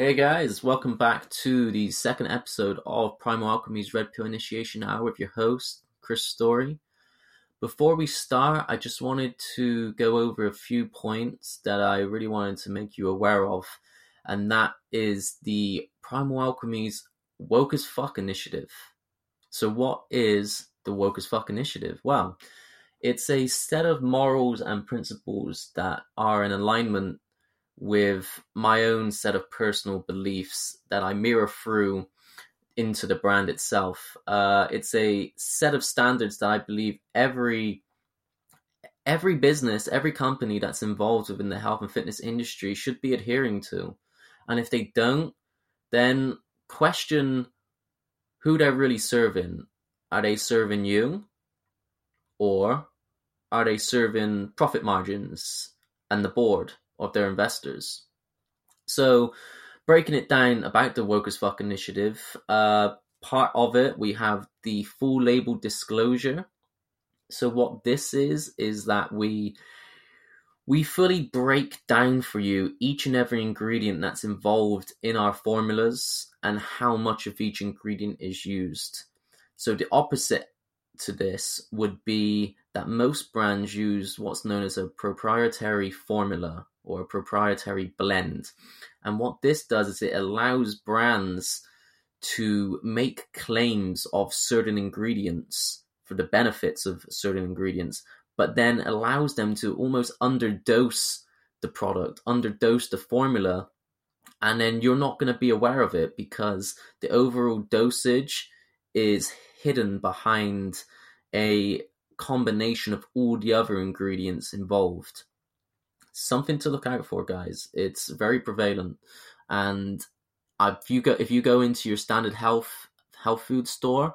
Hey guys, welcome back to the second episode of Primal Alchemy's Red Pill Initiation Hour with your host, Chris Story. Before we start, I just wanted to go over a few points that I really wanted to make you aware of, and that is the Primal Alchemy's Woke as Fuck initiative. So, what is the Woke as Fuck initiative? Well, it's a set of morals and principles that are in alignment with my own set of personal beliefs that I mirror through into the brand itself. Uh, it's a set of standards that I believe every every business, every company that's involved within the health and fitness industry should be adhering to. And if they don't, then question who they're really serving. Are they serving you? Or are they serving profit margins and the board? Of their investors. So, breaking it down about the Woke as Fuck initiative, uh, part of it we have the full label disclosure. So, what this is is that we we fully break down for you each and every ingredient that's involved in our formulas and how much of each ingredient is used. So, the opposite to this would be that most brands use what's known as a proprietary formula or a proprietary blend. And what this does is it allows brands to make claims of certain ingredients for the benefits of certain ingredients, but then allows them to almost underdose the product, underdose the formula, and then you're not going to be aware of it because the overall dosage is hidden behind a combination of all the other ingredients involved something to look out for, guys. It's very prevalent, and if you go if you go into your standard health health food store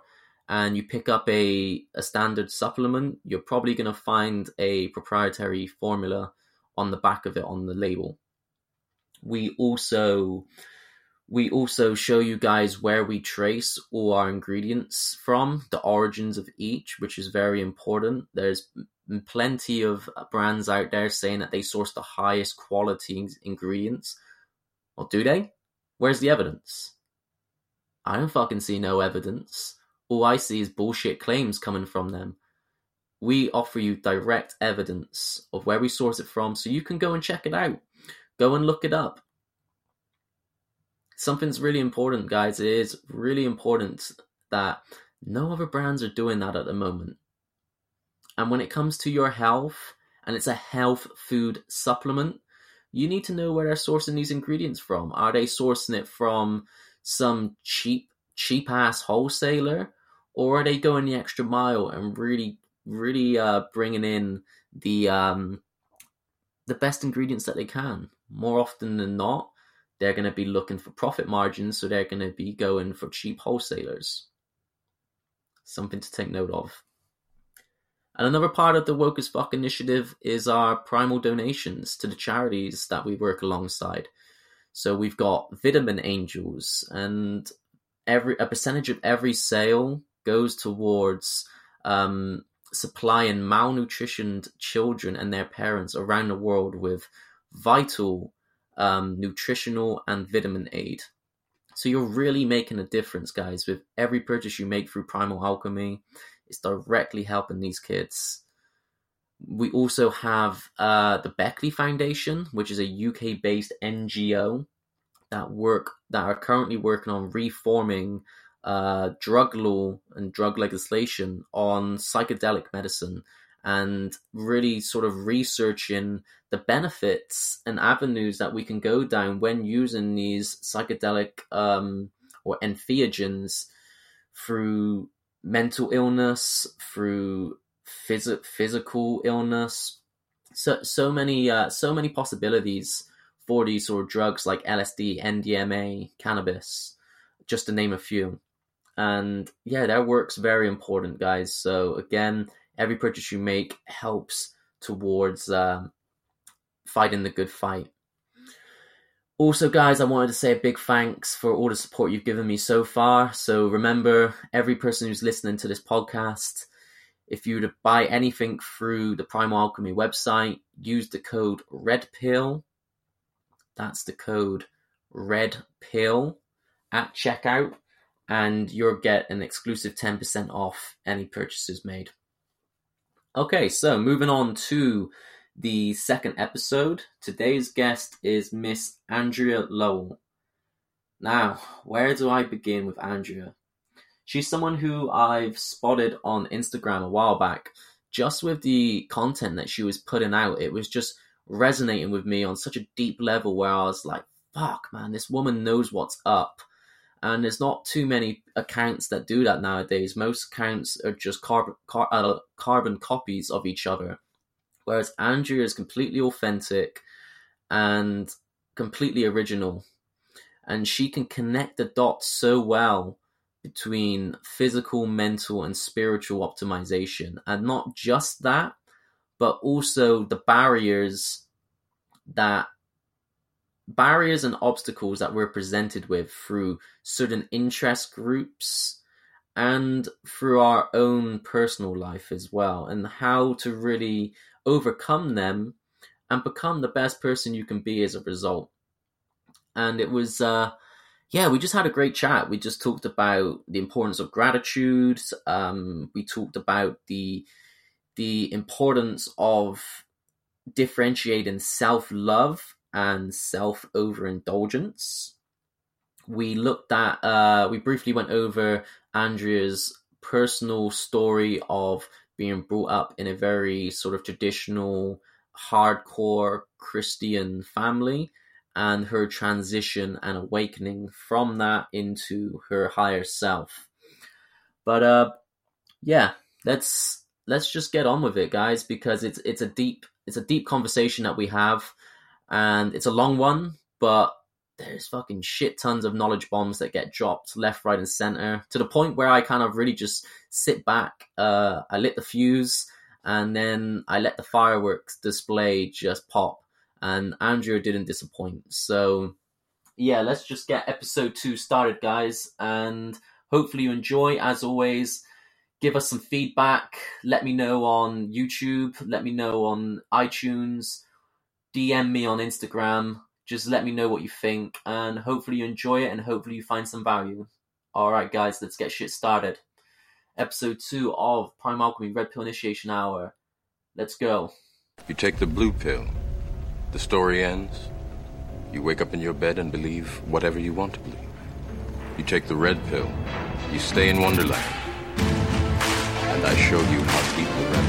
and you pick up a a standard supplement, you're probably going to find a proprietary formula on the back of it on the label. We also we also show you guys where we trace all our ingredients from, the origins of each, which is very important. There's plenty of brands out there saying that they source the highest quality ingredients. Well, do they? Where's the evidence? I don't fucking see no evidence. All I see is bullshit claims coming from them. We offer you direct evidence of where we source it from so you can go and check it out. Go and look it up. Something's really important, guys. It is really important that no other brands are doing that at the moment. And when it comes to your health, and it's a health food supplement, you need to know where they're sourcing these ingredients from. Are they sourcing it from some cheap, cheap ass wholesaler, or are they going the extra mile and really, really uh, bringing in the um, the best ingredients that they can? More often than not, they're going to be looking for profit margins, so they're going to be going for cheap wholesalers. Something to take note of. And another part of the Woke as Fuck initiative is our primal donations to the charities that we work alongside. So we've got Vitamin Angels, and every a percentage of every sale goes towards um, supplying malnutritioned children and their parents around the world with vital um, nutritional and vitamin aid. So you're really making a difference, guys, with every purchase you make through Primal Alchemy. It's directly helping these kids. We also have uh, the Beckley Foundation, which is a UK-based NGO that work that are currently working on reforming uh, drug law and drug legislation on psychedelic medicine and really sort of researching the benefits and avenues that we can go down when using these psychedelic um, or entheogens through mental illness, through phys- physical illness. So so many uh, so many possibilities for these sort of drugs like LSD, MDMA, cannabis, just to name a few. And yeah, their work's very important, guys. So again, every purchase you make helps towards um, fighting the good fight. Also, guys, I wanted to say a big thanks for all the support you've given me so far. So remember, every person who's listening to this podcast, if you were to buy anything through the Primal Alchemy website, use the code REDPILL. That's the code red pill at checkout and you'll get an exclusive 10% off any purchases made. Okay, so moving on to the second episode. Today's guest is Miss Andrea Lowell. Now, where do I begin with Andrea? She's someone who I've spotted on Instagram a while back. Just with the content that she was putting out, it was just resonating with me on such a deep level where I was like, fuck, man, this woman knows what's up. And there's not too many accounts that do that nowadays. Most accounts are just carbon, car, uh, carbon copies of each other. Whereas Andrea is completely authentic and completely original. And she can connect the dots so well between physical, mental, and spiritual optimization. And not just that, but also the barriers that barriers and obstacles that we're presented with through certain interest groups and through our own personal life as well, and how to really overcome them and become the best person you can be as a result. And it was, uh, yeah, we just had a great chat. We just talked about the importance of gratitude. Um, we talked about the the importance of differentiating self love and self overindulgence. We looked at, uh, we briefly went over Andrea's personal story of being brought up in a very sort of traditional, hardcore Christian family and her transition and awakening from that into her higher self. But uh yeah, let's let's just get on with it guys because it's it's a deep it's a deep conversation that we have and it's a long one, but there's fucking shit tons of knowledge bombs that get dropped left, right, and center to the point where I kind of really just sit back. Uh, I lit the fuse and then I let the fireworks display just pop. And Andrea didn't disappoint. So, yeah, let's just get episode two started, guys. And hopefully you enjoy. As always, give us some feedback. Let me know on YouTube. Let me know on iTunes DM me on Instagram. Just let me know what you think, and hopefully you enjoy it, and hopefully you find some value. All right, guys, let's get shit started. Episode two of Primal Alchemy Red Pill Initiation Hour. Let's go. You take the blue pill. The story ends. You wake up in your bed and believe whatever you want to believe. You take the red pill. You stay in Wonderland. And I show you how deep the rabbit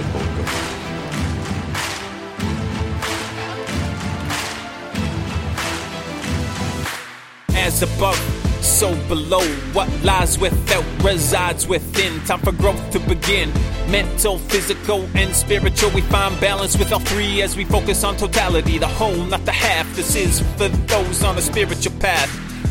above, so below. What lies without resides within. Time for growth to begin. Mental, physical, and spiritual. We find balance with all three as we focus on totality, the whole, not the half. This is for those on a spiritual path.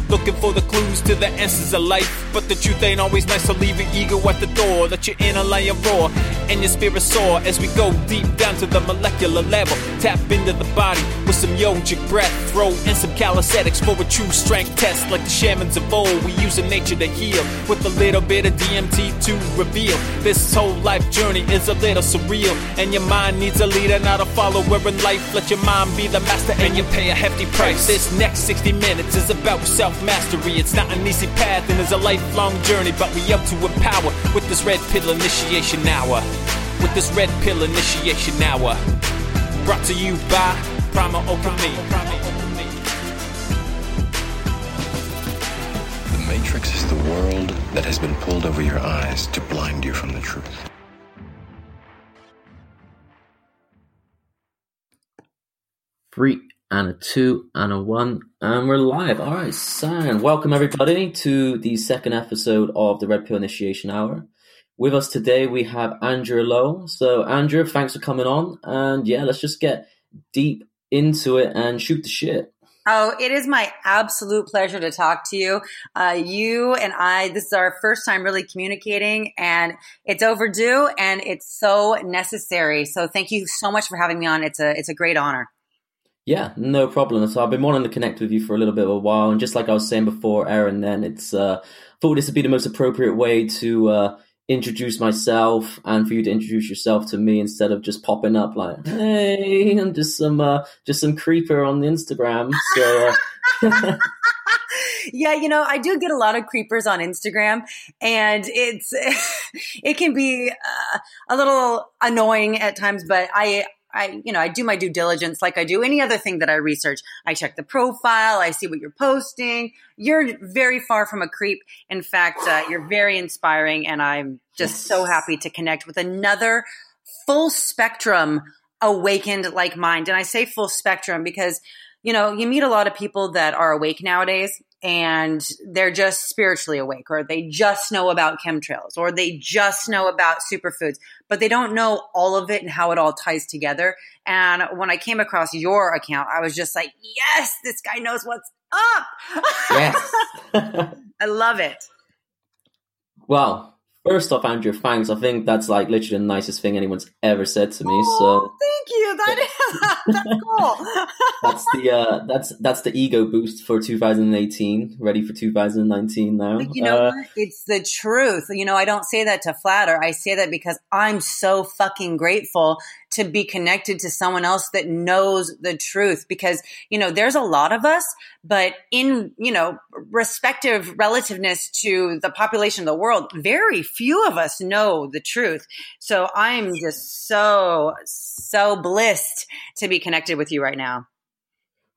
Looking for the clues to the answers of life. But the truth ain't always nice, so leave your ego at the door. Let your inner lion roar and your spirit soar as we go deep down to the molecular level. Tap into the body with some yogic breath. Throw in some calisthenics for a true strength test. Like the shamans of old, we use nature to heal with a little bit of DMT to reveal. This whole life journey is a little surreal, and your mind needs a leader, not a follower in life. Let your mind be the master, and you pay a hefty price. This next 60 minutes is about self mastery. It's not an easy path and it's a lifelong journey, but we up to empower with this red pill initiation hour. With this red pill initiation hour. Brought to you by Primal Alchemy. The Matrix is the world that has been pulled over your eyes to blind you from the truth. Three and a two and a one, and we're live. All right, San. Welcome everybody to the second episode of the Red Pill Initiation Hour. With us today we have Andrea Lowell. So Andrea, thanks for coming on, and yeah, let's just get deep into it and shoot the shit. Oh, it is my absolute pleasure to talk to you. Uh, you and I, this is our first time really communicating, and it's overdue and it's so necessary. So, thank you so much for having me on. It's a it's a great honor. Yeah, no problem. So I've been wanting to connect with you for a little bit of a while, and just like I was saying before, Aaron, then it's uh, thought this would be the most appropriate way to uh, introduce myself and for you to introduce yourself to me instead of just popping up like, "Hey, I'm just some uh, just some creeper on the Instagram." So. Uh, yeah, you know, I do get a lot of creepers on Instagram, and it's it can be uh, a little annoying at times, but I I, you know, I do my due diligence like I do any other thing that I research. I check the profile. I see what you're posting. You're very far from a creep. In fact, uh, you're very inspiring and I'm just so happy to connect with another full spectrum awakened like mind. And I say full spectrum because, you know, you meet a lot of people that are awake nowadays and they're just spiritually awake or they just know about chemtrails or they just know about superfoods but they don't know all of it and how it all ties together. And when i came across your account i was just like yes this guy knows what's up. Yes. I love it. Well First off, Andrea, thanks. I think that's like literally the nicest thing anyone's ever said to me. Oh, so thank you. That is that's cool. that's the uh, that's that's the ego boost for 2018. Ready for 2019 now. You know uh. It's the truth. You know, I don't say that to flatter. I say that because I'm so fucking grateful to be connected to someone else that knows the truth because, you know, there's a lot of us, but in, you know, respective relativeness to the population of the world, very few of us know the truth. So I'm just so, so blessed to be connected with you right now.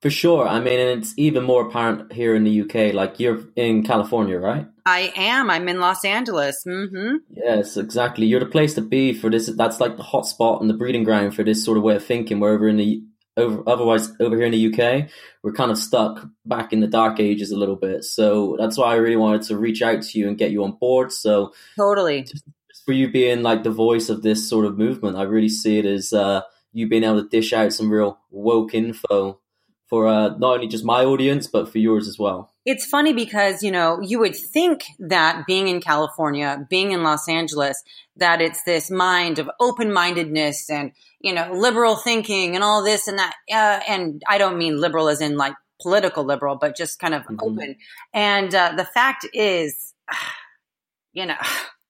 For sure. I mean, and it's even more apparent here in the UK. Like you're in California, right? I am. I'm in Los Angeles. Mm-hmm. Yes, exactly. You're the place to be for this. That's like the hot spot and the breeding ground for this sort of way of thinking. Where over in the over, otherwise over here in the UK, we're kind of stuck back in the dark ages a little bit. So that's why I really wanted to reach out to you and get you on board. So totally, just for you being like the voice of this sort of movement, I really see it as uh, you being able to dish out some real woke info for uh, not only just my audience but for yours as well. It's funny because you know you would think that being in California, being in Los Angeles, that it's this mind of open mindedness and you know liberal thinking and all this and that. Uh, and I don't mean liberal as in like political liberal, but just kind of mm-hmm. open. And uh, the fact is, you know.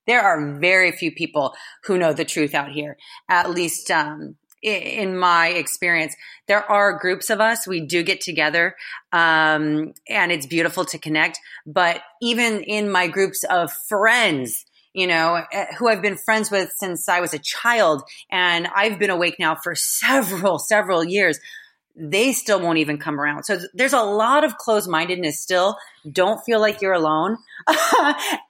There are very few people who know the truth out here. At least um, in my experience, there are groups of us. We do get together, um, and it's beautiful to connect. But even in my groups of friends, you know, eh, who I've been friends with since I was a child, and I've been awake now for several, several years. They still won't even come around. So there's a lot of closed mindedness still. Don't feel like you're alone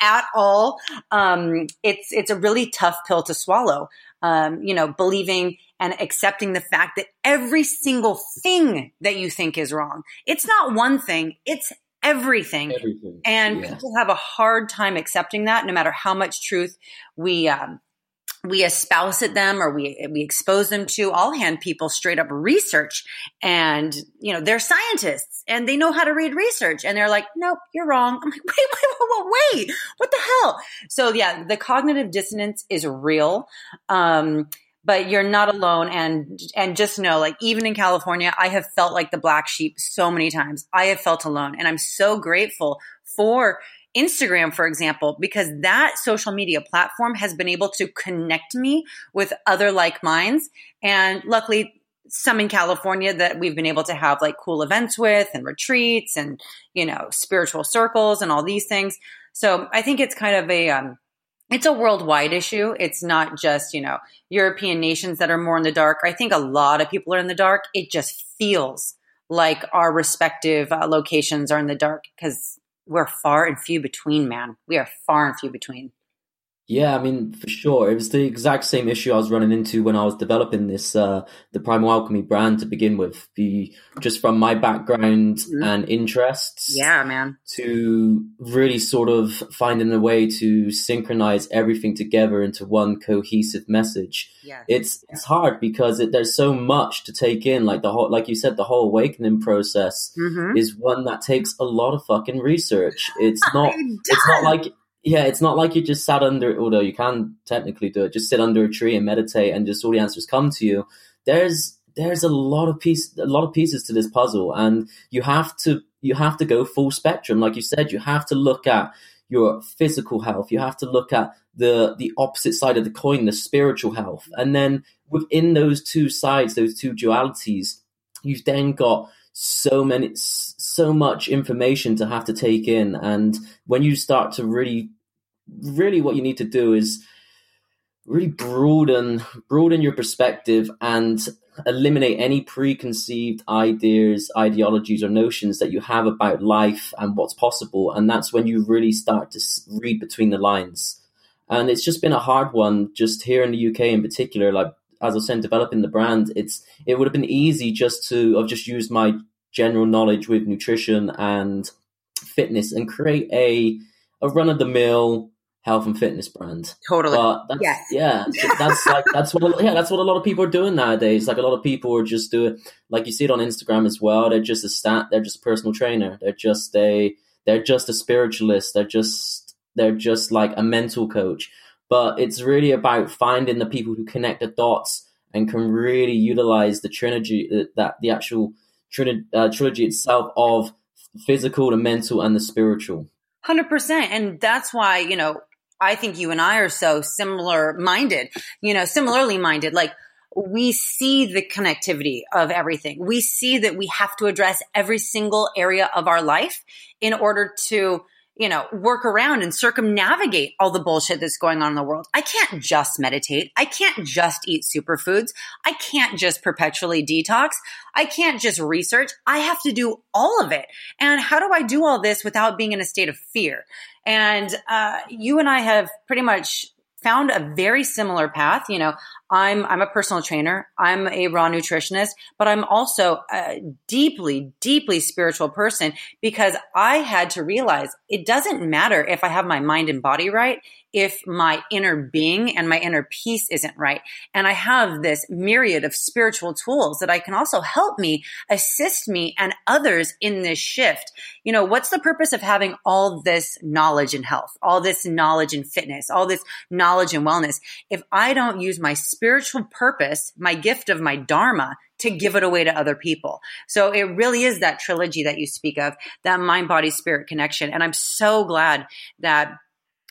at all. Um, it's it's a really tough pill to swallow. Um, you know, believing and accepting the fact that every single thing that you think is wrong, it's not one thing, it's everything. everything. And yeah. people have a hard time accepting that no matter how much truth we, um, we espouse at them or we we expose them to i'll hand people straight up research and you know they're scientists and they know how to read research and they're like nope you're wrong i'm like wait wait wait wait, wait. what the hell so yeah the cognitive dissonance is real um, but you're not alone and and just know like even in California I have felt like the black sheep so many times. I have felt alone and I'm so grateful for Instagram for example because that social media platform has been able to connect me with other like minds and luckily some in California that we've been able to have like cool events with and retreats and you know spiritual circles and all these things. So I think it's kind of a um, it's a worldwide issue. It's not just, you know, European nations that are more in the dark. I think a lot of people are in the dark. It just feels like our respective uh, locations are in the dark because we're far and few between, man. We are far and few between. Yeah, I mean, for sure. It was the exact same issue I was running into when I was developing this, uh, the Primal Alchemy brand to begin with. The, just from my background mm-hmm. and interests. Yeah, man. To really sort of finding a way to synchronize everything together into one cohesive message. Yeah. It's, it's hard because it, there's so much to take in. Like the whole, like you said, the whole awakening process mm-hmm. is one that takes a lot of fucking research. It's not, it's not like, yeah, it's not like you just sat under, although you can technically do it, just sit under a tree and meditate and just all the answers come to you. There's, there's a lot of piece, a lot of pieces to this puzzle and you have to, you have to go full spectrum. Like you said, you have to look at your physical health. You have to look at the, the opposite side of the coin, the spiritual health. And then within those two sides, those two dualities, you've then got so many so much information to have to take in and when you start to really really what you need to do is really broaden broaden your perspective and eliminate any preconceived ideas ideologies or notions that you have about life and what's possible. And that's when you really start to read between the lines. And it's just been a hard one just here in the uk in particular. Like as i was saying developing the brand it's it would have been easy just to have just used my general knowledge with nutrition and fitness and create a a run of the mill health and fitness brand. Totally. But that's, yes. yeah, that's like that's what yeah that's what a lot of people are doing nowadays. Like a lot of people are just doing like you see it on Instagram as well. They're just a stat. They're just a personal trainer. They're just a they're just a spiritualist. They're just they're just like a mental coach. But it's really about finding the people who connect the dots and can really utilize the trilogy that the actual trilogy, uh, trilogy itself of physical, the mental, and the spiritual. 100%. And that's why, you know, I think you and I are so similar minded, you know, similarly minded. Like we see the connectivity of everything. We see that we have to address every single area of our life in order to you know, work around and circumnavigate all the bullshit that's going on in the world. I can't just meditate. I can't just eat superfoods. I can't just perpetually detox. I can't just research. I have to do all of it. And how do I do all this without being in a state of fear? And uh, you and I have pretty much found a very similar path. You know, I'm I'm a personal trainer. I'm a raw nutritionist, but I'm also a deeply, deeply spiritual person because I had to realize it doesn't matter if I have my mind and body right if my inner being and my inner peace isn't right. And I have this myriad of spiritual tools that I can also help me, assist me and others in this shift. You know, what's the purpose of having all this knowledge in health, all this knowledge in fitness, all this knowledge in wellness? If I don't use my spiritual purpose, my gift of my dharma to give it away to other people. So it really is that trilogy that you speak of, that mind, body, spirit connection. And I'm so glad that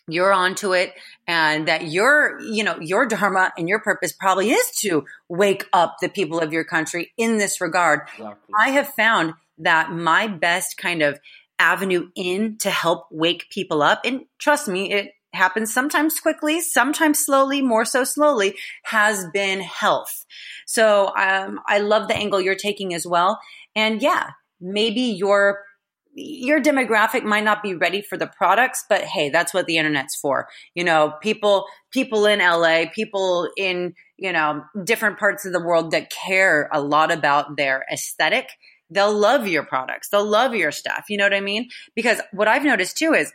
you're onto it and that your you know your dharma and your purpose probably is to wake up the people of your country in this regard exactly. i have found that my best kind of avenue in to help wake people up and trust me it happens sometimes quickly sometimes slowly more so slowly has been health so um, i love the angle you're taking as well and yeah maybe your your demographic might not be ready for the products, but hey, that's what the internet's for. You know, people, people in LA, people in, you know, different parts of the world that care a lot about their aesthetic, they'll love your products. They'll love your stuff. You know what I mean? Because what I've noticed too is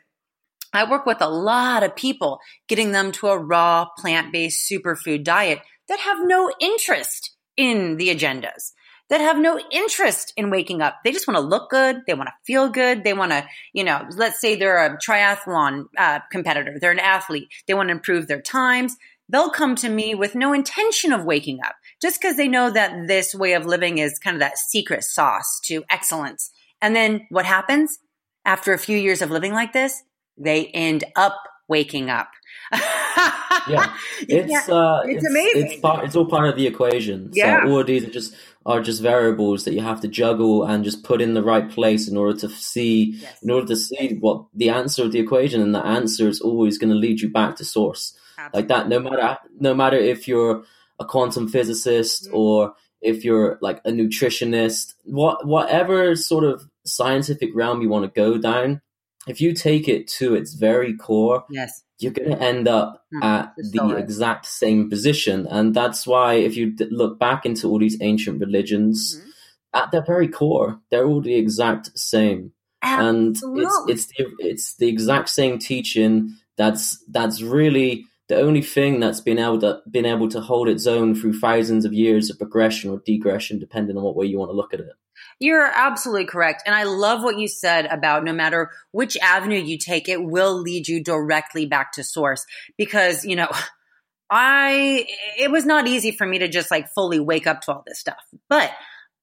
I work with a lot of people getting them to a raw plant-based superfood diet that have no interest in the agendas that have no interest in waking up. They just want to look good. They want to feel good. They want to, you know, let's say they're a triathlon uh, competitor. They're an athlete. They want to improve their times. They'll come to me with no intention of waking up just because they know that this way of living is kind of that secret sauce to excellence. And then what happens after a few years of living like this? They end up waking up. yeah, it's uh, it's, it's, amazing. It's, part, it's all part of the equation. Yeah, so all of these are just are just variables that you have to juggle and just put in the right place in order to see yes. in order to see what the answer of the equation and the answer is always going to lead you back to source Absolutely. like that no matter no matter if you're a quantum physicist mm-hmm. or if you're like a nutritionist what whatever sort of scientific realm you want to go down if you take it to its very core yes you're going to end up mm, at the exact same position. And that's why, if you look back into all these ancient religions, mm-hmm. at their very core, they're all the exact same. Absolutely. And it's it's the, it's the exact same teaching. That's that's really the only thing that's been able to been able to hold its own through thousands of years of progression or degression, depending on what way you want to look at it. You're absolutely correct. And I love what you said about no matter which avenue you take, it will lead you directly back to source. Because, you know, I, it was not easy for me to just like fully wake up to all this stuff, but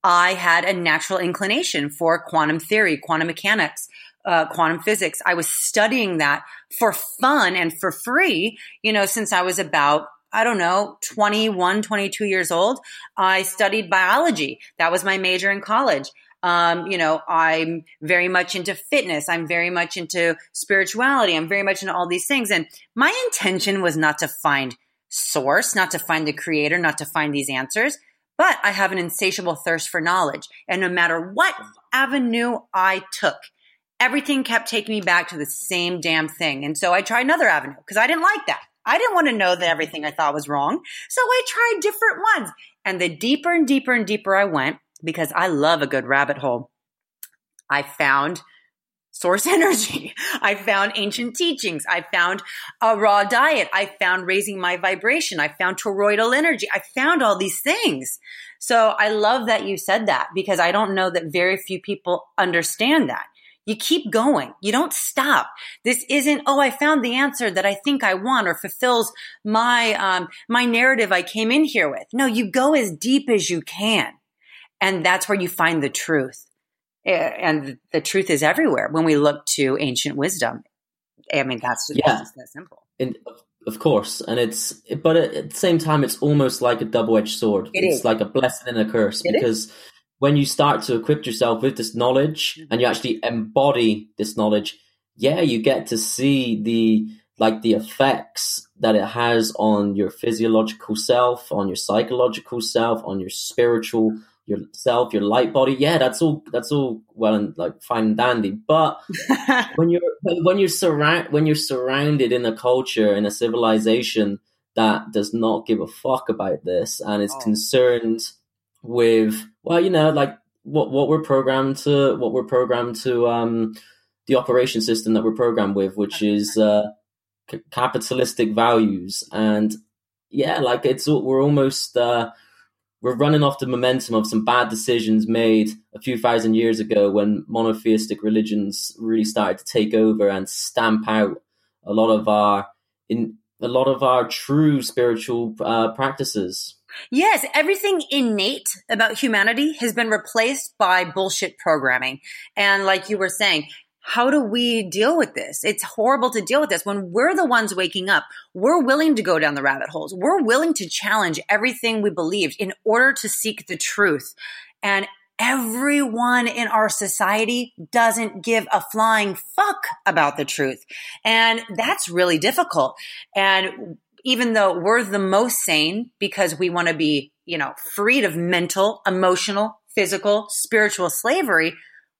I had a natural inclination for quantum theory, quantum mechanics. Uh, quantum physics. I was studying that for fun and for free, you know, since I was about I don't know, 21, 22 years old, I studied biology. That was my major in college. Um, you know, I'm very much into fitness. I'm very much into spirituality. I'm very much into all these things. And my intention was not to find source, not to find the creator, not to find these answers, but I have an insatiable thirst for knowledge. And no matter what avenue I took, everything kept taking me back to the same damn thing. And so I tried another avenue because I didn't like that. I didn't want to know that everything I thought was wrong. So I tried different ones. And the deeper and deeper and deeper I went, because I love a good rabbit hole, I found source energy. I found ancient teachings. I found a raw diet. I found raising my vibration. I found toroidal energy. I found all these things. So I love that you said that because I don't know that very few people understand that. You keep going. You don't stop. This isn't, oh, I found the answer that I think I want or fulfills my, um, my narrative I came in here with. No, you go as deep as you can. And that's where you find the truth. And the truth is everywhere when we look to ancient wisdom. I mean, that's just, yeah. that simple. And of course, and it's but at the same time, it's almost like a double-edged sword. It it's is. like a blessing and a curse It because is. When you start to equip yourself with this knowledge Mhm. and you actually embody this knowledge, yeah, you get to see the like the effects that it has on your physiological self, on your psychological self, on your spiritual yourself, your light body. Yeah, that's all. That's all well and like fine and dandy, but when you're when you're surround when you're surrounded in a culture in a civilization that does not give a fuck about this and is Oh. concerned with well you know like what what we're programmed to what we're programmed to um the operation system that we're programmed with which is uh c- capitalistic values and yeah like it's we're almost uh we're running off the momentum of some bad decisions made a few thousand years ago when monotheistic religions really started to take over and stamp out a lot of our in a lot of our true spiritual uh, practices. Yes, everything innate about humanity has been replaced by bullshit programming. And like you were saying, how do we deal with this? It's horrible to deal with this when we're the ones waking up. We're willing to go down the rabbit holes. We're willing to challenge everything we believed in order to seek the truth. And everyone in our society doesn't give a flying fuck about the truth. And that's really difficult. And even though we're the most sane because we want to be, you know, freed of mental, emotional, physical, spiritual slavery,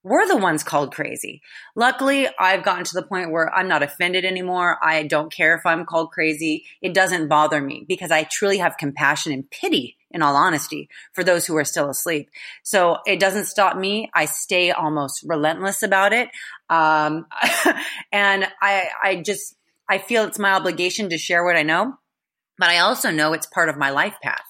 we're the ones called crazy. Luckily, I've gotten to the point where I'm not offended anymore. I don't care if I'm called crazy. It doesn't bother me because I truly have compassion and pity, in all honesty, for those who are still asleep. So it doesn't stop me. I stay almost relentless about it. Um, and I, I just, I feel it's my obligation to share what I know, but I also know it's part of my life path.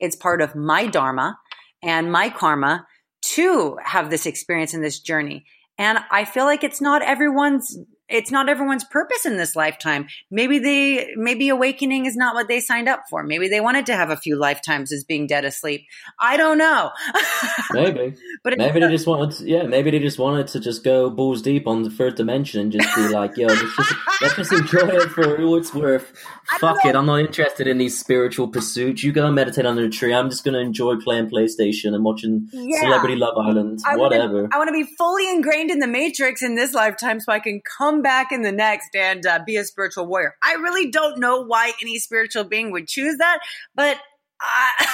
It's part of my dharma and my karma to have this experience in this journey. And I feel like it's not everyone's it's not everyone's purpose in this lifetime. Maybe they maybe awakening is not what they signed up for. Maybe they wanted to have a few lifetimes as being dead asleep. I don't know. Maybe, but maybe they just wanted, to, yeah, maybe they just wanted to just go balls deep on the third dimension and just be like, yo, let's just let's just enjoy it for all it's worth. Fuck know. it, I'm not interested in these spiritual pursuits. You go and meditate under a tree. I'm just gonna enjoy playing PlayStation and watching Yeah. Celebrity Love Island, I wanna- whatever. I want to be fully ingrained in the matrix in this lifetime so I can come back in the next and uh, be a spiritual warrior. I really don't know why any spiritual being would choose that, but I,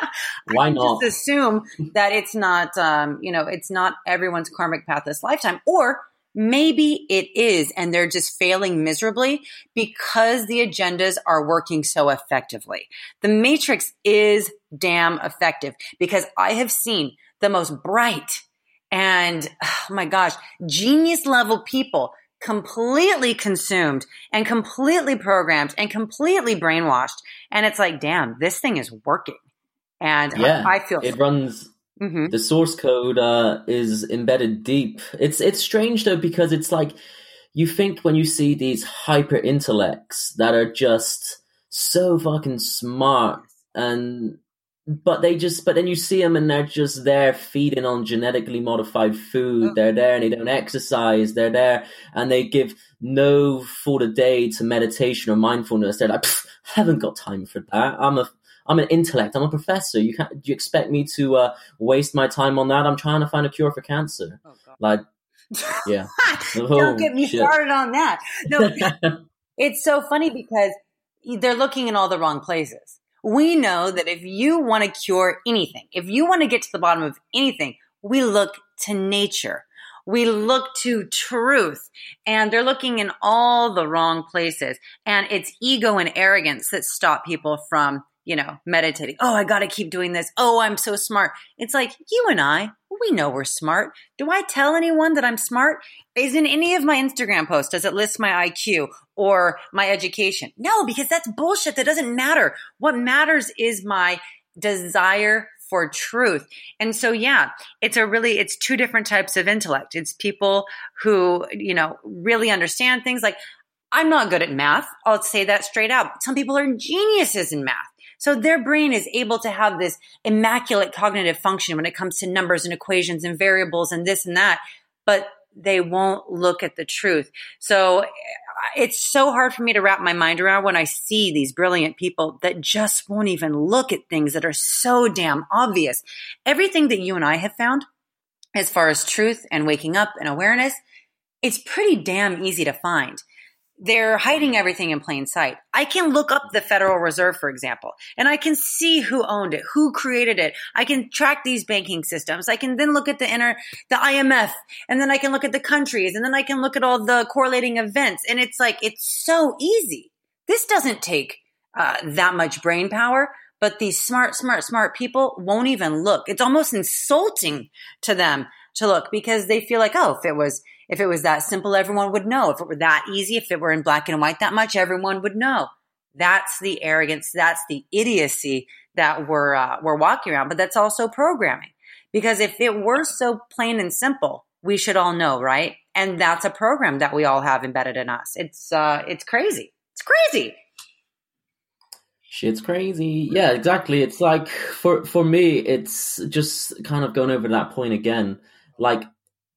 Why I not? just assume that it's not, um, you know, it's not everyone's karmic path this lifetime, or maybe it is, and they're just failing miserably because the agendas are working so effectively. The matrix is damn effective because I have seen the most bright and oh my gosh, genius level people completely consumed and completely programmed and completely brainwashed. And it's like, damn, this thing is working. And Yeah, I, I feel It runs Mhm. the source code uh, is embedded deep. It's it's strange though because it's like you think when you see these hyper intellects that are just so fucking smart and but they just but then you see them and they're just there feeding on genetically modified food Oh. they're there and they don't exercise they're there and they give no thought a day to meditation or mindfulness they're like I haven't got time for that i'm a I'm an intellect. I'm a professor. You can't. Do you expect me to uh, waste my time on that? I'm trying to find a cure for cancer. Oh. Like, yeah. Don't Oh, get me shit. started on that. No, it's so funny because they're looking in all the wrong places. We know that if you want to cure anything, if you want to get to the bottom of anything, we look to nature. We look to truth and they're looking in all the wrong places. And it's ego and arrogance that stop people from, you know, meditating. Oh, I got to keep doing this. Oh, I'm so smart. It's like you and I, we know we're smart. Do I tell anyone that I'm smart? Is in any of my Instagram posts, does it list my IQ or my education? No, because that's bullshit. That doesn't matter. What matters is my desire for truth. And so, yeah, it's a really, it's two different types of intellect. It's people who, you know, really understand things like, I'm not good at math. I'll say that straight out. Some people are geniuses in math. So their brain is able to have this immaculate cognitive function when it comes to numbers and equations and variables and this and that, but they won't look at the truth. So eh, it's so hard for me to wrap my mind around when I see these brilliant people that just won't even look at things that are so damn obvious. Everything that you and I have found as far as truth and waking up and awareness, it's pretty damn easy to find they're hiding everything in plain sight. I can look up the Federal Reserve, for example, and I can see who owned it, who created it. I can track these banking systems. I can then look at the inner, the IMF, and then I can look at the countries, and then I can look at all the correlating events. And it's like, it's so easy. This doesn't take uh, that much brain power, but these smart, smart, smart people won't even look. It's almost insulting to them to look because they feel like, oh, if it was, if it was that simple, everyone would know. If it were that easy, if it were in black and white that much, everyone would know. That's the arrogance. That's the idiocy that we're uh, we're walking around. But that's also programming because if it were so plain and simple, we should all know, right? And that's a program that we all have embedded in us. It's uh, it's crazy. It's crazy. Shit's crazy. Yeah, exactly. It's like for for me, it's just kind of going over that point again. Like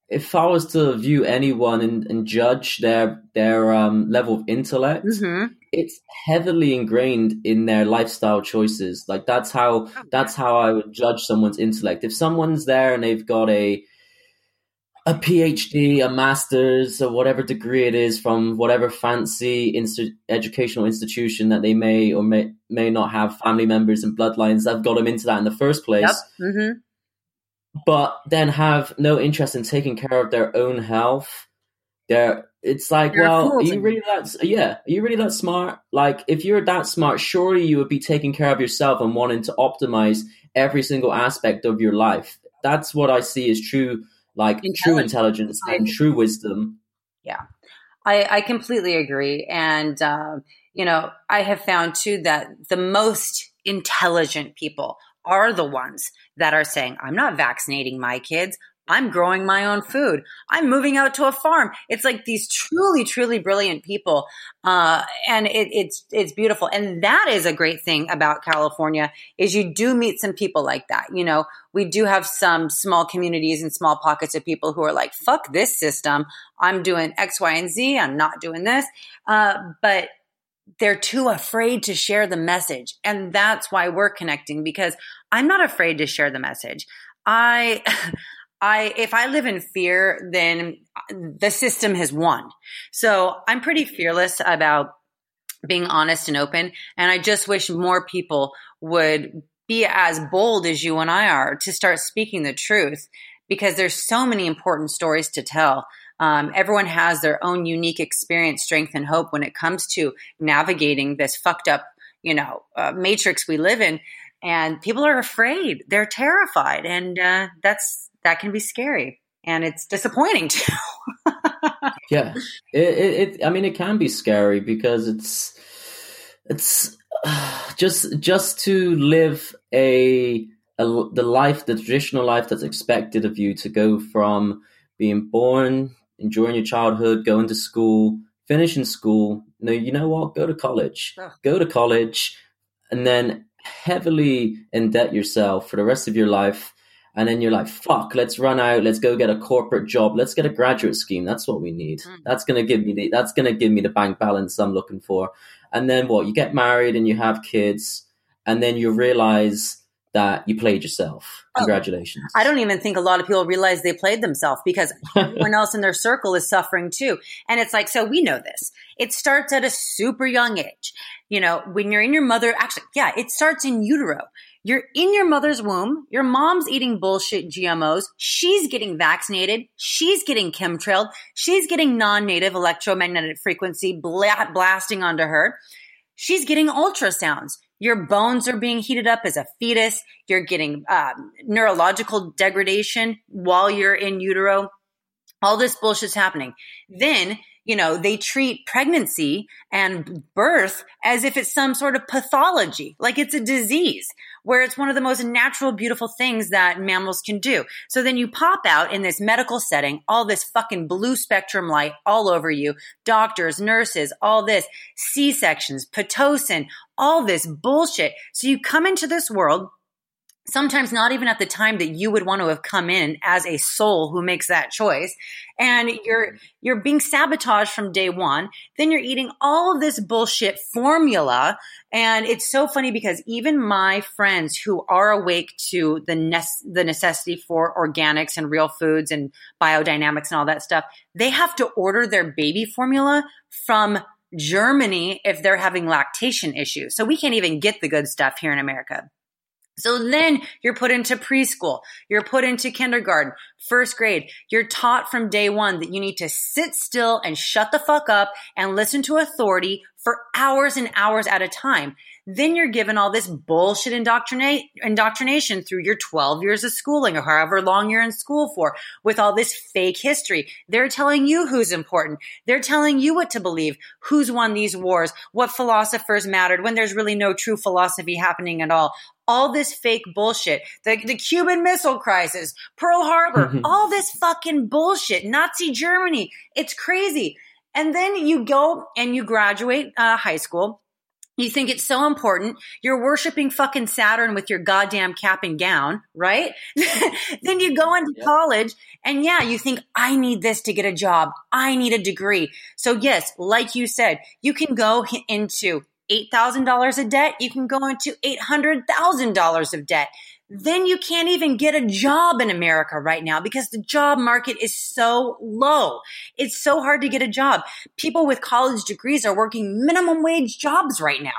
if I was to view anyone and, and judge their their um, level of intellect, Mm-hmm. it's heavily ingrained in their lifestyle choices. Like that's how that's how I would judge someone's intellect. If someone's there and they've got a a PhD, a master's, or whatever degree it is from whatever fancy inst- educational institution that they may or may may not have family members and bloodlines that have got them into that in the first place Yep. Mm-hmm. But then have no interest in taking care of their own health. They're, it's like, You're well, are you really that? Yeah, are you really that smart? Like, if you're that smart, surely you would be taking care of yourself and wanting to optimize every single aspect of your life. That's what I see as true, like true Intelligence. intelligence and true wisdom. Yeah, I, I completely agree. And, um, you know, I have found too that the most intelligent people are the ones that are saying, I'm not vaccinating my kids. I'm growing my own food. I'm moving out to a farm. It's like these truly, truly brilliant people. Uh, and it, it's, it's beautiful. And that is a great thing about California is you do meet some people like that. You know, we do have some small communities and small pockets of people who are like, fuck this system. I'm doing X, Y, and Z. I'm not doing this. Uh, but they're too afraid to share the message. And that's why we're connecting because I'm not afraid to share the message. I, I, if I live in fear, then the system has won. So I'm pretty fearless about being honest and open. And I just wish more people would be as bold as you and I are to start speaking the truth because there's so many important stories to tell. Um, everyone has their own unique experience, strength, and hope when it comes to navigating this fucked up, you know, uh, matrix we live in. And people are afraid; they're terrified, and uh, that's that can be scary, and it's disappointing too. Yeah, it, it, it. I mean, it can be scary because it's it's just just to live a, a the life, the traditional life that's expected of you to go from being born, enjoying your childhood, going to school, finishing school. No, you know what? Go to college. Ugh. Go to college, and then heavily indebt yourself for the rest of your life. And then you're like, fuck, let's run out. Let's go get a corporate job. Let's get a graduate scheme. That's what we need. Mm. That's going to give me the, that's going to give me the bank balance I'm looking for. And then what? You get married and you have kids. and then you realize that you played yourself. Oh, Congratulations. Oh, I don't even think a lot of people realize they played themselves because everyone else in their circle is suffering too. And it's like, so we know this. It starts at a super young age. You know, when you're in your mother, actually, yeah, it starts in utero. You're in your mother's womb. Your mom's eating bullshit GMOs. She's getting vaccinated. She's getting chemtrailed. She's getting non-native electromagnetic frequency bla- blasting onto her. She's getting ultrasounds. Your bones are being heated up as a fetus. You're getting um, neurological degradation while you're in utero. All this bullshit's happening. Then you know, they treat pregnancy and birth as if it's some sort of pathology, like it's a disease, where it's one of the most natural, beautiful things that mammals can do. So then you pop out in this medical setting, all this fucking blue spectrum light all over you, doctors, nurses, all this, C-sections, Pitocin, all this bullshit. So you come into this world sometimes not even at the time that you would want to have come in as a soul who makes that choice and you're mm-hmm. you're being sabotaged from day one then you're eating all of this bullshit formula and it's so funny because even my friends who are awake to the ne- the necessity for organics and real foods and biodynamics and all that stuff they have to order their baby formula from Germany if they're having lactation issues so we can't even get the good stuff here in America so then you're put into preschool, you're put into kindergarten, first grade. You're taught from day one that you need to sit still and shut the fuck up and listen to authority for hours and hours at a time. Then you're given all this bullshit indoctrinate, indoctrination through your 12 years of schooling or however long you're in school for with all this fake history. They're telling you who's important. They're telling you what to believe, who's won these wars, what philosophers mattered when there's really no true philosophy happening at all all this fake bullshit, the, the Cuban Missile Crisis, Pearl Harbor, mm-hmm. all this fucking bullshit, Nazi Germany. It's crazy. And then you go and you graduate uh, high school. You think it's so important. You're worshiping fucking Saturn with your goddamn cap and gown, right? then you go into yep. college and yeah, you think, I need this to get a job. I need a degree. So yes, like you said, you can go into $8,000 of debt, you can go into $800,000 of debt. Then you can't even get a job in America right now because the job market is so low. It's so hard to get a job. People with college degrees are working minimum wage jobs right now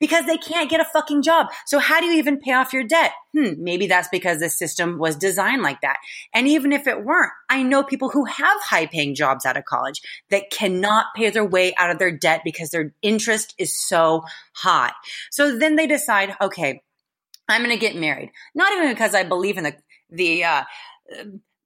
because they can't get a fucking job. So how do you even pay off your debt? Hmm, maybe that's because the system was designed like that. And even if it weren't, I know people who have high paying jobs out of college that cannot pay their way out of their debt because their interest is so high. So then they decide, okay, I'm going to get married. Not even because I believe in the, the, uh,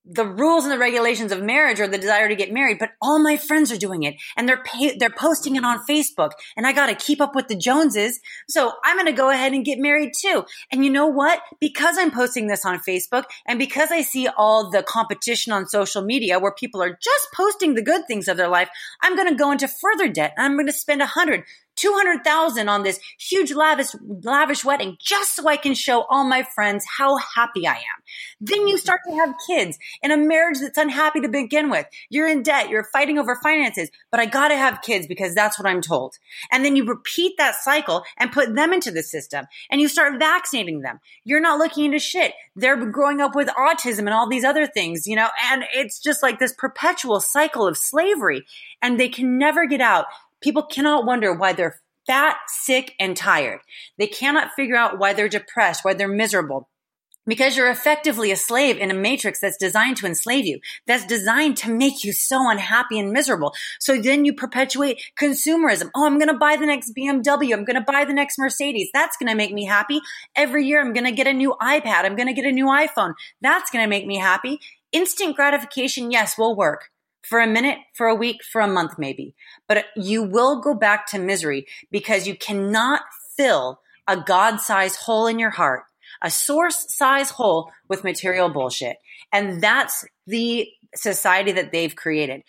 the rules and the regulations of marriage or the desire to get married, but all my friends are doing it and they're pay- they're posting it on Facebook and I got to keep up with the Joneses. So I'm going to go ahead and get married too. And you know what? Because I'm posting this on Facebook and because I see all the competition on social media where people are just posting the good things of their life, I'm going to go into further debt I'm going to spend a hundred, 200,000 on this huge lavish, lavish wedding just so I can show all my friends how happy I am. Then you start to have kids in a marriage that's unhappy to begin with. You're in debt. You're fighting over finances, but I gotta have kids because that's what I'm told. And then you repeat that cycle and put them into the system and you start vaccinating them. You're not looking into shit. They're growing up with autism and all these other things, you know, and it's just like this perpetual cycle of slavery and they can never get out People cannot wonder why they're fat, sick, and tired. They cannot figure out why they're depressed, why they're miserable. Because you're effectively a slave in a matrix that's designed to enslave you, that's designed to make you so unhappy and miserable. So then you perpetuate consumerism. Oh, I'm going to buy the next BMW. I'm going to buy the next Mercedes. That's going to make me happy. Every year I'm going to get a new iPad. I'm going to get a new iPhone. That's going to make me happy. Instant gratification, yes, will work for a minute, for a week, for a month, maybe. But you will go back to misery because you cannot fill a God sized hole in your heart, a source size hole with material bullshit. And that's the society that they've created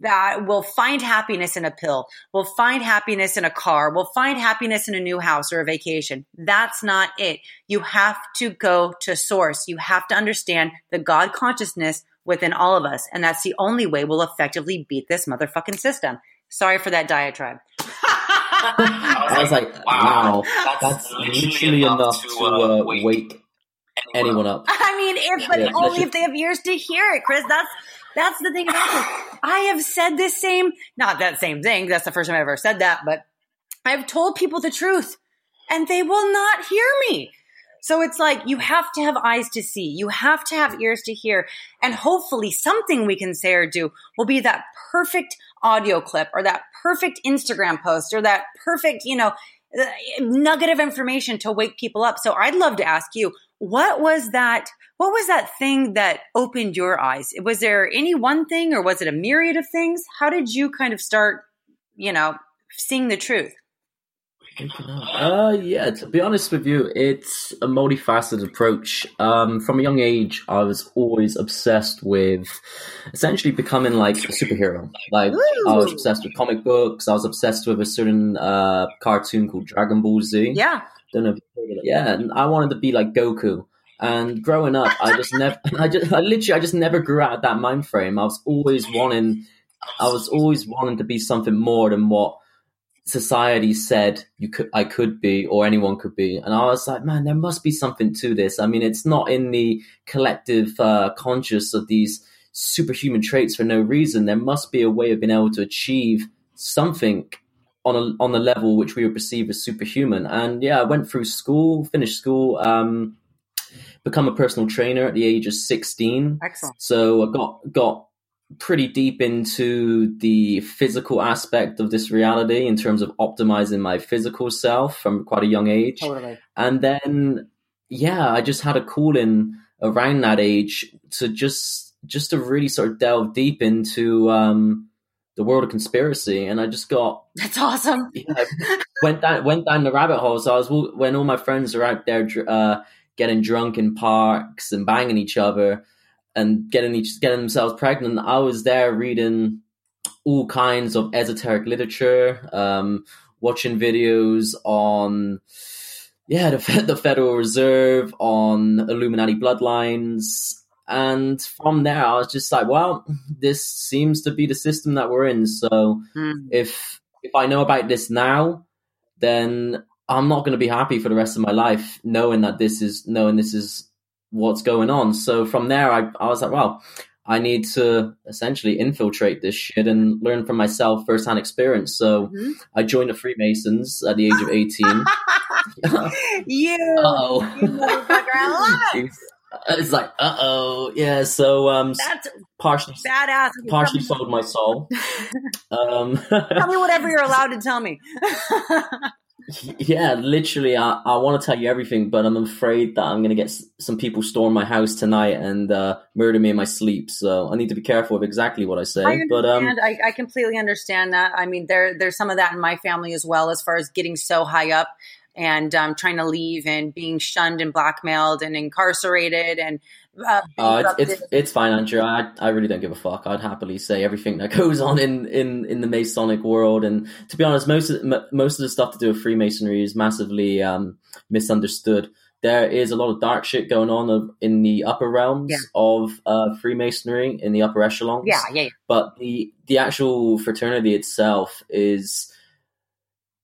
that will find happiness in a pill, will find happiness in a car, will find happiness in a new house or a vacation. That's not it. You have to go to source. You have to understand the God consciousness within all of us. And that's the only way we'll effectively beat this motherfucking system. Sorry for that diatribe. I was like, wow, that's literally enough to uh, wake anyone up. I mean, if but Yeah, only if they have ears to hear it, Chris. That's that's the thing about this. I have said this same, not that same thing. That's the first time I've ever said that, but I've told people the truth, and they will not hear me. So it's like you have to have eyes to see, you have to have ears to hear, and hopefully something we can say or do will be that perfect audio clip or that perfect Instagram post or that perfect, you know, nugget of information to wake people up. So I'd love to ask you, what was that? What was that thing that opened your eyes? Was there any one thing or was it a myriad of things? How did you kind of start, you know, seeing the truth? Uh, yeah, to be honest with you, it's a multifaceted approach. Um, from a young age, I was always obsessed with essentially becoming like a superhero. Like, I was obsessed with comic books. I was obsessed with a certain uh, cartoon called Dragon Ball Z. Yeah. Don't know if you've heard of it. Yeah, and I wanted to be like Goku. And growing up, I just never, I just, I literally, I just never grew out of that mind frame. I was always wanting, I was always wanting to be something more than what society said you could, I could be, or anyone could be. And I was like, man, there must be something to this. I mean, it's not in the collective uh, conscious of these superhuman traits for no reason. There must be a way of being able to achieve something on a, on the level which we would perceive as superhuman. And yeah, I went through school, finished school, um, become a personal trainer at the age of 16. Excellent. So I got got pretty deep into the physical aspect of this reality in terms of optimizing my physical self from quite a young age. Totally. And then yeah, I just had a calling around that age to just just to really sort of delve deep into um the world of conspiracy and I just got That's awesome. went down went down the rabbit hole. So I was when all my friends are out there uh, getting drunk in parks and banging each other and getting each getting themselves pregnant. I was there reading all kinds of esoteric literature, um, watching videos on yeah the, the Federal Reserve, on Illuminati bloodlines. And from there, I was just like, well, this seems to be the system that we're in. So, Hmm. if if I know about this now, then I'm not going to be happy for the rest of my life knowing that this is knowing this is what's going on. So from there, I I was like, well, I need to essentially infiltrate this shit and learn from myself firsthand experience. So Mhm. I joined the Freemasons at the age of 18. you, oh. you motherfucker, I love it. It's like, uh oh, yeah. So, um, That's partially, badass. partially sold my soul. Um, Tell me whatever you're allowed to tell me. Yeah, literally, I, I want to tell you everything, but I'm afraid that I'm going to get s- some people storm my house tonight and uh, murder me in my sleep. So I need to be careful of exactly what I say. I but um. I, I completely understand that. I mean, there there's some of that in my family as well, as far as getting so high up and um, trying to leave and being shunned and blackmailed and incarcerated and uh, uh, it's, it's it's fine, Andrea. I I really don't give a fuck. I'd happily say everything that goes on in, in, in the Masonic world. And to be honest, most of m- most of the stuff to do with Freemasonry is massively um, misunderstood. There is a lot of dark shit going on in the upper realms Yeah. of uh, Freemasonry in the upper echelons. yeah, yeah, yeah. but the the actual fraternity itself is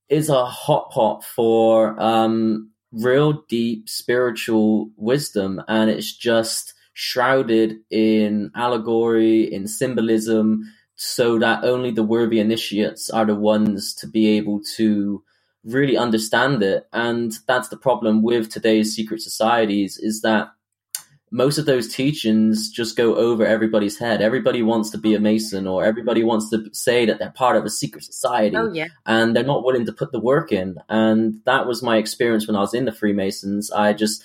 is a hot pot for um real deep spiritual wisdom and it's just shrouded in allegory in symbolism so that only the worthy initiates are the ones to be able to really understand it. And that's the problem with today's secret societies is that most of those teachings just go over everybody's head. Everybody wants to be a Mason or everybody wants to say that they're part of a secret society Oh yeah. and they're not willing to put the work in. And that was my experience when I was in the Freemasons. I just,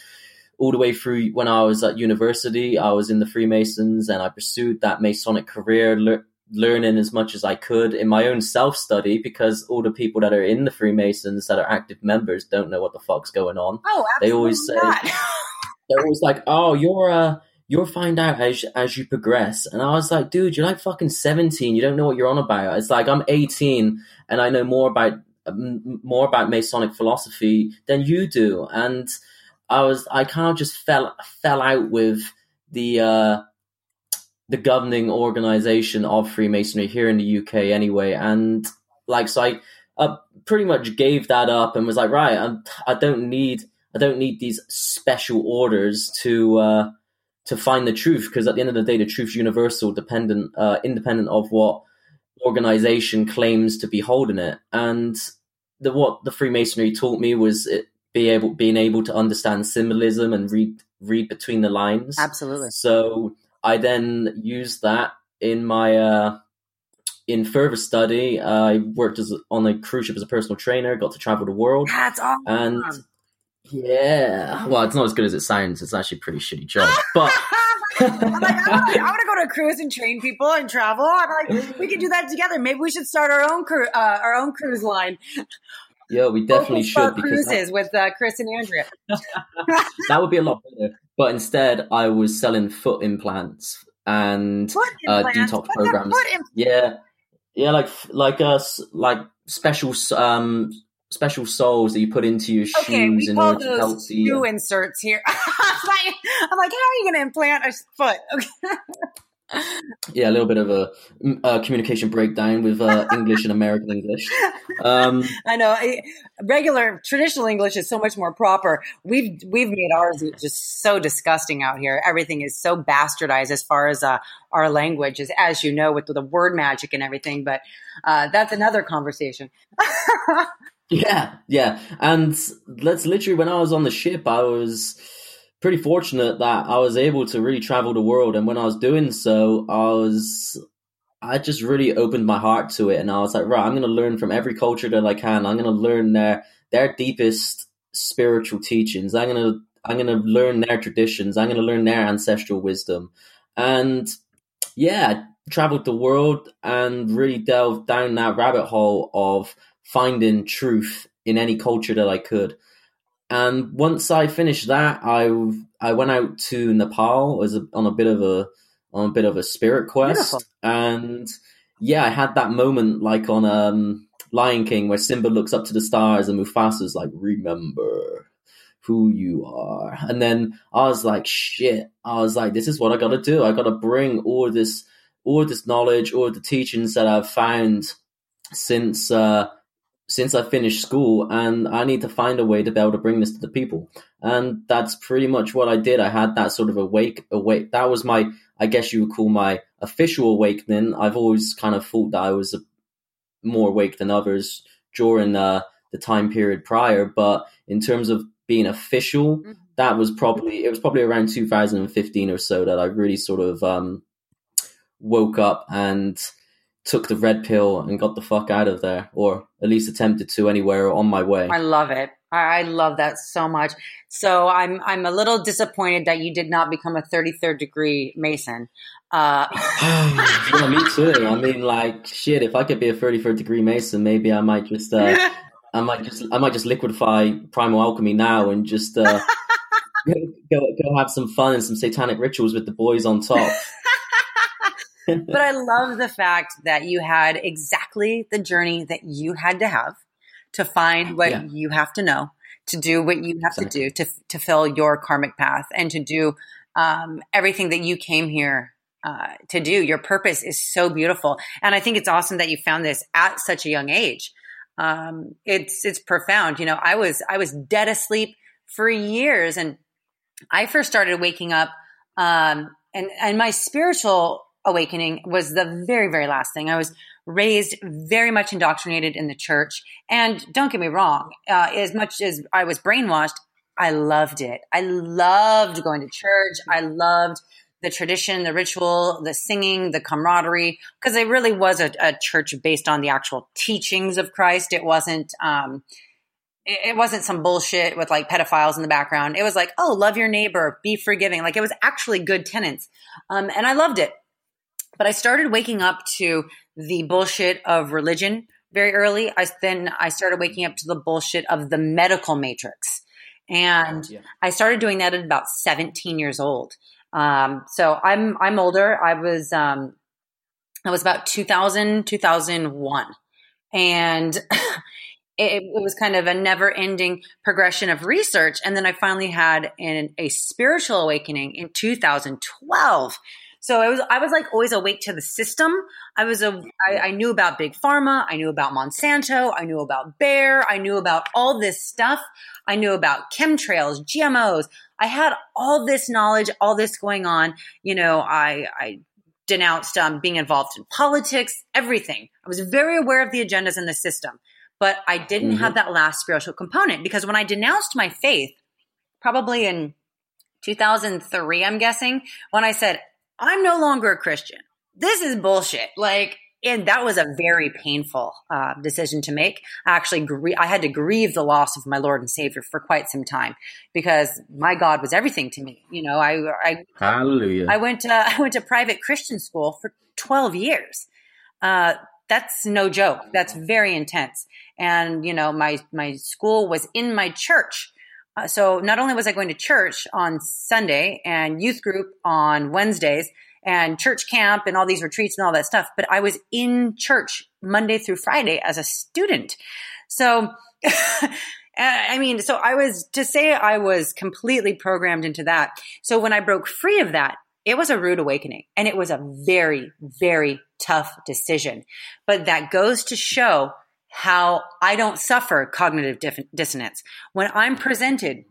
all the way through when I was at university, I was in the Freemasons and I pursued that Masonic career, lear- learning as much as I could in my own self study because all the people that are in the Freemasons that are active members don't know what the fuck's going on Oh, They absolutely always say-. they're always like, "Oh, you're uh, you'll find out as as you progress." And I was like, "Dude, you're like fucking 17. You don't know what you're on about." It's like I'm 18 and I know more about more about Masonic philosophy than you do. And I was I kind of just fell fell out with the uh, the governing organization of Freemasonry here in the UK anyway. And like so, I I pretty much gave that up and was like, right, I'm, I don't need I don't need these special orders to uh, to find the truth because at the end of the day, the truth's universal, dependent, uh, independent of what organization claims to be holding it. And the what the Freemasonry taught me was it, be able being able to understand symbolism and read read between the lines. Absolutely. So I then used that in my uh, in further study. I worked as on a cruise ship as a personal trainer. Got to travel the world. That's awesome. And yeah, well, it's not as good as it sounds. It's actually a pretty shitty job, but. I'm like, I want to go to a cruise and train people and travel. I'm like, we could do that together. Maybe we should start our own cru- uh, our own cruise line. Yeah, we definitely should because cruises that, with uh, Chris and Andrea. that would be a lot better. But instead, I was selling foot implants and foot uh, detox What's programs. Imp- yeah, yeah, like like us, like special um special soles that you put into your okay, shoes in order to help the shoe inserts here. I'm like, I'm like, how are you going to implant a foot? Okay. yeah, a little bit of a, a communication breakdown with uh, English and American English. Um, I know regular traditional English is so much more proper. We've we've made ours just so disgusting out here. Everything is so bastardized as far as uh, our language, as, as you know, with the word magic and everything. But uh, that's another conversation. Yeah, yeah, and that's literally when I was on the ship. I was pretty fortunate that I was able to really travel the world. And when I was doing so, I was, I just really opened my heart to it. And I was like, right, I'm going to learn from every culture that I can. I'm going to learn their, their deepest spiritual teachings. I'm going to, I'm going to learn their traditions. I'm going to learn their ancestral wisdom. And yeah, traveled the world and really delved down that rabbit hole of finding truth in any culture that I could. And once I finished that, I I went out to Nepal as a, on a bit of a on a bit of a spirit quest, Beautiful. and yeah, I had that moment like on um, Lion King where Simba looks up to the stars and Mufasa's like, "Remember who you are," and then I was like, "Shit!" I was like, "This is what I got to do. I got to bring all this all this knowledge, all the teachings that I've found since." Uh, since I finished school, and I need to find a way to be able to bring this to the people. And that's pretty much what I did. I had that sort of awake, awake. That was my, I guess you would call my official awakening. I've always kind of thought that I was a, more awake than others during uh, the time period prior. But in terms of being official, mm-hmm. that was probably it was probably around 2015 or so that I really sort of um, woke up and took the red pill and got the fuck out of there, or at least attempted to anywhere on my way. I love it. I love that so much. So I'm I'm a little disappointed that you did not become a 33rd degree Mason. Uh- yeah, me too. I mean, like shit. If I could be a 33rd degree Mason, maybe I might just uh, I might just I might just liquefy primal alchemy now and just uh, go, go go have some fun and some satanic rituals with the boys on top but I love the fact that you had exactly the journey that you had to have to find what yeah. you have to know, to do what you have exactly. to do to to fill your karmic path, and to do um, everything that you came here uh, to do. Your purpose is so beautiful, and I think it's awesome that you found this at such a young age. Um, it's it's profound. You know, I was I was dead asleep for years, and I first started waking up. Um, and and my spiritual awakening was the very, very last thing. I was raised very much indoctrinated in the church. And don't get me wrong, uh, as much as I was brainwashed, I loved it. I loved going to church. I loved the tradition, the ritual, the singing, the camaraderie, because it really was a, a, church based on the actual teachings of Christ. It wasn't, um, it, it wasn't some bullshit with like pedophiles in the background. It was like, oh, love your neighbor, be forgiving. Like it was actually good tenants, Um, and I loved it. But I started waking up to the bullshit of religion very early. I then I started waking up to the bullshit of the medical matrix. And yeah. I started doing that at about 17 years old. Um, so I'm I'm older. I was um, I was about 2000 2001, and it, it, was kind of a never ending progression of research. And then I finally had an, a spiritual awakening in 2012 So I was I was like always awake to the system. I was a I, I knew about big pharma. I knew about Monsanto. I knew about Bayer. I knew about all this stuff. I knew about chemtrails, GMOs. I had all this knowledge, all this going on. You know, I I denounced um, being involved in politics, everything. I was very aware of the agendas in the system, but I didn't mm-hmm. have that last spiritual component because when I denounced my faith, probably in 2003, I'm guessing, when I said, I'm no longer a Christian. This is bullshit. Like, and that was a very painful uh, decision to make. I actually, grie- I had to grieve the loss of my Lord and Savior for quite some time because my God was everything to me. You know, I, I, Hallelujah. I went to, I went to private Christian school for 12 years. Uh, that's no joke. That's very intense. And, you know, my, my school was in my church. Uh, so not only was I going to church on Sunday and youth group on Wednesdays and church camp and all these retreats and all that stuff, but I was in church Monday through Friday as a student. So, I mean, so I was to say I was completely programmed into that. So when I broke free of that, it was a rude awakening and it was a very, very tough decision. But that goes to show how I don't suffer cognitive dissonance. When I'm presented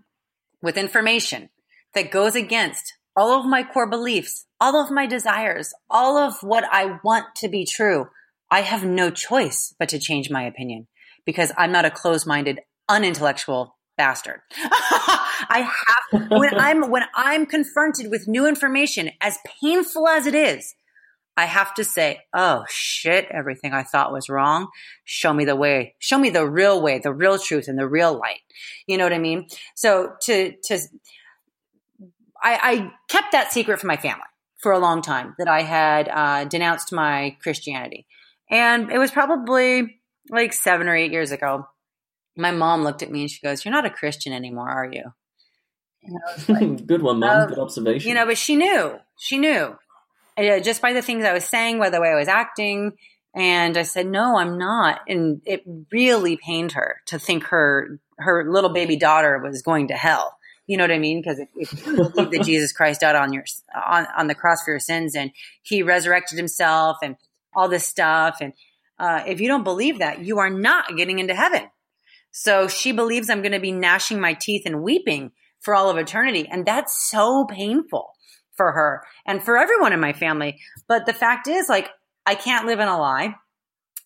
with information that goes against all of my core beliefs, all of my desires, all of what I want to be true, I have no choice but to change my opinion because I'm not a closed minded, unintellectual bastard. I have when I'm when I'm confronted with new information, as painful as it is, I have to say, oh shit, everything I thought was wrong. Show me the way. Show me the real way, the real truth and the real light. You know what I mean? So to, to, I, I kept that secret from my family for a long time that I had uh, denounced my Christianity. And it was probably like seven or eight years ago. My mom looked at me and she goes, You're not a Christian anymore, are you? Like, Good one, mom. Uh, Good observation. You know, but she knew. She knew uh, just by the things I was saying, by the way I was acting. And I said, no, I'm not. And it really pained her to think her, her little baby daughter was going to hell. You know what I mean? Because if, if, you believe that Jesus Christ died on your, on, on the cross for your sins and he resurrected himself and all this stuff. And, uh, if you don't believe that, you are not getting into heaven. So she believes I'm going to be gnashing my teeth and weeping for all of eternity. And that's so painful for her and for everyone in my family. But the fact is, like, I can't live in a lie.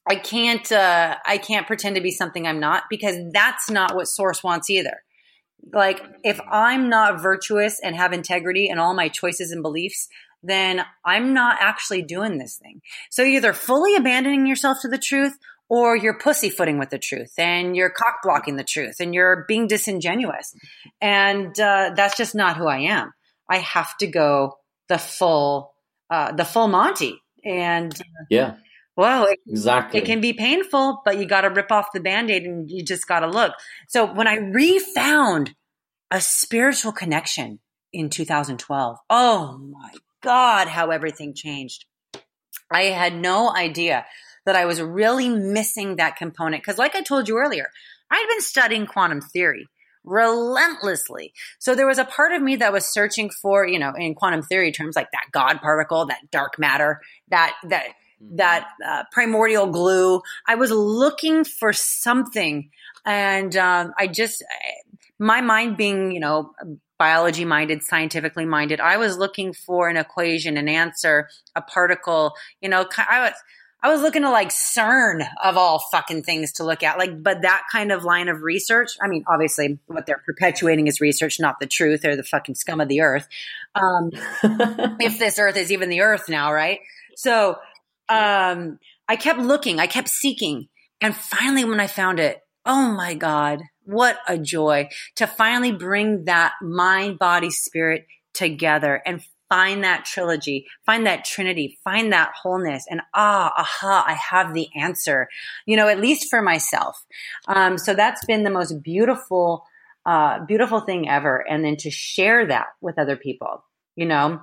I can't, uh, I can't pretend to be something I'm not because that's not what source wants either. Like, if I'm not virtuous and have integrity in all my choices and beliefs, then I'm not actually doing this thing. So either fully abandoning yourself to the truth or you're pussyfooting with the truth and you're cock blocking the truth and you're being disingenuous. And uh, that's just not who I am. I have to go the full, uh, the full Monty. And yeah, well, it, exactly. It can be painful, but you got to rip off the band-aid and you just got to look. So when I refound a spiritual connection in 2012, oh my God, how everything changed. I had no idea that I was really missing that component. Cause like I told you earlier, I'd been studying quantum theory relentlessly. So there was a part of me that was searching for, you know, in quantum theory terms, like that God particle, that dark matter, that that mm-hmm. that uh, primordial glue. I was looking for something, and um, I just my mind being, you know. Biology minded, scientifically minded. I was looking for an equation, an answer, a particle. You know, I was I was looking to like CERN of all fucking things to look at. Like, but that kind of line of research, I mean, obviously what they're perpetuating is research, not the truth or the fucking scum of the earth. Um, if this earth is even the earth now, right? So, um, I kept looking, I kept seeking. And finally, when I found it, oh my God, what a joy to finally bring that mind, body, spirit together and find that trilogy, find that trinity, find that wholeness, and ah, aha, I have the answer, you know, at least for myself. Um, so that's been the most beautiful, uh, beautiful thing ever. And then to share that with other people, you know,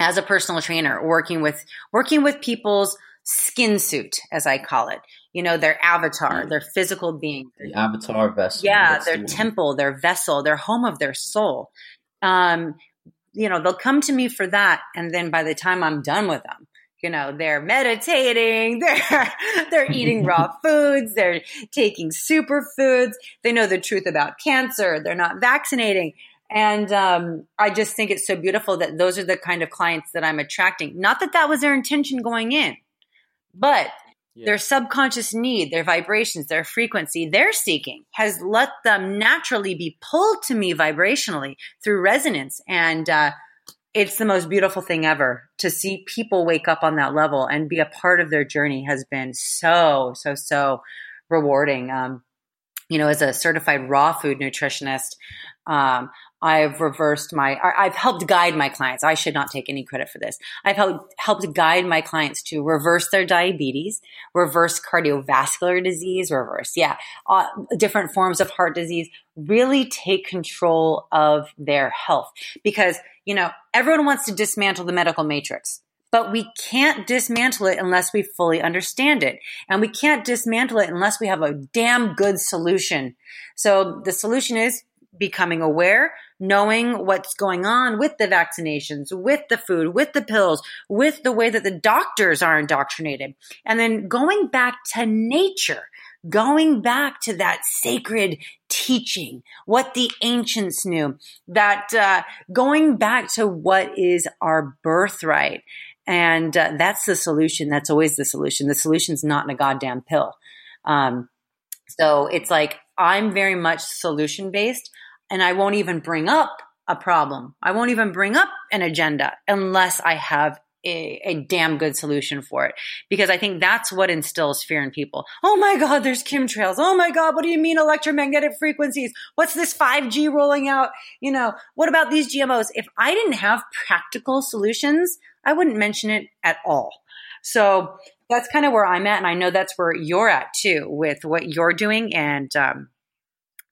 as a personal trainer, working with, working with people's skin suit, as I call it, you know, their avatar, their physical being. The avatar vessel. Yeah, their temple, their vessel, their home of their soul. Um, you know, they'll come to me for that. And then by the time I'm done with them, you know, they're meditating, they're, they're eating raw foods, they're taking superfoods, they know the truth about cancer, they're not vaccinating. And um, I just think it's so beautiful that those are the kind of clients that I'm attracting. Not that that was their intention going in, but yeah. their subconscious need, their vibrations, their frequency they're seeking has let them naturally be pulled to me vibrationally through resonance. And uh, it's the most beautiful thing ever to see people wake up on that level and be a part of their journey has been so, so, so rewarding. Um, you know, as a certified raw food nutritionist, um, I've reversed my, I've helped guide my clients. I should not take any credit for this. I've helped, helped guide my clients to reverse their diabetes, reverse cardiovascular disease, reverse, yeah, uh, different forms of heart disease, really take control of their health. Because, you know, everyone wants to dismantle the medical matrix but we can't dismantle it unless we fully understand it. And we can't dismantle it unless we have a damn good solution. So the solution is becoming aware, knowing what's going on with the vaccinations, with the food, with the pills, with the way that the doctors are indoctrinated. And then going back to nature, going back to that sacred teaching, what the ancients knew, that uh, going back to what is our birthright. And uh, that's the solution. That's always the solution. The solution's not in a goddamn pill. Um, so it's like I'm very much solution based and I won't even bring up a problem. I won't even bring up an agenda unless I have a, a, damn good solution for it. Because I think that's what instills fear in people. Oh my God, there's chemtrails. Oh my God, what do you mean electromagnetic frequencies? What's this 5G rolling out? You know, what about these GMOs? If I didn't have practical solutions, I wouldn't mention it at all. So that's kind of where I'm at. And I know that's where you're at too with what you're doing. And, um,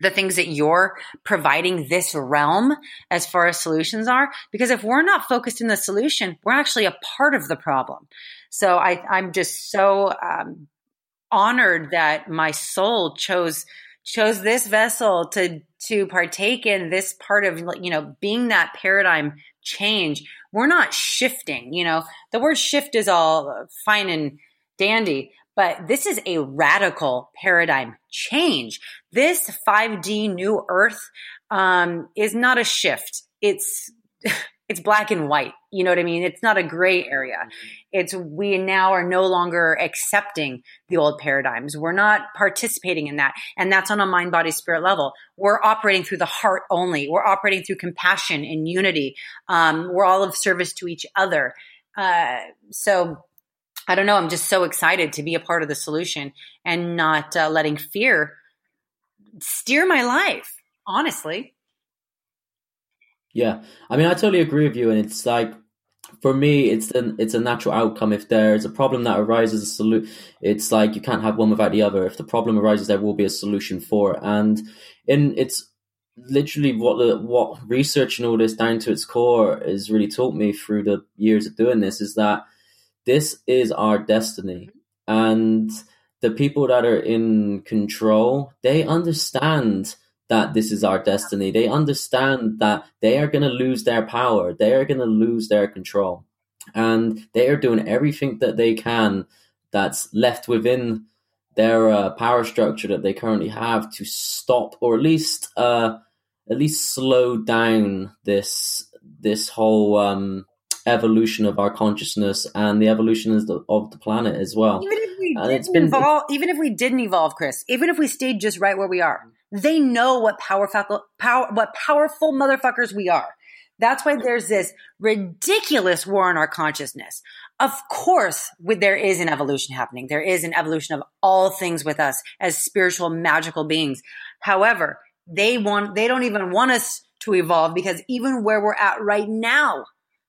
the things that you're providing this realm as far as solutions are. Because if we're not focused in the solution, we're actually a part of the problem. So I, am just so um, honored that my soul chose chose this vessel to to partake in this part of you know being that paradigm change. We're not shifting. You know, the word shift is all fine and dandy, but this is a radical paradigm change. This 5D new earth um, is not a shift. It's it's black and white. You know what I mean? It's not a gray area. It's we now are no longer accepting the old paradigms. We're not participating in that. And that's on a mind, body, spirit level. We're operating through the heart only. We're operating through compassion and unity. Um, we're all of service to each other. Uh, so I don't know. I'm just so excited to be a part of the solution and not uh, letting fear steer my life, honestly. Yeah. I mean, I totally agree with you. And it's like, for me, it's an it's a natural outcome. If there's a problem that arises, a solution, it's like you can't have one without the other. If the problem arises, there will be a solution for it. And in it's literally what the what research and all this down to its core has really taught me through the years of doing this is that this is our destiny. And the people that are in control, they understand that this is our destiny. They understand that they are going to lose their power. They are going to lose their control. And they are doing everything that they can that's left within their uh, power structure that they currently have to stop or at least uh, at least slow down this this whole um, evolution of our consciousness and the evolution of the, of the planet as well. Even if we and didn't been, evolve, even if we didn't evolve, Chris, even if we stayed just right where we are, they know what powerful, power, what powerful motherfuckers we are. That's why there's this ridiculous war on our consciousness. Of course, there is an evolution happening. There is an evolution of all things with us as spiritual, magical beings. However, they want, they don't even want us to evolve because even where we're at right now,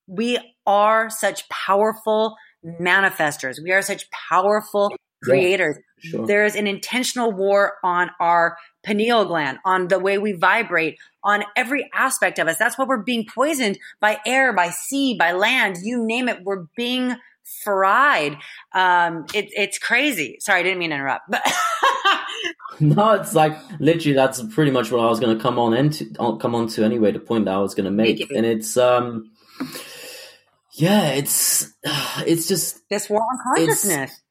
we are such powerful manifestors. We are such powerful creators. Yeah, sure. There's an intentional war on our pineal gland, on the way we vibrate, on every aspect of us. That's why we're being poisoned by air, by sea, by land, you name it. We're being fried. Um, it, it's crazy. Sorry, I didn't mean to interrupt, but. no, it's like literally that's pretty much what I was going to come on into come on to anyway. The point that I was going to make, make it. and it's um, yeah, it's it's just this war on consciousness.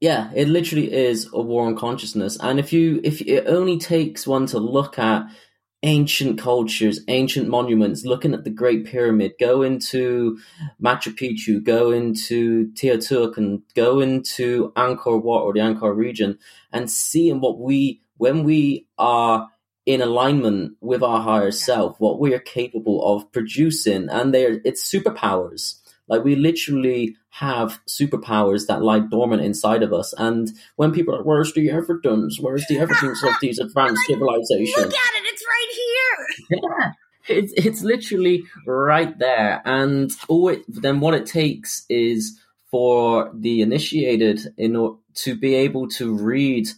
Yeah, it literally is a war on consciousness, and if you if it only takes one to look at ancient cultures, ancient monuments, looking at the Great Pyramid, go into Machu Picchu, go into Teotihuacan, go into Angkor Wat or the Angkor region, and seeing what we, when we are in alignment with our higher self, what we are capable of producing, and they're it's superpowers. Like we literally have superpowers that lie dormant inside of us. And when people are, where's the evidence? Where's the evidence of these advanced civilizations? Look at it, it's right here. Yeah. It's, it's literally right there. And all it, then what it takes is for the initiated in order to be able to read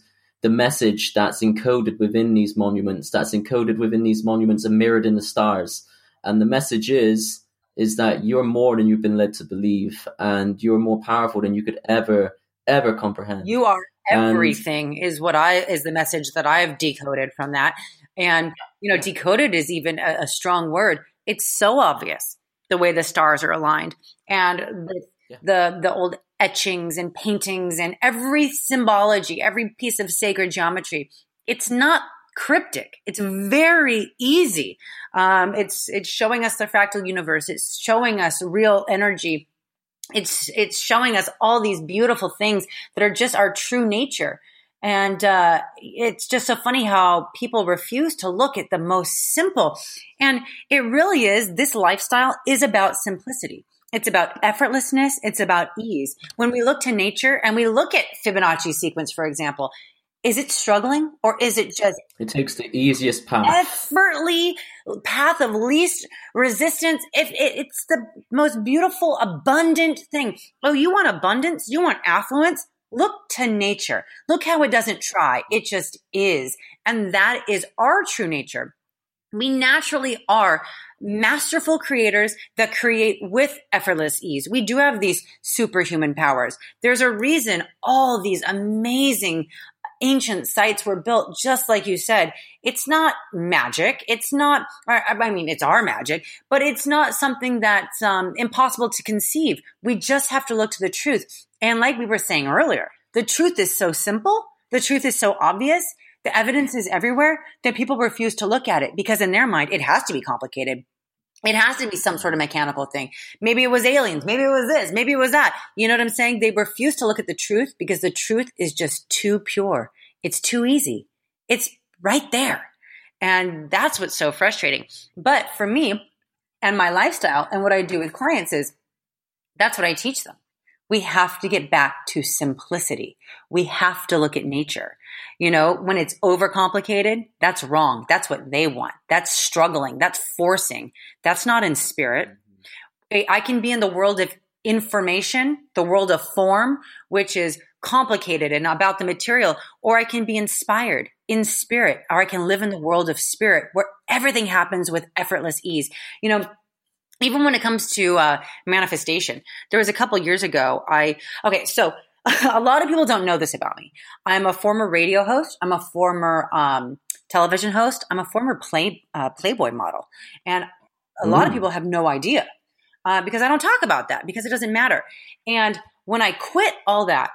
the message that's encoded within these monuments, that's encoded within these monuments and mirrored in the stars. And the message is is that you're more than you've been led to believe and you're more powerful than you could ever ever comprehend. You are everything and, is what i is the message that i've decoded from that. And you know decoded is even a, a strong word. It's so obvious the way the stars are aligned. And the, yeah. the the old etchings and paintings and every symbology every piece of sacred geometry it's not cryptic. It's very easy. Um, it's it's showing us the fractal universe. It's showing us real energy. It's it's showing us all these beautiful things that are just our true nature. And uh, it's just so funny how people refuse to look at the most simple. And it really is. This lifestyle is about simplicity. It's about effortlessness. It's about ease. When we look to nature and we look at Fibonacci sequence, for example, is it struggling or is it just it takes the easiest path. effortly path of least resistance? If it, it's the most beautiful abundant thing. Oh you want abundance? You want affluence? Look to nature. Look how it doesn't try. It just is. And that is our true nature. We naturally are masterful creators that create with effortless ease. We do have these superhuman powers. There's a reason all these amazing ancient sites were built just like you said. It's not magic. It's not, I mean, it's our magic, but it's not something that's um, impossible to conceive. We just have to look to the truth. And like we were saying earlier, the truth is so simple. The truth is so obvious. The evidence is everywhere that people refuse to look at it because in their mind, it has to be complicated. It has to be some sort of mechanical thing. Maybe it was aliens. Maybe it was this. Maybe it was that. You know what I'm saying? They refuse to look at the truth because the truth is just too pure. It's too easy. It's right there. And that's what's so frustrating. But for me and my lifestyle and what I do with clients is that's what I teach them. We have to get back to simplicity. We have to look at nature. You know, when it's overcomplicated, that's wrong. That's what they want. That's struggling. That's forcing. That's not in spirit. Mm-hmm. I can be in the world of information, the world of form, which is complicated and about the material, or I can be inspired in spirit, or I can live in the world of spirit where everything happens with effortless ease. You know, even when it comes to uh, manifestation, there was a couple years ago, I, okay, so a lot of people don't know this about me. I'm a former radio host. I'm a former um, television host. I'm a former play uh, Playboy model, and a lot of people have no idea uh, because I don't talk about that because it doesn't matter. And when I quit all that,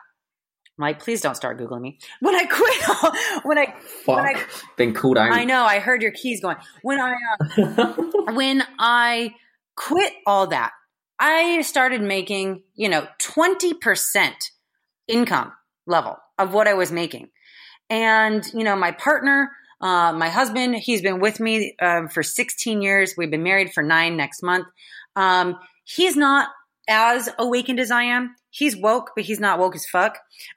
like, please don't start googling me. When I quit, when I Fuck. when I been called out. I know. I heard your keys going. When I uh, when I quit all that, I started making you know twenty percent income level of what I was making. And, you know, my partner, uh, my husband, he's been with me um, for 16 years. We've been married for nine next month. Um, he's not as awakened as I am. He's woke, but he's not woke as fuck,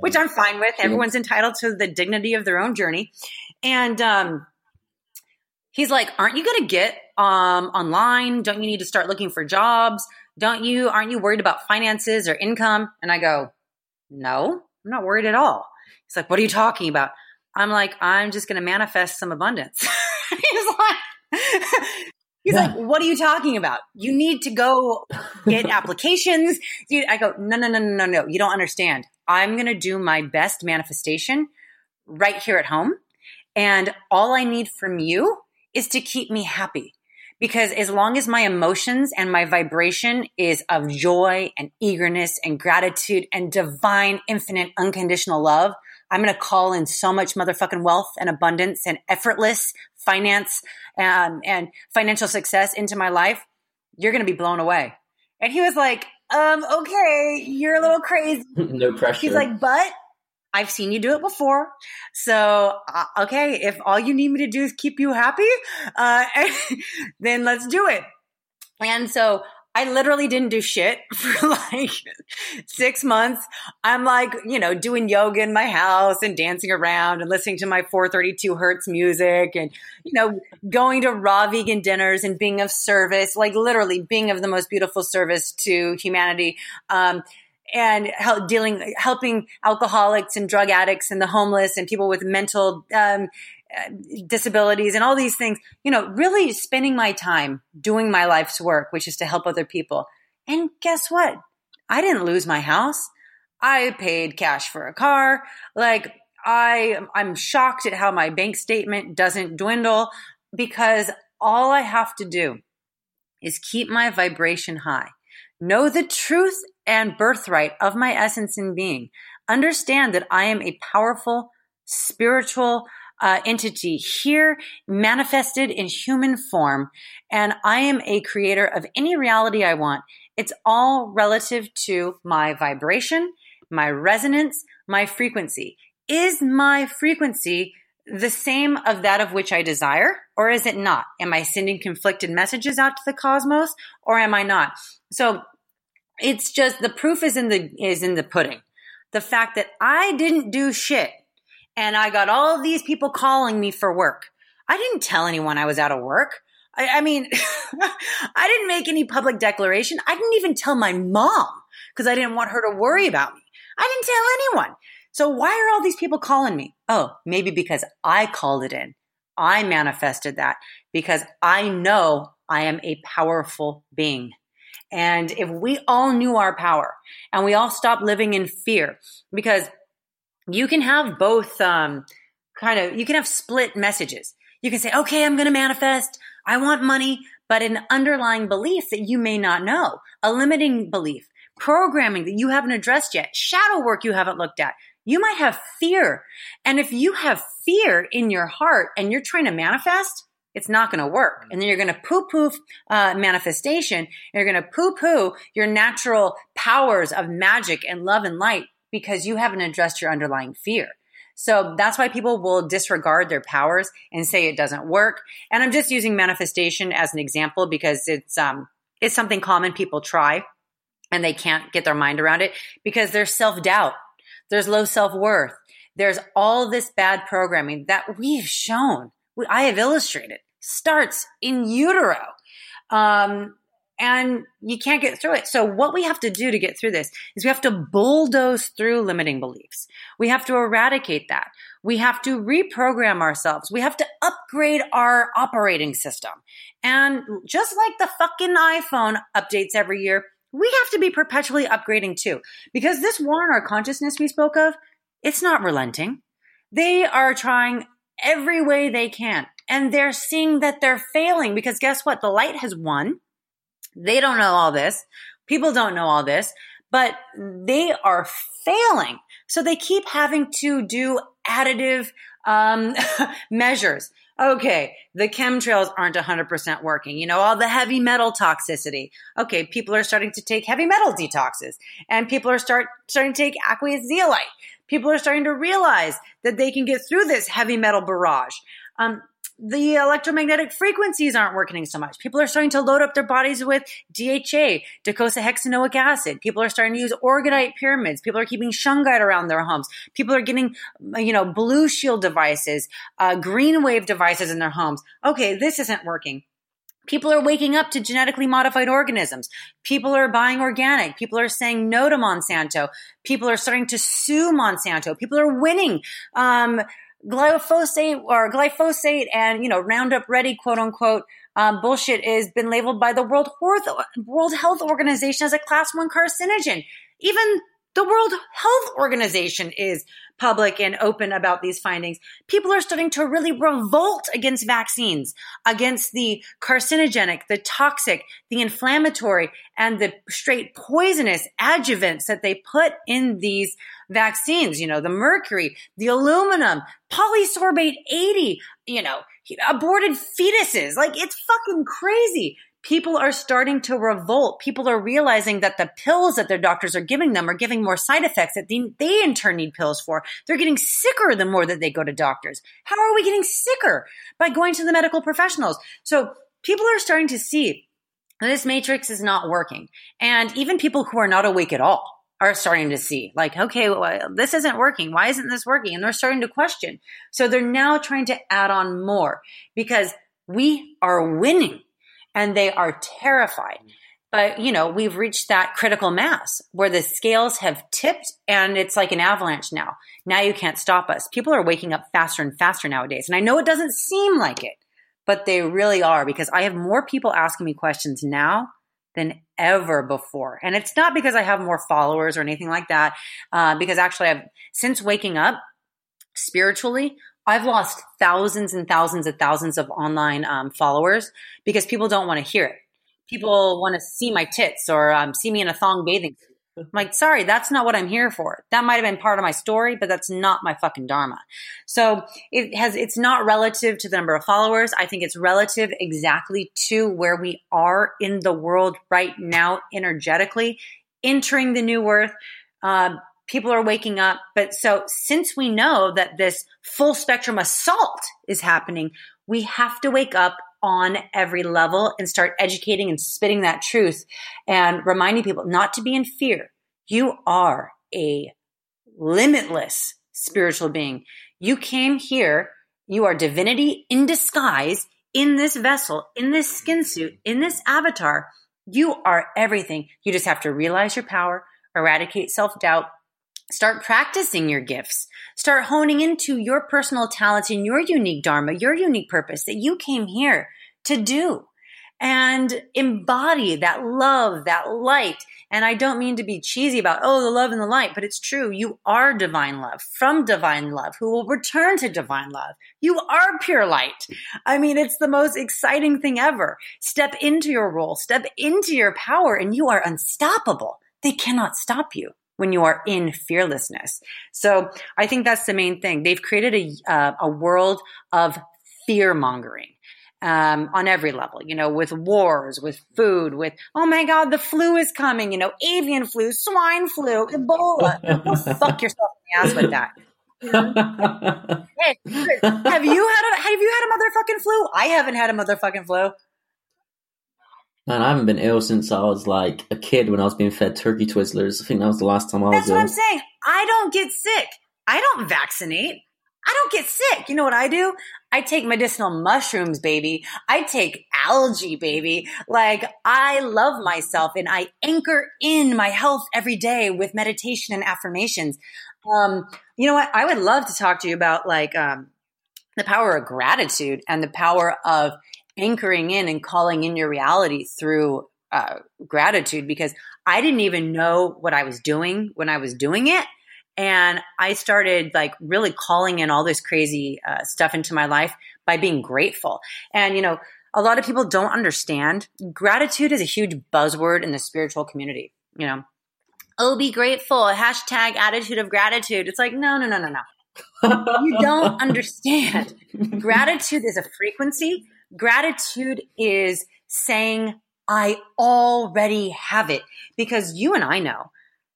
which I'm fine with. Everyone's entitled to the dignity of their own journey. And um, he's like, Aren't you going to get um, online? Don't you need to start looking for jobs? don't you, aren't you worried about finances or income? And I go, no, I'm not worried at all. He's like, what are you talking about? I'm like, I'm just going to manifest some abundance. He's like, He's yeah. like, what are you talking about? You need to go get applications. I go, no, no, no, no, no, no. You don't understand. I'm going to do my best manifestation right here at home. And all I need from you is to keep me happy. Because as long as my emotions and my vibration is of joy and eagerness and gratitude and divine, infinite, unconditional love, I'm going to call in so much motherfucking wealth and abundance and effortless finance and, and financial success into my life. You're going to be blown away. And he was like, um, okay, you're a little crazy. no pressure. He's like, but I've seen you do it before. So, uh, okay, if all you need me to do is keep you happy, uh, then let's do it. And so I literally didn't do shit for like six months. I'm like, you know, doing yoga in my house and dancing around and listening to my 432 hertz music and, you know, going to raw vegan dinners and being of service, like literally being of the most beautiful service to humanity. Um, and help dealing, helping alcoholics and drug addicts and the homeless and people with mental um, disabilities and all these things. You know, really spending my time doing my life's work, which is to help other people. And guess what? I didn't lose my house. I paid cash for a car. Like I, I'm shocked at how my bank statement doesn't dwindle because all I have to do is keep my vibration high. Know the truth and birthright of my essence and being. Understand that I am a powerful, spiritual uh, entity here manifested in human form. And I am a creator of any reality I want. It's all relative to my vibration, my resonance, my frequency. Is my frequency the same of that of which I desire, or is it not? Am I sending conflicted messages out to the cosmos, or am I not? So it's just the proof is in the is in the pudding. The fact that I didn't do shit and I got all these people calling me for work. I didn't tell anyone I was out of work. I, I mean, I didn't make any public declaration. I didn't even tell my mom because I didn't want her to worry about me. I didn't tell anyone. So why are all these people calling me? Oh, maybe because I called it in. I manifested that because I know I am a powerful being. And if we all knew our power and we all stopped living in fear, because you can have both, um, kind of, you can have split messages. You can say, okay, I'm going to manifest. I want money, but an underlying belief that you may not know, a limiting belief, programming that you haven't addressed yet, shadow work you haven't looked at. You might have fear. And if you have fear in your heart and you're trying to manifest, it's not going to work. And then you're going to poo poo uh, manifestation. You're going to poo poo your natural powers of magic and love and light because you haven't addressed your underlying fear. So that's why people will disregard their powers and say it doesn't work. And I'm just using manifestation as an example because it's um it's something common people try and they can't get their mind around it because there's self-doubt. There's low self-worth. There's all this bad programming that we've shown. I have illustrated starts in utero. Um, and you can't get through it. So what we have to do to get through this is we have to bulldoze through limiting beliefs. We have to eradicate that. We have to reprogram ourselves. We have to upgrade our operating system. And just like the fucking iPhone updates every year, we have to be perpetually upgrading too. Because this war on our consciousness we spoke of, it's not relenting. They are trying every way they can. And they're seeing that they're failing because guess what? The light has won they don't know all this. People don't know all this, but they are failing. So they keep having to do additive um, measures. Okay, the chemtrails aren't 100% working. You know, all the heavy metal toxicity. Okay, people are starting to take heavy metal detoxes and people are start, starting to take aqueous zeolite. People are starting to realize that they can get through this heavy metal barrage. Um, the electromagnetic frequencies aren't working so much. People are starting to load up their bodies with DHA, docosahexaenoic acid. People are starting to use orgonite pyramids. People are keeping shungite around their homes. People are getting, you know, Blushield devices, uh, green wave devices in their homes. Okay, this isn't working. People are waking up to genetically modified organisms. People are buying organic. People are saying no to Monsanto. People are starting to sue Monsanto. People are winning. Um, glyphosate or glyphosate and you know Roundup Ready, quote unquote, Um, bullshit is been labeled by the World World Health Organization as a class one carcinogen. Even the World Health Organization is public and open about these findings. People are starting to really revolt against vaccines, against the carcinogenic, the toxic, the inflammatory, and the straight poisonous adjuvants that they put in these vaccines. You know, the mercury, the aluminum, polysorbate 80, you know, aborted fetuses. Like it's fucking crazy people are starting to revolt. People are realizing that the pills that their doctors are giving them are giving more side effects that they, they in turn need pills for. They're getting sicker the more that they go to doctors. How are we getting sicker? By going to the medical professionals. So people are starting to see this matrix is not working. And even people who are not awake at all are starting to see like, okay, well, this isn't working. Why isn't this working? And they're starting to question. So they're now trying to add on more because we are winning and they are terrified. But, you know, we've reached that critical mass where the scales have tipped and it's like an avalanche now. Now you can't stop us. People are waking up faster and faster nowadays. And I know it doesn't seem like it, but they really are because I have more people asking me questions now than ever before. And it's not because I have more followers or anything like that, uh, because actually I've, since waking up spiritually, I've lost thousands and thousands and thousands of online um, followers because people don't want to hear it. People want to see my tits or um, see me in a thong bathing suit. I'm like, sorry, that's not what I'm here for. That might have been part of my story, but that's not my fucking dharma. So it has, it's not relative to the number of followers. I think it's relative exactly to where we are in the world right now, energetically, entering the new earth. Uh, people are waking up. But so since we know that this full spectrum assault is happening, we have to wake up on every level and start educating and spitting that truth and reminding people not to be in fear. You are a limitless spiritual being. You came here. You are divinity in disguise in this vessel, in this skin suit, in this avatar. You are everything. You just have to realize your power, eradicate self doubt, Start practicing your gifts. Start honing into your personal talents and your unique dharma, your unique purpose that you came here to do and embody that love, that light. And I don't mean to be cheesy about, oh, the love and the light, but it's true. You are divine love from divine love who will return to divine love. You are pure light. I mean, it's the most exciting thing ever. Step into your role, step into your power, and you are unstoppable. They cannot stop you when you are in fearlessness. So I think that's the main thing. They've created a, uh, a world of fear mongering. Um, on every level, you know, with wars, with food, with, oh my God, the flu is coming, you know, avian flu, swine flu, Ebola. Go fuck yourself in the ass with that. hey, have you had a have you had a motherfucking flu? I haven't had a motherfucking flu. Man, I haven't been ill since I was like a kid when I was being fed turkey twizzlers. I think that was the last time I That's was That's what ill. I'm saying. I don't get sick. I don't vaccinate. I don't get sick. You know what I do? I take medicinal mushrooms, baby. I take algae, baby. Like I love myself and I anchor in my health every day with meditation and affirmations. Um, you know what? I would love to talk to you about like um, the power of gratitude and the power of anchoring in and calling in your reality through uh, gratitude because I didn't even know what I was doing when I was doing it. And I started like really calling in all this crazy uh, stuff into my life by being grateful. And, you know, a lot of people don't understand gratitude is a huge buzzword in the spiritual community. You know, oh, be grateful, hashtag attitude of gratitude. It's like, no, no, no, no, no. you don't understand. Gratitude is a frequency Gratitude is saying, I already have it because you and I know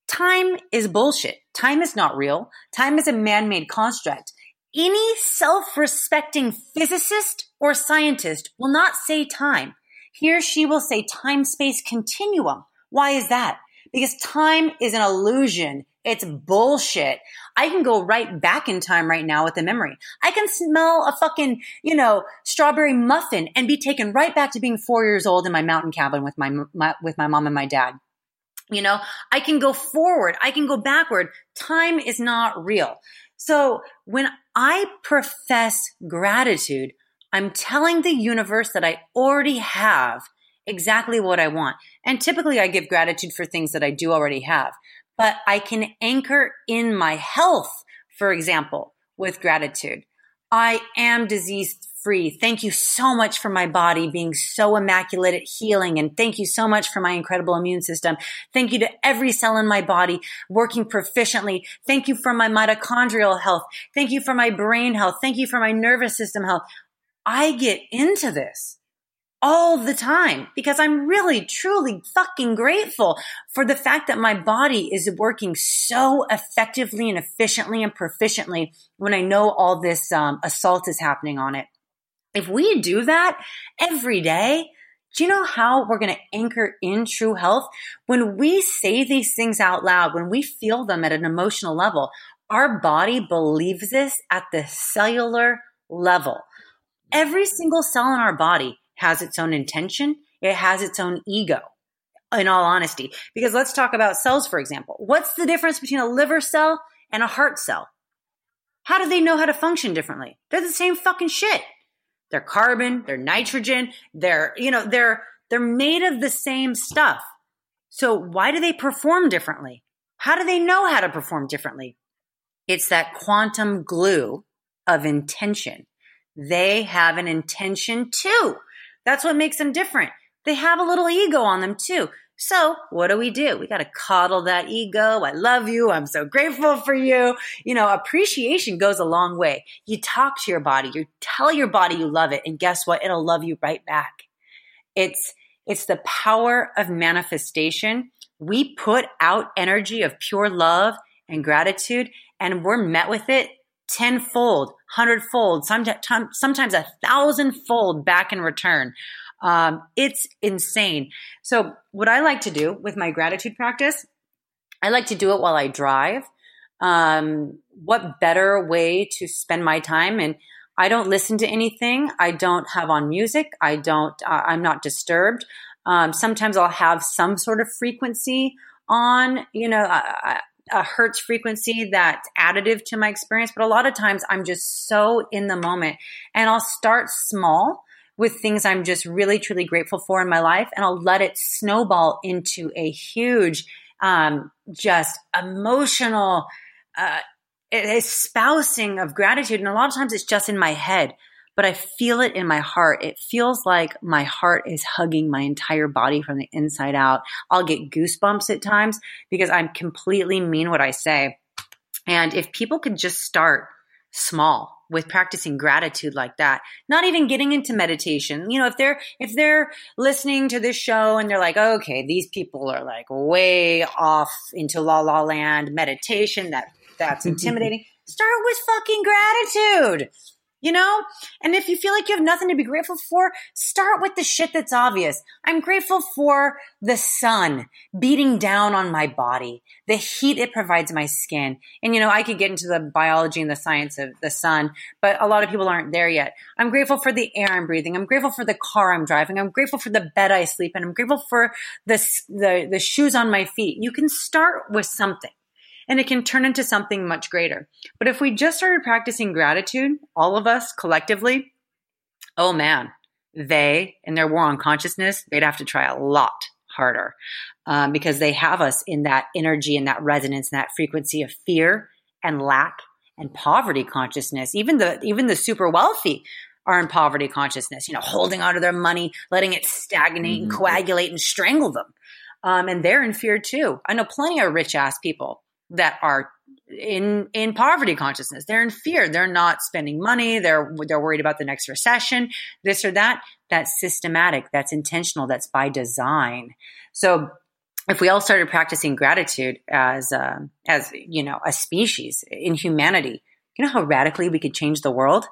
time is bullshit. Time is not real. Time is a man made construct. Any self respecting physicist or scientist will not say time. He or she will say time space continuum. Why is that? Because time is an illusion. It's bullshit. I can go right back in time right now with the memory. I can smell a fucking, you know, strawberry muffin and be taken right back to being four years old in my mountain cabin with my, my with my mom and my dad. You know, I can go forward. I can go backward. Time is not real. So when I profess gratitude, I'm telling the universe that I already have exactly what I want. And typically I give gratitude for things that I do already have, but I can anchor in my health, for example, with gratitude. I am disease free. Thank you so much for my body being so immaculate at healing. And thank you so much for my incredible immune system. Thank you to every cell in my body working proficiently. Thank you for my mitochondrial health. Thank you for my brain health. Thank you for my nervous system health. I get into this all the time because I'm really, truly fucking grateful for the fact that my body is working so effectively and efficiently and proficiently when I know all this um, assault is happening on it. If we do that every day, do you know how we're going to anchor in true health? When we say these things out loud, when we feel them at an emotional level, our body believes this at the cellular level. Every single cell in our body has its own intention. It has its own ego in all honesty. Because let's talk about cells, for example. What's the difference between a liver cell and a heart cell? How do they know how to function differently? They're the same fucking shit. They're carbon, they're nitrogen, they're, you know, they're, they're made of the same stuff. So why do they perform differently? How do they know how to perform differently? It's that quantum glue of intention. They have an intention too. That's what makes them different. They have a little ego on them too. So what do we do? We got to coddle that ego. I love you. I'm so grateful for you. You know, appreciation goes a long way. You talk to your body. You tell your body you love it. And guess what? It'll love you right back. It's, it's the power of manifestation. We put out energy of pure love and gratitude and we're met with it tenfold, hundredfold, sometimes, sometimes a thousandfold back in return. Um, it's insane. So, what I like to do with my gratitude practice, I like to do it while I drive. Um, what better way to spend my time? And I don't listen to anything. I don't have on music. I don't. Uh, I'm not disturbed. Um, sometimes I'll have some sort of frequency on. You know, I, a hertz frequency that's additive to my experience, but a lot of times I'm just so in the moment. And I'll start small with things I'm just really truly grateful for in my life and I'll let it snowball into a huge um, just emotional uh, espousing of gratitude. And a lot of times it's just in my head but I feel it in my heart. It feels like my heart is hugging my entire body from the inside out. I'll get goosebumps at times because I'm completely mean what I say. And if people could just start small with practicing gratitude like that not even getting into meditation you know if they're if they're listening to this show and they're like okay these people are like way off into la la land meditation that that's intimidating start with fucking gratitude you know? And if you feel like you have nothing to be grateful for, start with the shit that's obvious. I'm grateful for the sun beating down on my body, the heat it provides my skin. And, you know, I could get into the biology and the science of the sun, but a lot of people aren't there yet. I'm grateful for the air I'm breathing. I'm grateful for the car I'm driving. I'm grateful for the bed I sleep in. I'm grateful for the, the, the shoes on my feet. You can start with something and it can turn into something much greater. But if we just started practicing gratitude, all of us collectively, oh man, they in their war on consciousness, they'd have to try a lot harder um, because they have us in that energy and that resonance and that frequency of fear and lack and poverty consciousness. Even the even the super wealthy are in poverty consciousness. You know, holding onto their money, letting it stagnate mm-hmm. and coagulate and strangle them. Um, and they're in fear too. I know plenty of rich ass people that are in in poverty consciousness. They're in fear. They're not spending money. They're they're worried about the next recession, this or that. That's systematic. That's intentional. That's by design. So if we all started practicing gratitude as uh, as you know a species in humanity, you know how radically we could change the world.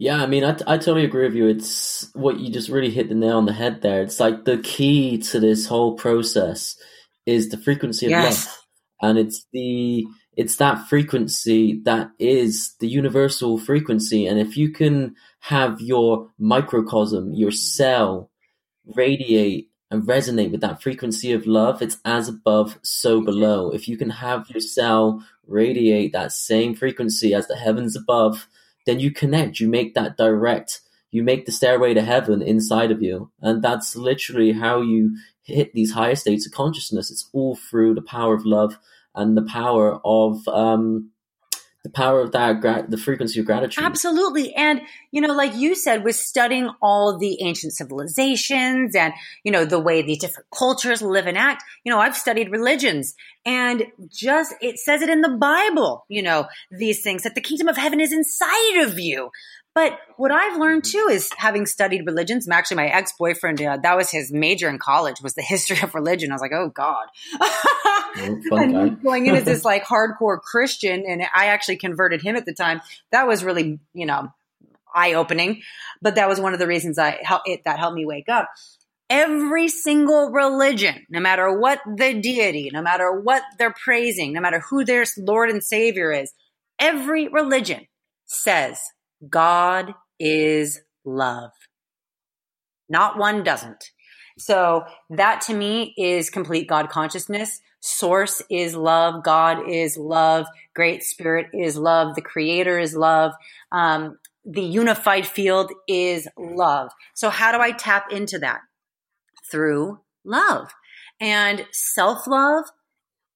Yeah, I mean, I, I totally agree with you. It's what you just really hit the nail on the head there. It's like the key to this whole process is the frequency of yes. love, and it's the it's that frequency that is the universal frequency. And if you can have your microcosm, your cell, radiate and resonate with that frequency of love, it's as above, so below. If you can have your cell radiate that same frequency as the heavens above, then you connect. You make that direct. You make the stairway to heaven inside of you, and that's literally how you hit these higher states of consciousness. It's all through the power of love and the power of um, the power of that gra- the frequency of gratitude. Absolutely. And you know like you said with studying all the ancient civilizations and you know the way these different cultures live and act. You know i've studied religions. And just it says it in the bible you know these things that the kingdom of heaven is inside of you but what I've learned too is having studied religions. Actually, my ex boyfriend, uh, that was his major in college, was the history of religion. I was like, oh God. and going in as this like hardcore Christian, and I actually converted him at the time. That was really, you know, eye opening. But that was one of the reasons I it, that helped me wake up. Every single religion, no matter what the deity, no matter what they're praising, no matter who their Lord and Savior is, every religion says God is love. Not one doesn't. So that to me is complete God consciousness. Source is love. God is love. Great Spirit is love. The Creator is love. Um, the unified field is love. So how do I tap into that? Through love. And self love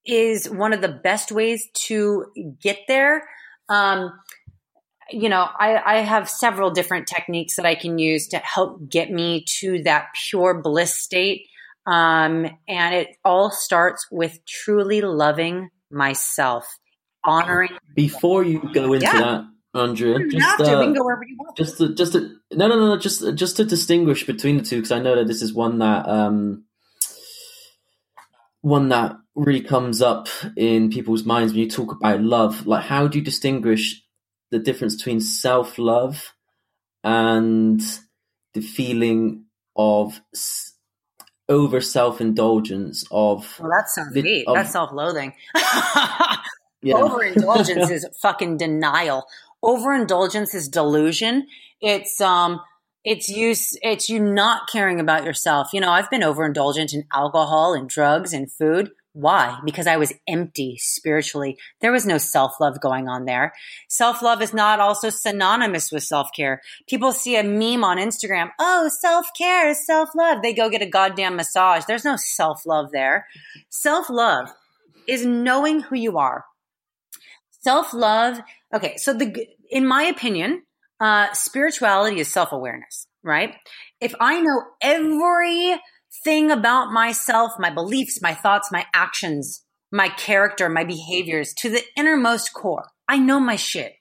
is one of the best ways to get there. Um, you know, I, I have several different techniques that I can use to help get me to that pure bliss state. Um, and it all starts with truly loving myself, honoring. Before you go into yeah. that, Andrea, just, uh, to, just to, just to, no, no, no, just, just to distinguish between the two, because I know that this is one that, um, one that really comes up in people's minds when you talk about love. Like, how do you distinguish the difference between self love and the feeling of over self indulgence of well that sounds deep that's self loathing yeah. overindulgence is fucking denial. Overindulgence is delusion. It's um it's you it's you not caring about yourself. You know i've been overindulgent in alcohol and drugs and food why? Because I was empty spiritually. There was no self love going on there. Self love is not also synonymous with self care. People see a meme on Instagram. Oh, self care is self love. They go get a goddamn massage. There's no self love there. Self love is knowing who you are. Self love. Okay. So the, in my opinion, uh, spirituality is self awareness, right? If I know every thing about myself, my beliefs, my thoughts, my actions, my character, my behaviors to the innermost core. I know my shit.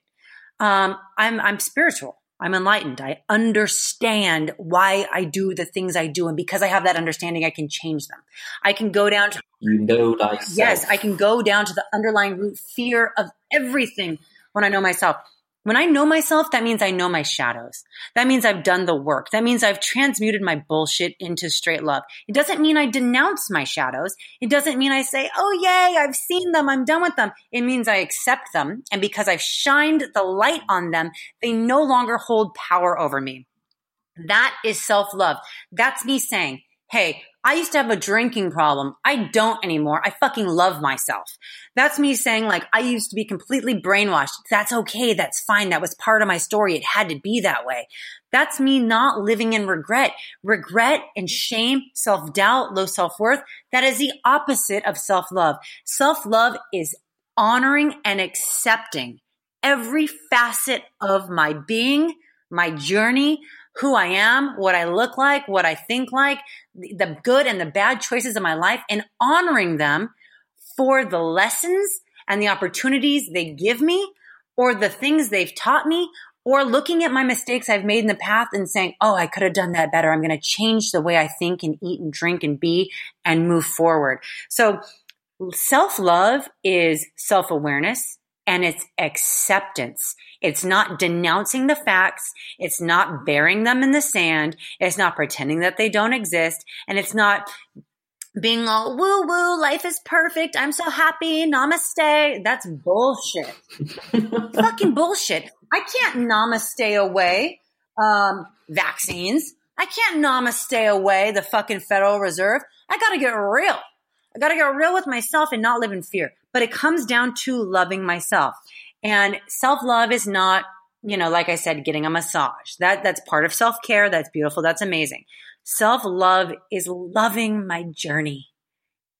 Um, I'm, I'm spiritual. I'm enlightened. I understand why I do the things I do. And because I have that understanding, I can change them. I can go down to, you know, thyself. yes, I can go down to the underlying root fear of everything when I know myself. When I know myself, that means I know my shadows. That means I've done the work. That means I've transmuted my bullshit into straight love. It doesn't mean I denounce my shadows. It doesn't mean I say, oh, yay, I've seen them. I'm done with them. It means I accept them. And because I've shined the light on them, they no longer hold power over me. That is self love. That's me saying, hey, I used to have a drinking problem. I don't anymore. I fucking love myself. That's me saying like, I used to be completely brainwashed. That's okay. That's fine. That was part of my story. It had to be that way. That's me not living in regret. Regret and shame, self doubt, low self worth. That is the opposite of self love. Self love is honoring and accepting every facet of my being, my journey, who I am, what I look like, what I think like, the good and the bad choices in my life, and honoring them for the lessons and the opportunities they give me, or the things they've taught me, or looking at my mistakes I've made in the past and saying, Oh, I could have done that better. I'm going to change the way I think and eat and drink and be and move forward. So self love is self awareness and it's acceptance. It's not denouncing the facts. It's not burying them in the sand. It's not pretending that they don't exist. And it's not being all woo woo, life is perfect. I'm so happy. Namaste. That's bullshit. Fucking bullshit. I can't namaste away um, vaccines. I can't namaste away the fucking Federal Reserve. I got to get real. I got to get real with myself and not live in fear. But it comes down to loving myself. And self love is not you know, like I said, getting a massage. That that's part of self-care. That's beautiful. That's amazing. Self-love is loving my journey.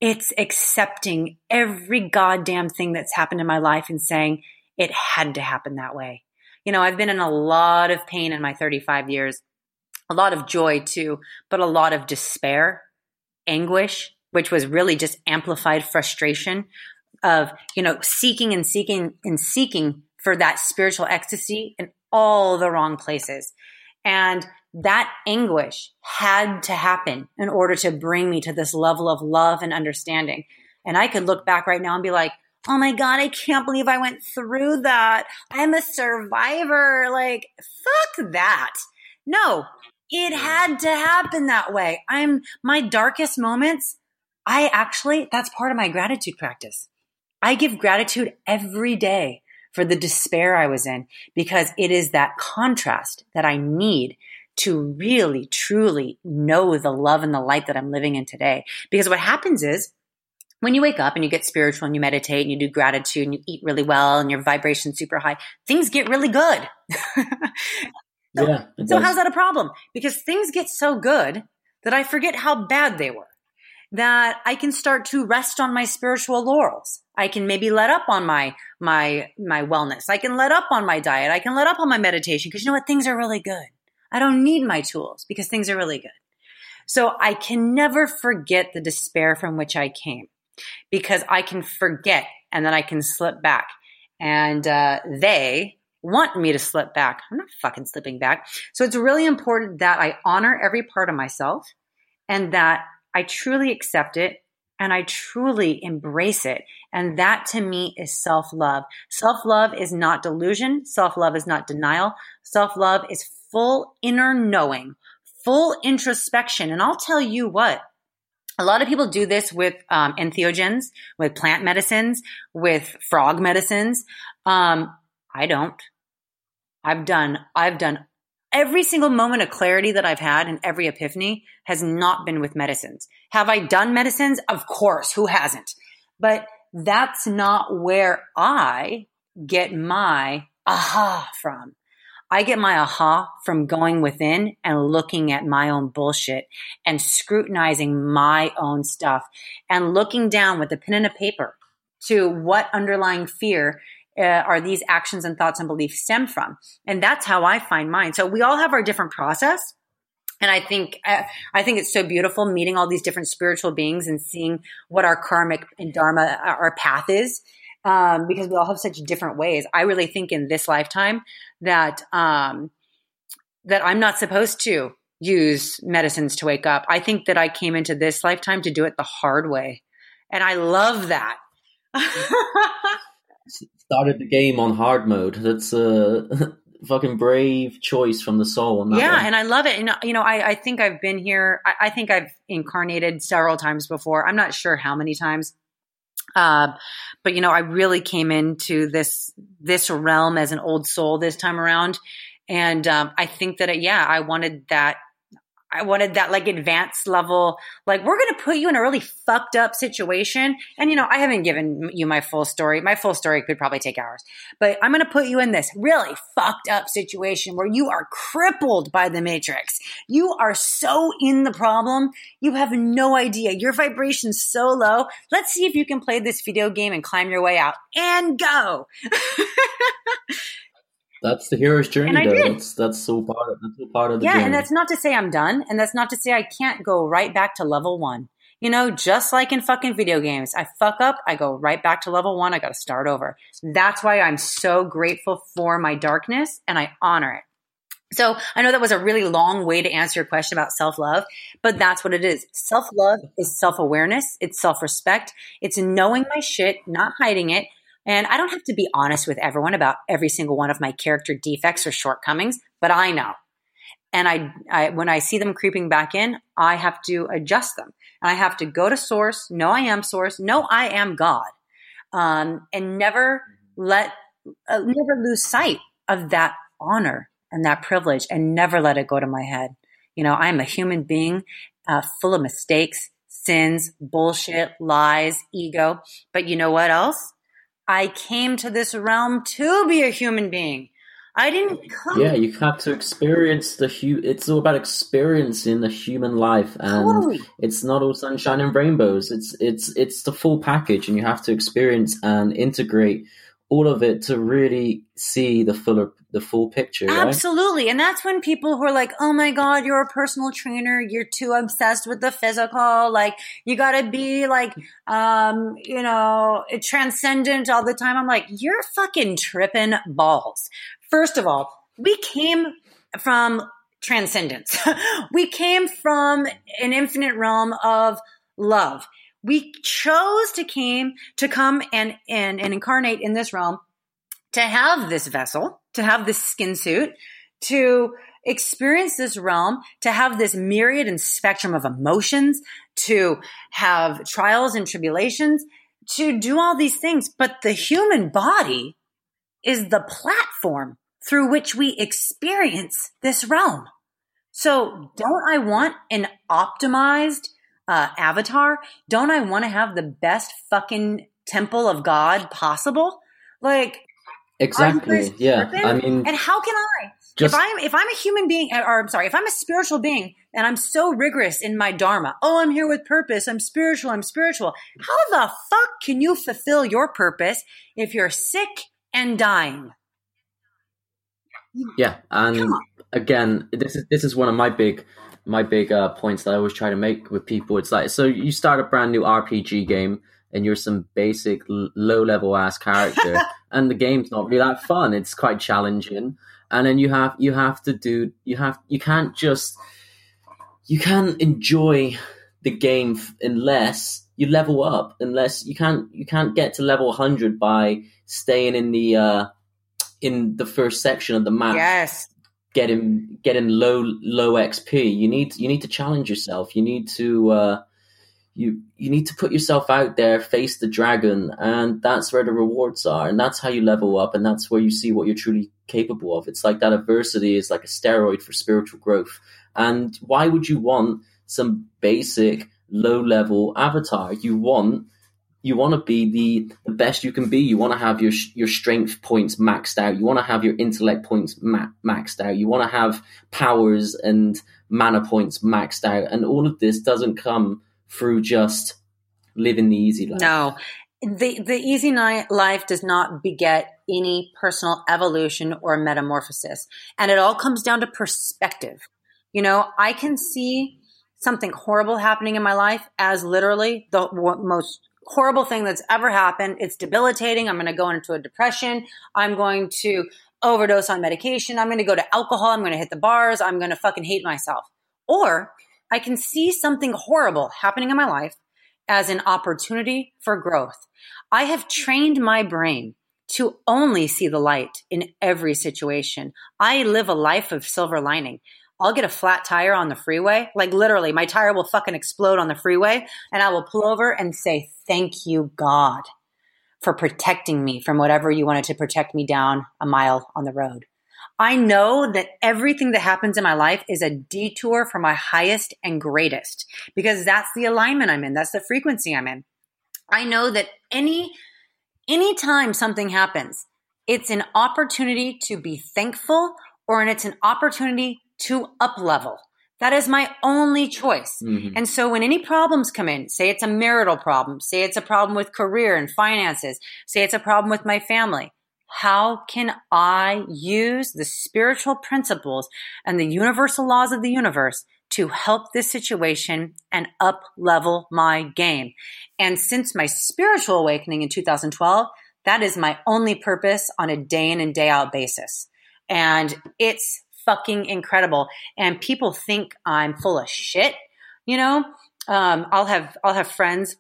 It's accepting every goddamn thing that's happened in my life and saying it had to happen that way. You know, I've been in a lot of pain in my 35 years, a lot of joy too, but a lot of despair, anguish, which was really just amplified frustration of, you know, seeking and seeking and seeking for that spiritual ecstasy in all the wrong places. And that anguish had to happen in order to bring me to this level of love and understanding. And I could look back right now and be like, oh my God, I can't believe I went through that. I'm a survivor. Like, fuck that. No, it had to happen that way. I'm my darkest moments. I actually, that's part of my gratitude practice. I give gratitude every day for the despair I was in because it is that contrast that I need to really, truly know the love and the light that I'm living in today. Because what happens is when you wake up and you get spiritual and you meditate and you do gratitude and you eat really well and your vibration's super high, things get really good. so, yeah, so how's that a problem? Because things get so good that I forget how bad they were. That I can start to rest on my spiritual laurels. I can maybe let up on my my my wellness. I can let up on my diet. I can let up on my meditation because you know what? Things are really good. I don't need my tools because things are really good. So I can never forget the despair from which I came because I can forget and then I can slip back. And uh, they want me to slip back. I'm not fucking slipping back. So it's really important that I honor every part of myself and that I truly accept it and I truly embrace it. And that to me is self love. Self love is not delusion. Self love is not denial. Self love is full inner knowing, full introspection. And I'll tell you what, a lot of people do this with um, entheogens, with plant medicines, with frog medicines. Um, I don't. I've done, I've done every single moment of clarity that I've had and every epiphany has not been with medicines. Have I done medicines? Of course. Who hasn't? But that's not where I get my aha from. I get my aha from going within and looking at my own bullshit and scrutinizing my own stuff and looking down with a pen and a paper to what underlying fear uh, are these actions and thoughts and beliefs stem from. And that's how I find mine. So we all have our different process. And I think uh, I think it's so beautiful meeting all these different spiritual beings and seeing what our karmic and dharma, our path is, um, because we all have such different ways. I really think in this lifetime that um, that I'm not supposed to use medicines to wake up. I think that I came into this lifetime to do it the hard way, and I love that. Started the game on hard mode. That's a fucking brave choice from the soul. yeah, way. and I love it. And you know, I, I think I've been here. I, I think I've incarnated several times before. I'm not sure how many times uh, but you know, I really came into this this realm as an old soul this time around, and um, I think that it, yeah, I wanted that I wanted that like advanced level, like we're going to put you in a really fucked up situation. And you know, I haven't given you my full story. My full story could probably take hours, but I'm going to put you in this really fucked up situation where you are crippled by the matrix. You are so in the problem. You have no idea. Your vibration's so low. Let's see if you can play this video game and climb your way out and go. That's the hero's journey, though. That's that's so part of that's so part of the yeah, journey. and that's not to say I'm done, and that's not to say I can't go right back to level one. You know, just like in fucking video games, I fuck up, I go right back to level one. I got to start over. That's why I'm so grateful for my darkness, and I honor it. So I know that was a really long way to answer your question about self love, but that's what it is. Self love is self awareness. It's self respect. It's knowing my shit, not hiding it, and I don't have to be honest with everyone about every single one of my character defects or shortcomings, but I know. And I, I, when I see them creeping back in, I have to adjust them. And I have to go to source, know I am source, know I am God, um, and never let, uh, never lose sight of that honor and that privilege and never let it go to my head. You know, I am a human being uh, full of mistakes, sins, bullshit, lies, ego. But you know what else? I came to this realm to be a human being. I didn't come. Yeah, you have to experience the hu. It's all about experiencing the human life, and Totally. it's not all sunshine and rainbows. It's it's it's the full package, and you have to experience and integrate all of it to really see the fuller the full picture. Right? Absolutely. And that's when people who are like, oh my God, you're a personal trainer. You're too obsessed with the physical. Like, you got to be like, um, you know, transcendent all the time. I'm like, you're fucking tripping balls. First of all, we came from transcendence. we came from an infinite realm of love. We chose to came to come and, and, and incarnate in this realm to have this vessel, to have this skin suit, to experience this realm, to have this myriad and spectrum of emotions, to have trials and tribulations, to do all these things. But the human body is the platform through which we experience this realm. So don't I want an optimized uh, avatar? Don't I want to have the best fucking temple of God possible? Like, Exactly. Yeah. tripping? I mean, and how can I? just if I'm if I'm a human being, or I'm sorry, if I'm a spiritual being and I'm so rigorous in my dharma, oh, I'm here with purpose. I'm spiritual. I'm spiritual. How the fuck can you fulfill your purpose if you're sick and dying? Yeah, and again, this is this is one of my big my big uh, points that I always try to make with people. It's like so you start a brand new RPG game and you're some basic low level ass character, and the game's not really that fun. It's quite challenging, and then you have you have to do you have you can't just you can't enjoy the game f- unless you level up. Unless you can't you can't get to level 100 by staying in the uh, in the first section of the map Yes. Getting getting low low XP. You need you need to challenge yourself. You need to uh, you you need to put yourself out there, face the dragon, and that's where the rewards are, and that's how you level up, and that's where you see what you're truly capable of. It's like that adversity is like a steroid for spiritual growth. And why would you want some basic low level avatar? You want you want to be the, the best you can be. You want to have your your strength points maxed out. You want to have your intellect points ma- maxed out. You want to have powers and mana points maxed out. And all of this doesn't come through just living the easy life. No. The the easy life does not beget any personal evolution or metamorphosis. And it all comes down to perspective. You know, I can see something horrible happening in my life as literally the most horrible thing that's ever happened. It's debilitating. I'm going to go into a depression. I'm going to overdose on medication. I'm going to go to alcohol. I'm going to hit the bars. I'm going to fucking hate myself. Or I can see something horrible happening in my life as an opportunity for growth. I have trained my brain to only see the light in every situation. I live a life of silver lining. I'll get a flat tire on the freeway. Like literally, my tire will fucking explode on the freeway, and I will pull over and say, Thank you, God, for protecting me from whatever you wanted to protect me down a mile on the road. I know that everything that happens in my life is a detour for my highest and greatest because that's the alignment I'm in. That's the frequency I'm in. I know that any anytime something happens, it's an opportunity to be thankful or it's an opportunity to up level. That is my only choice. Mhm. And so when any problems come in, say it's a marital problem, say it's a problem with career and finances, say it's a problem with my family, how can I use the spiritual principles and the universal laws of the universe to help this situation and up level my game? And since my spiritual awakening in 2012, that is my only purpose on a day in and day out basis. And it's fucking incredible. And people think I'm full of shit. You know, um, I'll have I'll have friends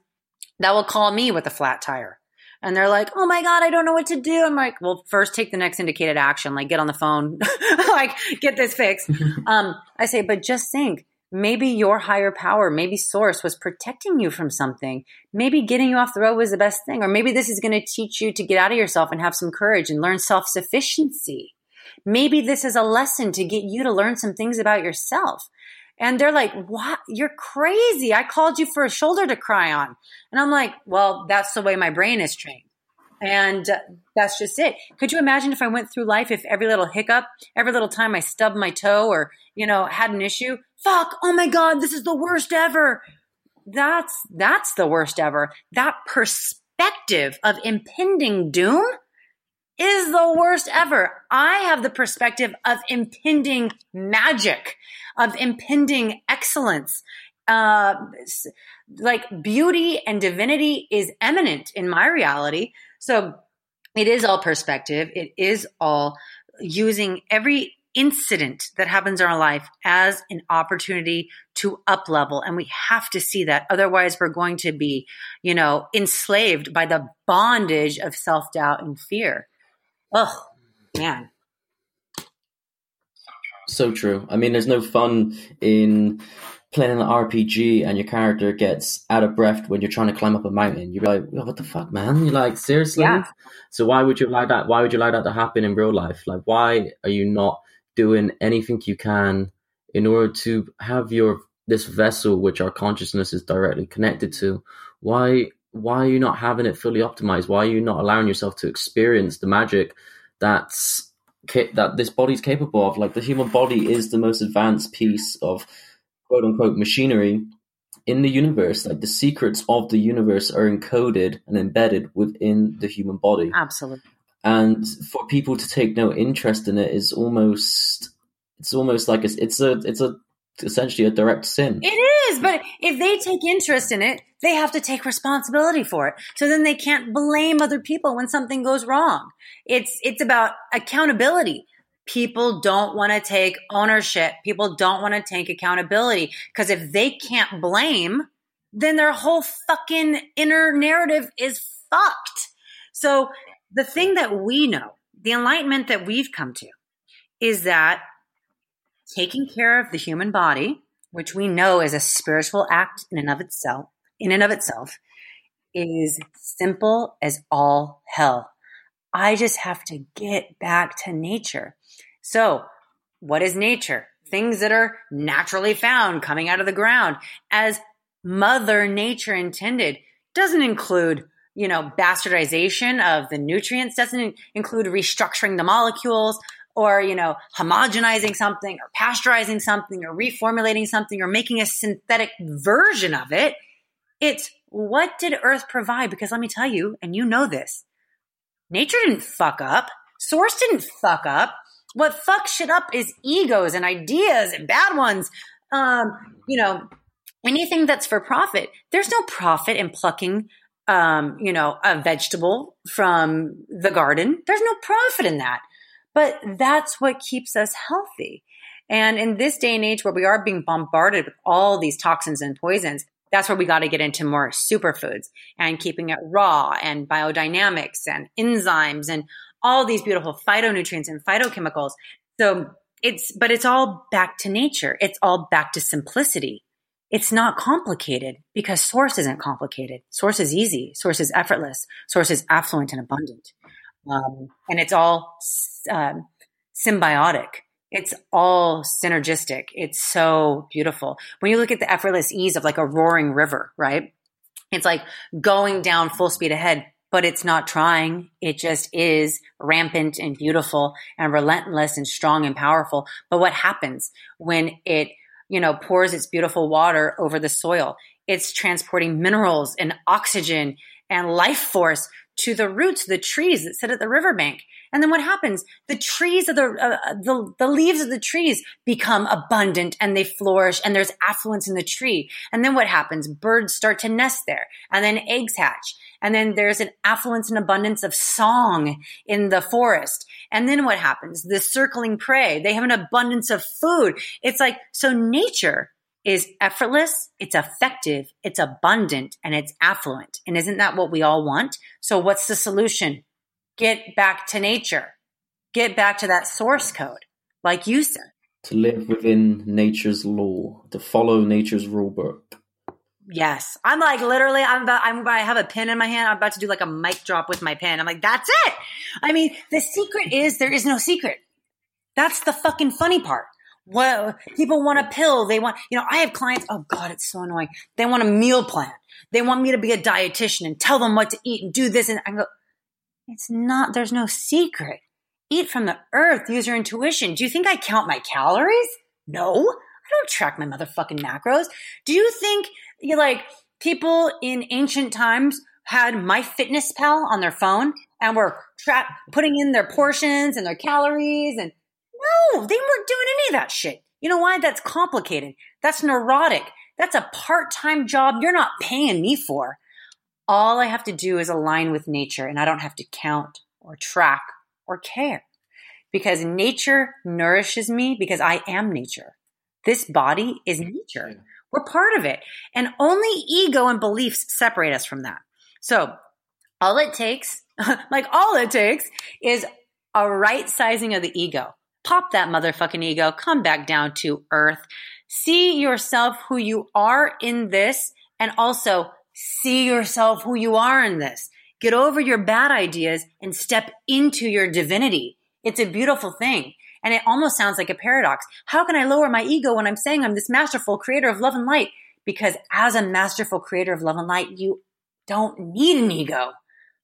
that will call me with a flat tire. And they're like, "Oh my god, I don't know what to do." I'm like, "Well, first take the next indicated action, like get on the phone, like get this fixed." um, I say, but just think, maybe your higher power, maybe source was protecting you from something. Maybe getting you off the road was the best thing, or maybe this is going to teach you to get out of yourself and have some courage and learn self sufficiency. Maybe this is a lesson to get you to learn some things about yourself. And they're like, what? You're crazy. I called you for a shoulder to cry on. And I'm like, well, that's the way my brain is trained. And uh, that's just it. Could you imagine if I went through life, if every little hiccup, every little time I stubbed my toe or, you know, had an issue, fuck, oh my God, this is the worst ever. That's, that's the worst ever. That perspective of impending doom is the worst ever. I have the perspective of impending magic, of impending excellence. Uh, like beauty and divinity is eminent in my reality. So it is all perspective. It is all using every incident that happens in our life as an opportunity to up level and we have to see that otherwise we're going to be you know enslaved by the bondage of self-doubt and fear oh man so true i mean there's no fun in playing an RPG and your character gets out of breath when you're trying to climb up a mountain, you're like, what the fuck, man? You're like, seriously? Yeah. So why would you allow that? Why would you allow that to happen in real life? Like, why are you not doing anything you can in order to have your this vessel, which our consciousness is directly connected to? Why why are you not having it fully optimized? Why are you not allowing yourself to experience the magic that's that this body's capable of? Like the human body is the most advanced piece of quote unquote machinery in the universe. Like the secrets of the universe are encoded and embedded within the human body. Absolutely. And for people to take no interest in it is almost it's almost like it's, it's a it's a essentially a direct sin. It is, but if they take interest in it, they have to take responsibility for it. So then they can't blame other people when something goes wrong. It's it's about accountability people don't want to take ownership. People don't want to take accountability because if they can't blame, then their whole fucking inner narrative is fucked. So the thing that we know, the enlightenment that we've come to is that taking care of the human body, which we know is a spiritual act in and of itself, in and of itself, is simple as all hell. I just have to get back to nature. So, what is nature? Things that are naturally found coming out of the ground as mother nature intended doesn't include you know bastardization of the nutrients doesn't include restructuring the molecules or you know homogenizing something or pasteurizing something or reformulating something or making a synthetic version of it it's what did earth provide because let me tell you and you know this nature didn't fuck up source didn't fuck up what fucks shit up is egos and ideas and bad ones. Um, you know, anything that's for profit. There's no profit in plucking, um, you know, a vegetable from the garden. There's no profit in that. But that's what keeps us healthy. And in this day and age where we are being bombarded with all these toxins and poisons, that's where we got to get into more superfoods and keeping it raw and biodynamics and enzymes and all these beautiful phytonutrients and phytochemicals. So it's, but it's all back to nature. It's all back to simplicity. It's not complicated because source isn't complicated. Source is easy. Source is effortless. Source is affluent and abundant. Um, and it's all um, symbiotic. It's all synergistic. It's so beautiful. When you look at the effortless ease of like a roaring river, right? It's like going down full speed ahead, but it's not trying. It just is rampant and beautiful and relentless and strong and powerful. But what happens when it, you know, pours its beautiful water over the soil? It's transporting minerals and oxygen and life force to the roots, the trees that sit at the riverbank. And then what happens? The trees of the, uh, the, the leaves of the trees become abundant and they flourish and there's affluence in the tree. And then what happens? Birds start to nest there and then eggs hatch. And then there's an affluence and abundance of song in the forest. And then what happens? The circling prey. They have an abundance of food. It's like, so nature is effortless, it's effective, it's abundant, and it's affluent. And isn't that what we all want? So what's the solution? Get back to nature. Get back to that source code, like you said. To live within nature's law, to follow nature's rule book. Yes. I'm like literally I'm about I'm I have a pen in my hand. I'm about to do like a mic drop with my pen. I'm like, that's it. I mean, the secret is there is no secret. That's the fucking funny part. What people want a pill. They want, you know, I have clients. Oh God, it's so annoying. They want a meal plan. They want me to be a dietitian and tell them what to eat and do this. And I go, It's not, there's no secret. Eat from the earth, use your intuition. Do you think I count my calories? No, I don't track my motherfucking macros. Do you think you like people in ancient times had MyFitnessPal on their phone and were tra- putting in their portions and their calories and no, they weren't doing any of that shit. You know why? That's complicated. That's neurotic. That's a part-time job you're not paying me for. All I have to do is align with nature and I don't have to count or track or care because nature nourishes me because I am nature. This body is nature. We're part of it. And only ego and beliefs separate us from that. So all it takes, like all it takes is a right sizing of the ego. Pop that motherfucking ego, come back down to earth. See yourself who you are in this and also see yourself who you are in this. Get over your bad ideas and step into your divinity. It's a beautiful thing. And it almost sounds like a paradox. How can I lower my ego when I'm saying I'm this masterful creator of love and light? Because as a masterful creator of love and light, you don't need an ego.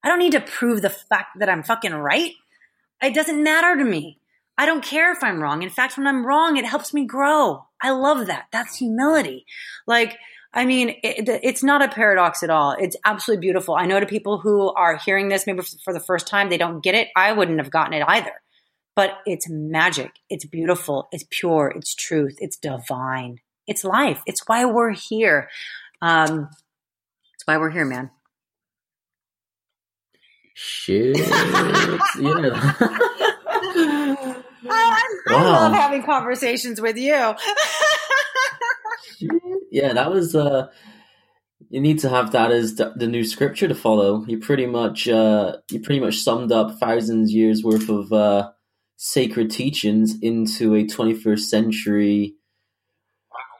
I don't need to prove the fact that I'm fucking right. It doesn't matter to me. I don't care if I'm wrong. In fact, when I'm wrong, it helps me grow. I love that. That's humility. Like, I mean, it, it's not a paradox at all. It's absolutely beautiful. I know to people who are hearing this maybe for the first time, they don't get it. I wouldn't have gotten it either. But it's magic. It's beautiful. It's pure. It's truth. It's divine. It's life. It's why we're here. Um, it's why we're here, man. Shit. yeah. I, I Wow. love having conversations with you. yeah, that was. uh You need to have that as the, the new scripture to follow. You pretty much, uh you pretty much summed up thousands years worth of uh sacred teachings into a 21st century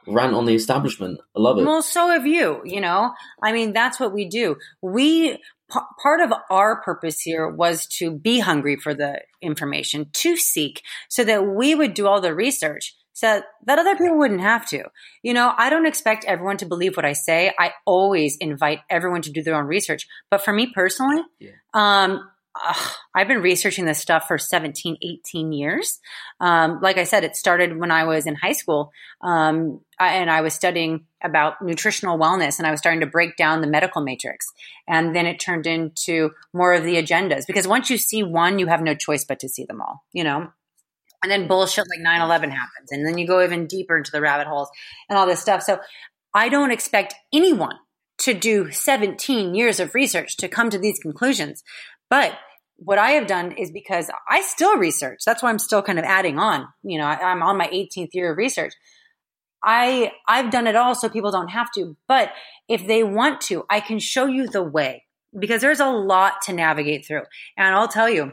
rant on the establishment. I love it. Well, so have you, you know? I mean, that's what we do. We, p- part of our purpose here was to be hungry for the information, to seek, so that we would do all the research so that other people wouldn't have to. You know, I don't expect everyone to believe what I say. I always invite everyone to do their own research. But for me personally, Yeah. um, ugh, I've been researching this stuff for 17, 18 years. Um, like I said, it started when I was in high school. Um, I, and I was studying about nutritional wellness and I was starting to break down the medical matrix. And then it turned into more of the agendas because once you see one, you have no choice but to see them all, you know? And then bullshit like 9 11 happens. And then you go even deeper into the rabbit holes and all this stuff. So I don't expect anyone to do 17 years of research to come to these conclusions. But what I have done is because I still research. That's why I'm still kind of adding on. You know, I, I'm on my 18th year of research. I I've done it all so people don't have to. But if they want to, I can show you the way because there's a lot to navigate through. And I'll tell you,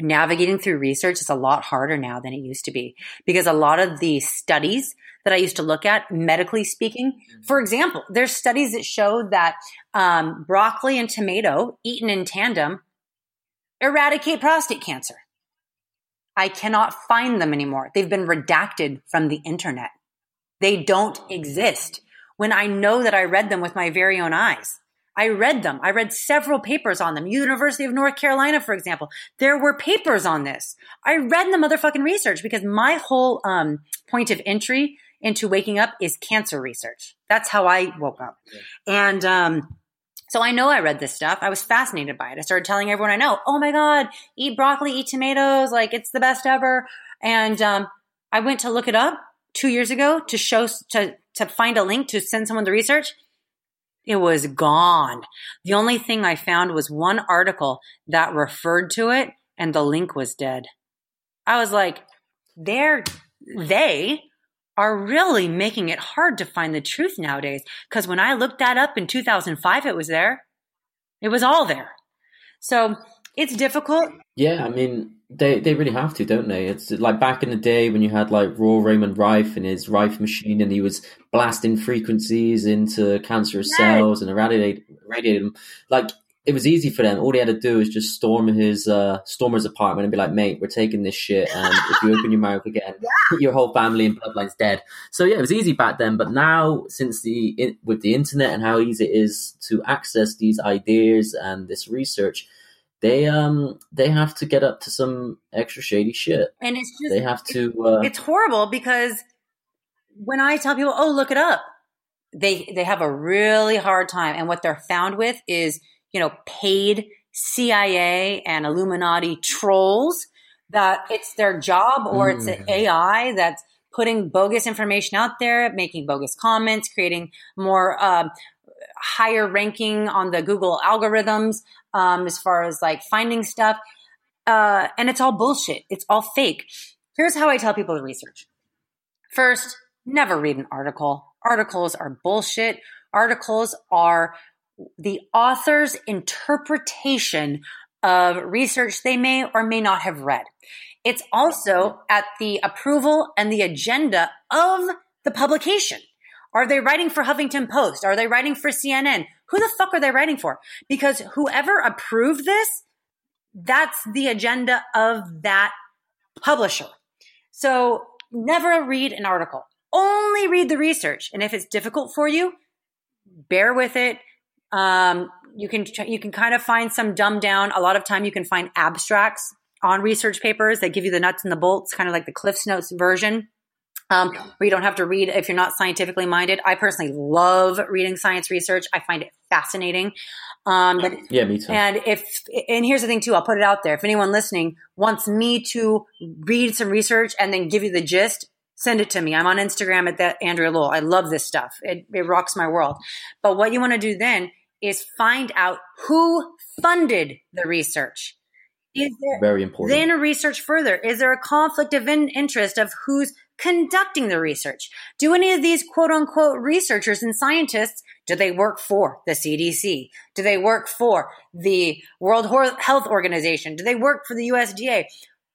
navigating through research is a lot harder now than it used to be because a lot of the studies that I used to look at, medically speaking, for example, there's studies that show that um, broccoli and tomato eaten in tandem eradicate prostate cancer. I cannot find them anymore. They've been redacted from the internet. They don't exist when I know that I read them with my very own eyes. I read them. I read several papers on them. University of North Carolina, for example, there were papers on this. I read the motherfucking research because my whole um, point of entry into waking up is cancer research. That's how I woke up. And um, so I know I read this stuff. I was fascinated by it. I started telling everyone I know, oh my God, eat broccoli, eat tomatoes. Like it's the best ever. And um, I went to look it up two years ago to show, to, to find a link to send someone the research. It was gone. The only thing I found was one article that referred to it and the link was dead. I was like, they're, they are really making it hard to find the truth nowadays. Because when I looked that up in 2005, it was there. It was all there. So it's difficult. Yeah, I mean, they they really have to, don't they? It's like back in the day when you had like Royal Raymond Rife and his Rife machine, and he was blasting frequencies into cancerous Yes. cells and irradiate irradiated them. Like it was easy for them. All they had to do was just storm his uh, storm his apartment and be like, "Mate, we're taking this shit, and if you open your mouth again, your whole family and bloodline's dead." So yeah, it was easy back then, but now since the in, with the internet and how easy it is to access these ideas and this research, they um they have to get up to some extra shady shit. And it's just They have to. Uh, it's horrible because when I tell people, "Oh, look it up," they they have a really hard time. And what they're found with is, you know, paid CIA and Illuminati trolls that it's their job or it's an Mm. AI that's putting bogus information out there, making bogus comments, creating more um, higher ranking on the Google algorithms um, as far as like finding stuff. Uh, and it's all bullshit. It's all fake. Here's how I tell people to research. First, never read an article. Articles are bullshit. Articles are the author's interpretation of research they may or may not have read. It's also mm-hmm. at the approval and the agenda of the publication. Are they writing for Huffington Post? Are they writing for CNN? Who the fuck are they writing for? Because whoever approved this, that's the agenda of that publisher. So never read an article. Only read the research. And if it's difficult for you, bear with it. Um, you can you can kind of find some dumbed down. A lot of time you can find abstracts on research papers that give you the nuts and the bolts, kind of like the Cliff's Notes version. Um, where you don't have to read if you're not scientifically minded. I personally love reading science research. I find it fascinating. Um, but yeah, me too. and if, and here's the thing too, I'll put it out there. If anyone listening wants me to read some research and then give you the gist, send it to me. I'm on Instagram at that Andrea Lowell. I love this stuff. It, it rocks my world. But what you want to do then is find out who funded the research. Is there, Very important. then research further. Is there a conflict of in- interest of who's conducting the research? Do any of these quote unquote researchers and scientists, do they work for the CDC? Do they work for the World Health Organization? Do they work for the USDA?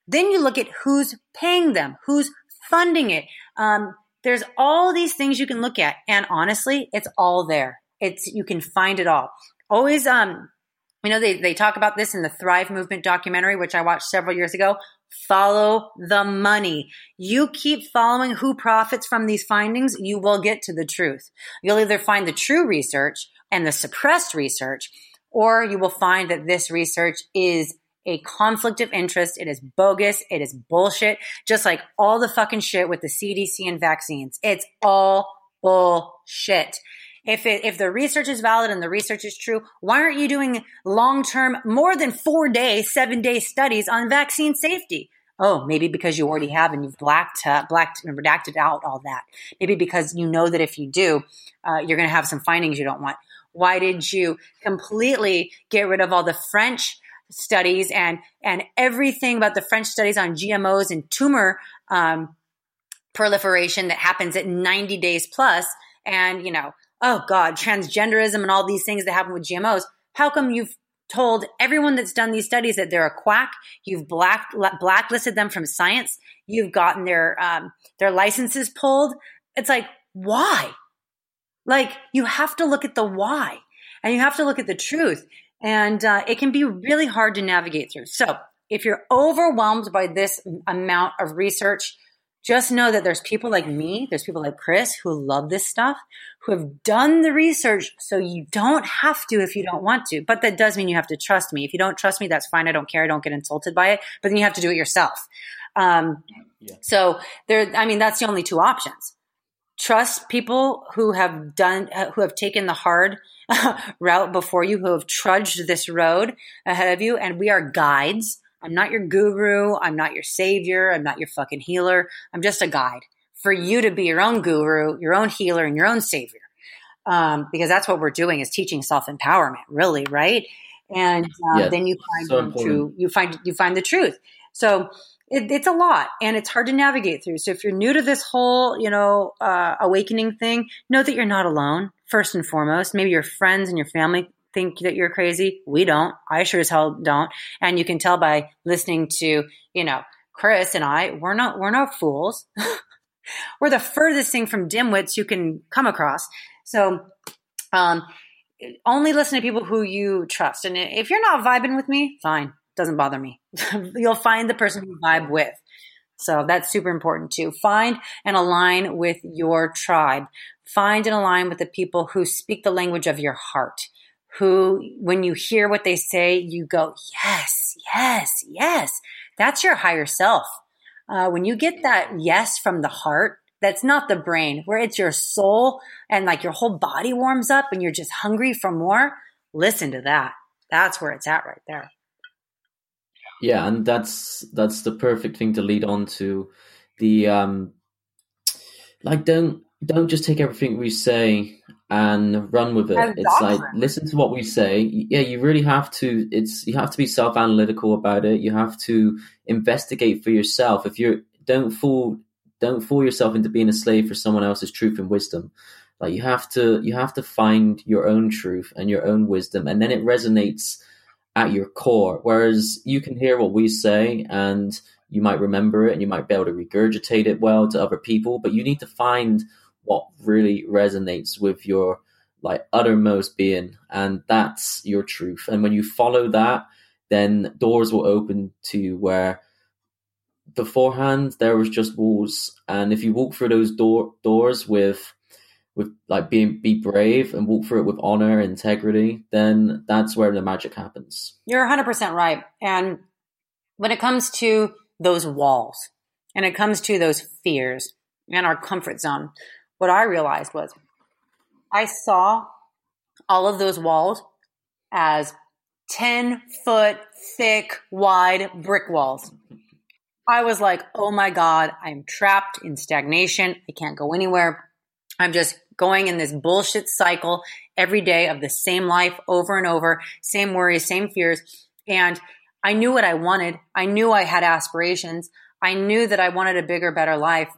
Then you look at who's paying them, who's funding it. Um, there's all these things you can look at, and honestly, it's all there. It's you can find it all. Always, um, you know, they, they talk about this in the Thrive Movement documentary, which I watched several years ago. Follow the money. You keep following who profits from these findings, you will get to the truth. You'll either find the true research and the suppressed research, or you will find that this research is a conflict of interest. It is bogus. It is bullshit. Just like all the fucking shit with the CDC and vaccines. It's all bullshit. If it, if the research is valid and the research is true, why aren't you doing long term, more than four day, seven day studies on vaccine safety? Oh, maybe because you already have and you've blacked, uh, blacked and redacted out all that. Maybe because you know that if you do, uh, you're going to have some findings you don't want. Why did you completely get rid of all the French studies and and everything about the French studies on GMOs and tumor um, proliferation that happens at 90 days plus, and you know, oh god, transgenderism and all these things that happen with GMOs. How come you've told everyone that's done these studies that they're a quack? You've black blacklisted them from science. You've gotten their um, their licenses pulled. It's like why? Like you have to look at the why, and you have to look at the truth and uh, it can be really hard to navigate through. So, if you're overwhelmed by this amount of research, just know that there's people like me, there's people like Chris who love this stuff, who have done the research so you don't have to if you don't want to. But that does mean you have to trust me. If you don't trust me, that's fine. I don't care. I don't get insulted by it. But then you have to do it yourself. Um, Yeah. So there, I mean, that's the only two options. Trust people who have done, who have taken the hard route before you, who have trudged this road ahead of you. And we are guides. I'm not your guru. I'm not your savior. I'm not your fucking healer. I'm just a guide for you to be your own guru, your own healer, and your own savior. Um, because that's what we're doing is teaching self empowerment, really, right? And uh, Yeah, then you find so true, you find you find the truth. So it, it's a lot, and it's hard to navigate through. So if you're new to this whole, you know, uh, awakening thing, know that you're not alone. First and foremost, maybe your friends and your family think that you're crazy. We don't. I sure as hell don't. And you can tell by listening to, you know, Chris and I. We're not. We're not fools. we're the furthest thing from dimwits you can come across. So, um, only listen to people who you trust. And if you're not vibing with me, fine. Doesn't bother me. You'll find the person you vibe with. So that's super important too. Find and align with your tribe. Find and align with the people who speak the language of your heart, who, when you hear what they say, you go, yes, yes, yes. That's your higher self. Uh, when you get that yes from the heart, that's not the brain, where it's your soul and like your whole body warms up and you're just hungry for more. Listen to that. That's where it's at right there. Yeah, and that's that's the perfect thing to lead on to the um like don't don't just take everything we say and run with it. it's like listen to what we say. Yeah, you really have to. It's you have to be self analytical about it. You have to investigate for yourself. If you don't fool, don't fool yourself into being a slave for someone else's truth and wisdom. Like you have to, you have to find your own truth and your own wisdom, and then it resonates at your core. Whereas you can hear what we say and you might remember it and you might be able to regurgitate it well to other people, but you need to find what really resonates with your like uttermost being and that's your truth. And when you follow that then doors will open to where beforehand there was just walls. And if you walk through those door doors with with like being be brave and walk through it with honor integrity then that's where the magic happens. You're 100% right. And when it comes to those walls and it comes to those fears and our comfort zone what I realized was I saw all of those walls as 10 foot thick, wide brick walls. I was like, oh my God, I'm trapped in stagnation. I can't go anywhere. I'm just going in this bullshit cycle every day of the same life over and over, same worries, same fears. And I knew what I wanted. I knew I had aspirations. I knew that I wanted a bigger, better life.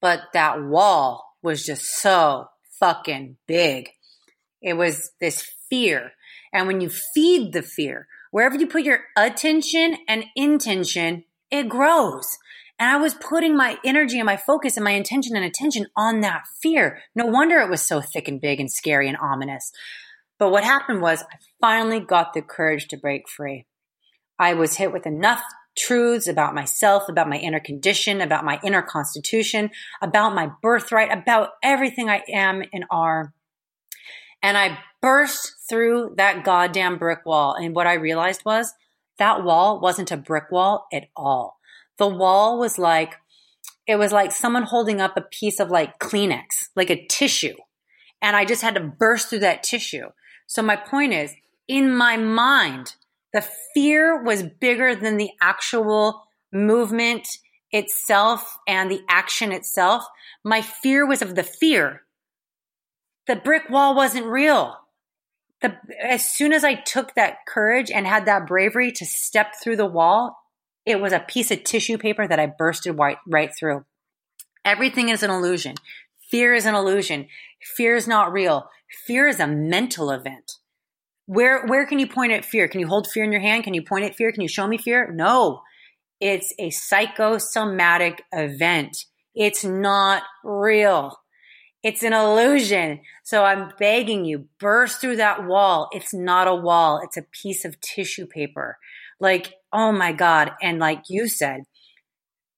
But that wall was just so fucking big. It was this fear. And when you feed the fear, wherever you put your attention and intention, it grows. And I was putting my energy and my focus and my intention and attention on that fear. No wonder it was so thick and big and scary and ominous. But what happened was I finally got the courage to break free. I was hit with enough truths about myself, about my inner condition, about my inner constitution, about my birthright, about everything I am and are. And I burst through that goddamn brick wall. And what I realized was that wall wasn't a brick wall at all. The wall was like, it was like someone holding up a piece of like Kleenex, like a tissue. And I just had to burst through that tissue. So my point is, in my mind, the fear was bigger than the actual movement itself and the action itself. My fear was of the fear. The brick wall wasn't real. The, as soon as I took that courage and had that bravery to step through the wall, it was a piece of tissue paper that I bursted right, right through. Everything is an illusion. Fear is an illusion. Fear is not real. Fear is a mental event. Where where can you point at fear? Can you hold fear in your hand? Can you point at fear? Can you show me fear? No. It's a psychosomatic event. It's not real. It's an illusion. So I'm begging you, burst through that wall. It's not a wall. It's a piece of tissue paper. Like, oh my God. And like you said,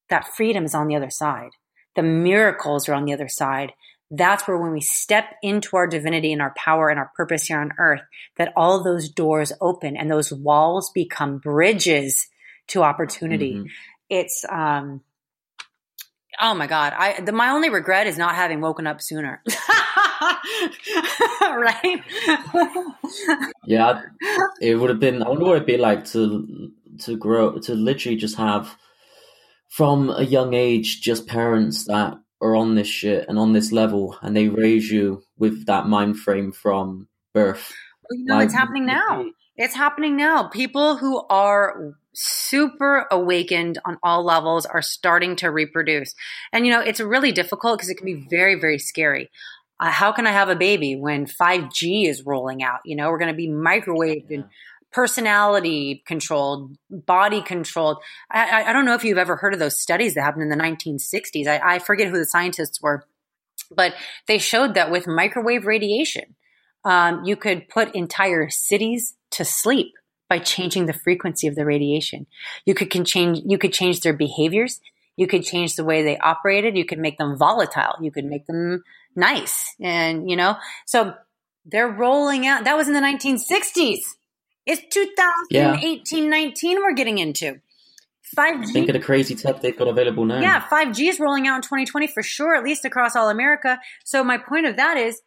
that freedom is on the other side. The miracles are on the other side that's where when we step into our divinity and our power and our purpose here on earth, that all those doors open and those walls become bridges to opportunity. Mm-hmm. It's, um, oh my God. I, the, my only regret is not having woken up sooner. right? yeah. It would have been, I wonder what it'd be like to, to grow, to literally just have from a young age, just parents that are on this shit and on this level, and they raise you with that mind frame from birth. Well, you know, like, it's happening now. It's happening now. People who are super awakened on all levels are starting to reproduce. And, you know, it's really difficult because it can be very, very scary. Uh, how can I have a baby when 5G is rolling out? You know, we're going to be microwaved yeah. and personality controlled, body controlled. I, I, don't know if you've ever heard of those studies that happened in the 1960s. I, I forget who the scientists were, but they showed that with microwave radiation, um, you could put entire cities to sleep by changing the frequency of the radiation. You could can change you could change their behaviors. You could change the way they operated. You could make them volatile. You could make them nice, and you know. So They're rolling out. That was in the 1960s. It's 2018, 19 we're getting into. 5G. Think of the crazy tech they've got available now. Yeah, 5G is rolling out in 2020 for sure, at least across all America. So my point of that is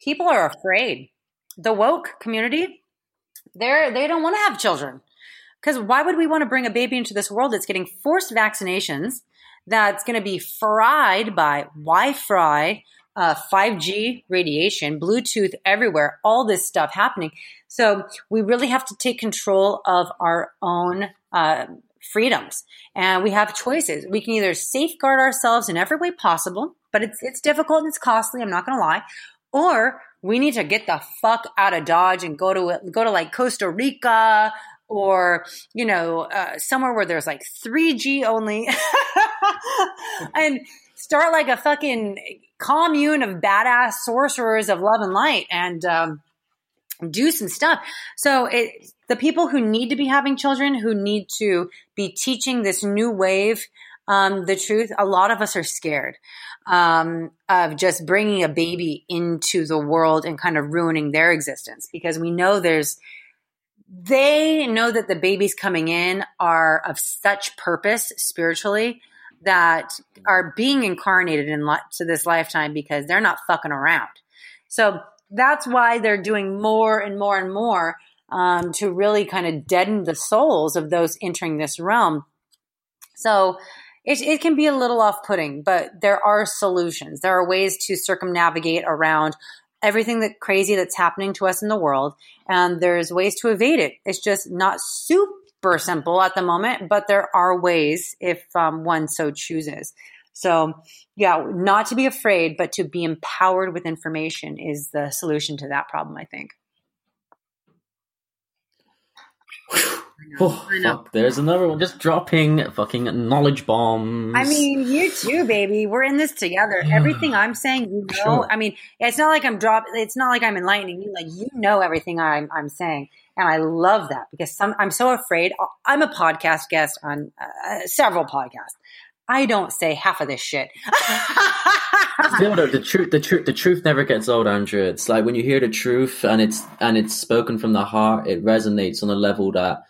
people are afraid. The woke community, they're they don't want to have children. Because why would we want to bring a baby into this world that's getting forced vaccinations, that's going to be fried by Wi-Fi, uh, 5G radiation, Bluetooth everywhere, all this stuff happening. So we really have to take control of our own uh, freedoms, and we have choices. We can either safeguard ourselves in every way possible, but it's it's difficult and it's costly. I'm not going to lie, or we need to get the fuck out of Dodge and go to go to like Costa Rica or you know uh, somewhere where there's like 3G only, and start like a fucking commune of badass sorcerers of love and light and. Um, do some stuff. So it, the people who need to be having children, who need to be teaching this new wave, um, the truth, a lot of us are scared um, of just bringing a baby into the world and kind of ruining their existence because we know there's, they know that the babies coming in are of such purpose spiritually that are being incarnated in li- to this lifetime because they're not fucking around. So that's why they're doing more and more and more um, to really kind of deaden the souls of those entering this realm. So it, it can be a little off putting, but there are solutions. There are ways to circumnavigate around everything that crazy that's happening to us in the world. And there's ways to evade it. It's just not super simple at the moment, but there are ways if um, one so chooses. So, yeah, not to be afraid, but to be empowered with information is the solution to that problem, I think. Oh, fuck. There's another one just dropping fucking knowledge bombs. I mean, you too, baby. We're in this together. Everything I'm saying, you know. Sure. I mean, it's not like I'm drop. It's not like I'm enlightening you. Like you know everything I'm I'm saying, and I love that because some I'm so afraid. I'm a podcast guest on uh, several podcasts. I don't say half of this shit. The truth, the truth, the truth never gets old, Andrea. It's like when you hear the truth and it's and it's spoken from the heart, it resonates on a level that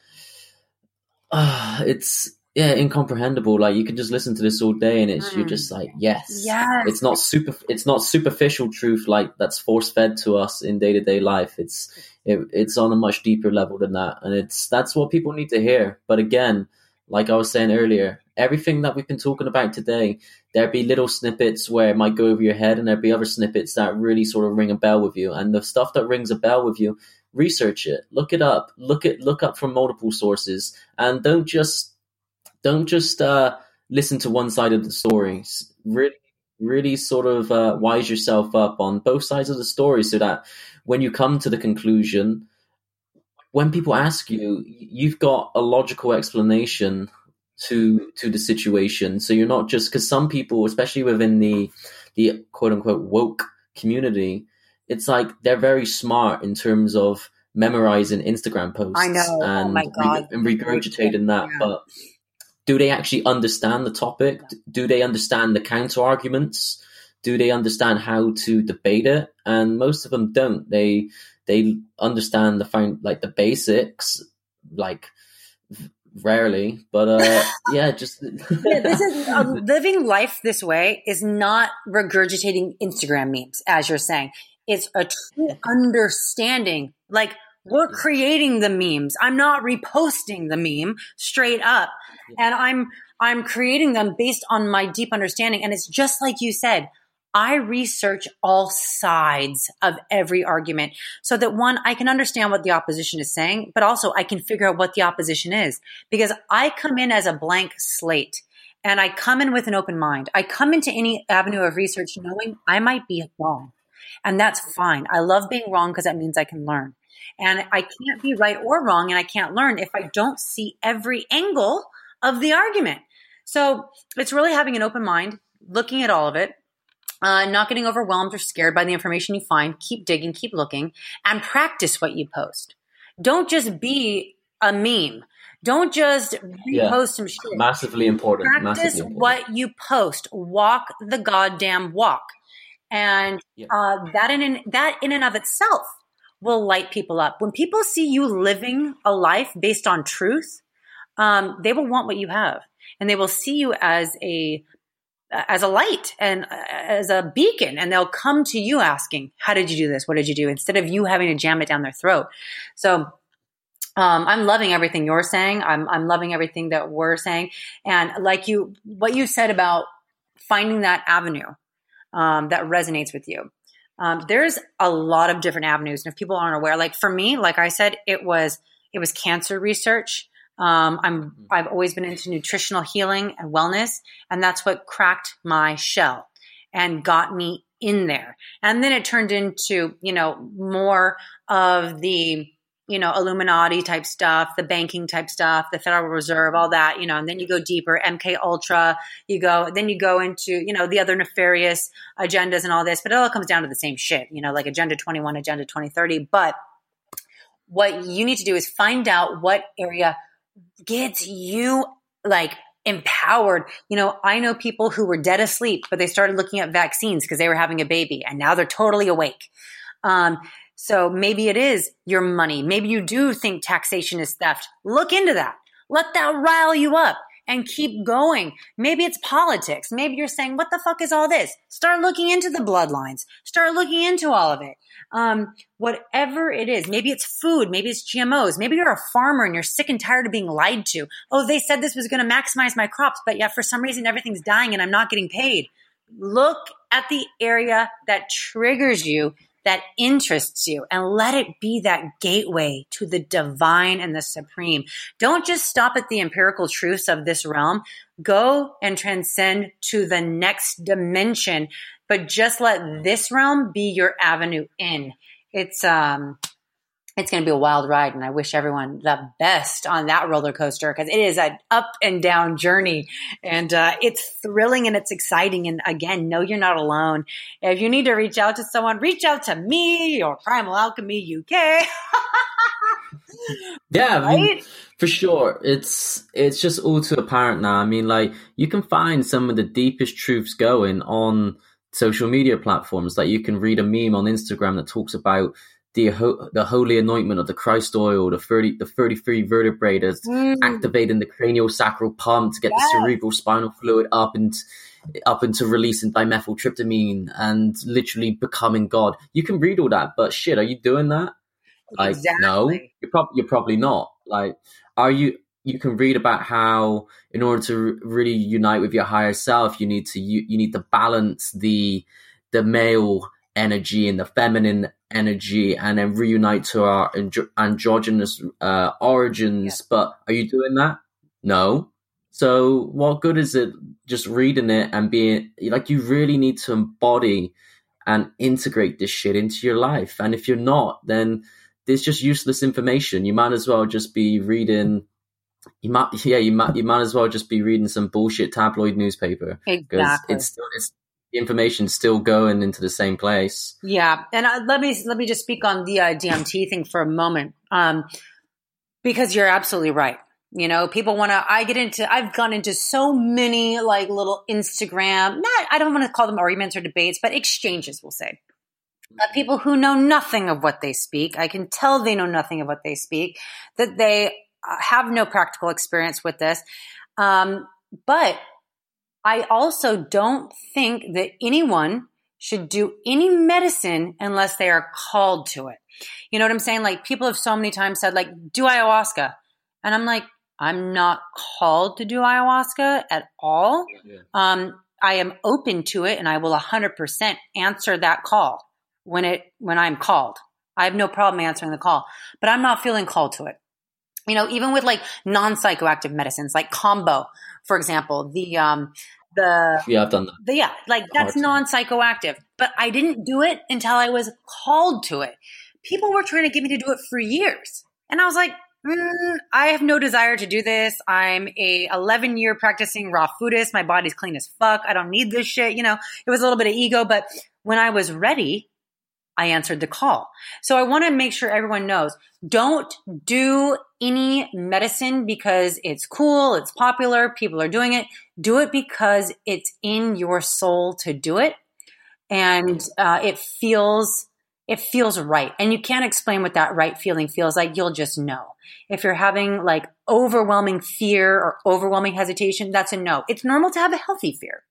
uh, it's yeah incomprehensible. Like you can just listen to this all day, and it's you're mm. just like yes, Yes. It's not super. It's not superficial truth like that's force fed to us in day to day life. It's it, it's on a much deeper level than that, and it's that's what people need to hear. But again, like I was saying earlier, everything that we've been talking about today, there'd be little snippets where it might go over your head, and there'd be other snippets that really sort of ring a bell with you. And the stuff that rings a bell with you, research it, look it up, look it, look up from multiple sources, and don't just don't just uh, listen to one side of the story. Really, really sort of uh, wise yourself up on both sides of the story, so that when you come to the conclusion, when people ask you, you've got a logical explanation to to the situation. So you're not just because some people, especially within the the quote unquote woke community, it's like they're very smart in terms of memorizing Instagram posts. I know. Oh and my God. and regurgitating that, Yeah. but do they actually understand the topic? Do they understand the counter arguments? Do they understand how to debate it? And most of them don't. They they understand the found like the basics, like rarely, but uh, yeah, just yeah, this is uh, living life this way is not regurgitating Instagram memes, as you're saying. It's a true understanding. Like we're creating the memes. I'm not reposting the meme straight up, and I'm I'm creating them based on my deep understanding. And it's just like you said. I research all sides of every argument so that one, I can understand what the opposition is saying, but also I can figure out what the opposition is because I come in as a blank slate and I come in with an open mind. I come into any avenue of research knowing I might be wrong. And that's fine. I love being wrong because that means I can learn. And I can't be right or wrong and I can't learn if I don't see every angle of the argument. So it's really having an open mind, looking at all of it, uh, not getting overwhelmed or scared by the information you find. Keep digging, keep looking, and practice what you post. Don't just be a meme. Don't just Yeah. some shit. massively important. Practice massively important. what you post. Walk the goddamn walk. and uh, that in that in and of itself will light people up. When people see you living a life based on truth, um, they will want what you have, and they will see you as a as a light and uh, as a beacon, and they'll come to you asking, "How did you do this? What did you do?" Instead of you having to jam it down their throat. So. Um, I'm loving everything you're saying. I'm, I'm loving everything that we're saying. And like you, what you said about finding that avenue um, that resonates with you. Um, there's a lot of different avenues, and if people aren't aware, like for me, like I said, it was it was cancer research. Um, I'm mm-hmm. I've always been into nutritional healing and wellness, and that's what cracked my shell and got me in there. And then it turned into you know more of the you know, Illuminati type stuff, the banking type stuff, the Federal Reserve, all that, you know, and then you go deeper, MK Ultra, you go, then you go into, you know, the other nefarious agendas and all this, but it all comes down to the same shit, you know, like Agenda 21, Agenda 2030. But what you need to do is find out what area gets you like empowered. You know, I know people who were dead asleep, but they started looking at vaccines because they were having a baby and now they're totally awake. Um, so maybe it is your money. Maybe you do think taxation is theft. Look into that. Let that rile you up and keep going. Maybe it's politics. Maybe you're saying, what the fuck is all this? Start looking into the bloodlines. Start looking into all of it. Um, whatever it is, maybe it's food, maybe it's GMOs, maybe you're a farmer and you're sick and tired of being lied to. Oh, they said this was going to maximize my crops, but yet for some reason everything's dying and I'm not getting paid. Look at the area that triggers you that interests you and let it be that gateway to the divine and the supreme. Don't just stop at the empirical truths of this realm. Go and transcend to the next dimension, but just let this realm be your avenue in. It's, um, it's going to be a wild ride and i wish everyone the best on that roller coaster because it is an up and down journey and uh, it's thrilling and it's exciting and again know you're not alone. If you need to reach out to someone reach out to me or primal alchemy uk yeah right? I mean, for sure. It's it's just all too apparent now. I mean like you can find some of the deepest truths going on social media platforms. Like you can read a meme on instagram that talks about the the holy anointment of the Christ oil, the thirty the thirty three vertebrae that's mm. activating the cranial sacral pump to get yes. the cerebral spinal fluid up and up into releasing dimethyltryptamine and literally becoming God. You can read all that, but shit, are you doing that? Like, exactly. no, you're probably you're probably not. Like, are you? You can read about how, in order to really unite with your higher self, you need to you, you need to balance the the male energy and the feminine energy and then reunite to our andro- androgynous uh, origins. Yeah. But are you doing that? No. So what good is it just reading it and being like you really need to embody and integrate this shit into your life. And if you're not, then there's just useless information. You might as well just be reading you might yeah, you might you might as well just be reading some bullshit tabloid newspaper. Exactly. It's still it's the information's still going into the same place. Yeah, and uh, let me let me just speak on the uh, DMT thing for a moment, um, because you're absolutely right. You know, people want to. I get into. I've gone into so many like little Instagram. Not. I don't want to call them arguments or debates, but exchanges. We'll say. Uh, people who know nothing of what they speak. I can tell they know nothing of what they speak. That they uh, have no practical experience with this. Um, but I also don't think that anyone should do any medicine unless they are called to it. You know what I'm saying? Like people have so many times said like do ayahuasca. And I'm like I'm not called to do ayahuasca at all. Yeah. Um, I am open to it and I will 100% answer that call when it when I'm called. I have no problem answering the call, but I'm not feeling called to it. You know, even with like non-psychoactive medicines like kambo, for example, the um, the yeah, I've done that. The, yeah, like that's non psychoactive, but I didn't do it until I was called to it. People were trying to get me to do it for years, and I was like, mm, I have no desire to do this. I'm a 11 year practicing raw foodist. My body's clean as fuck. I don't need this shit. You know, it was a little bit of ego, but when I was ready, I answered the call. So I want to make sure everyone knows don't do any medicine because it's cool, it's popular, people are doing it. Do it because it's in your soul to do it. and uh, it feels it feels right. And you can't explain what that right feeling feels like. You'll just know. If you're having like overwhelming fear or overwhelming hesitation, that's a no. It's normal to have a healthy fear.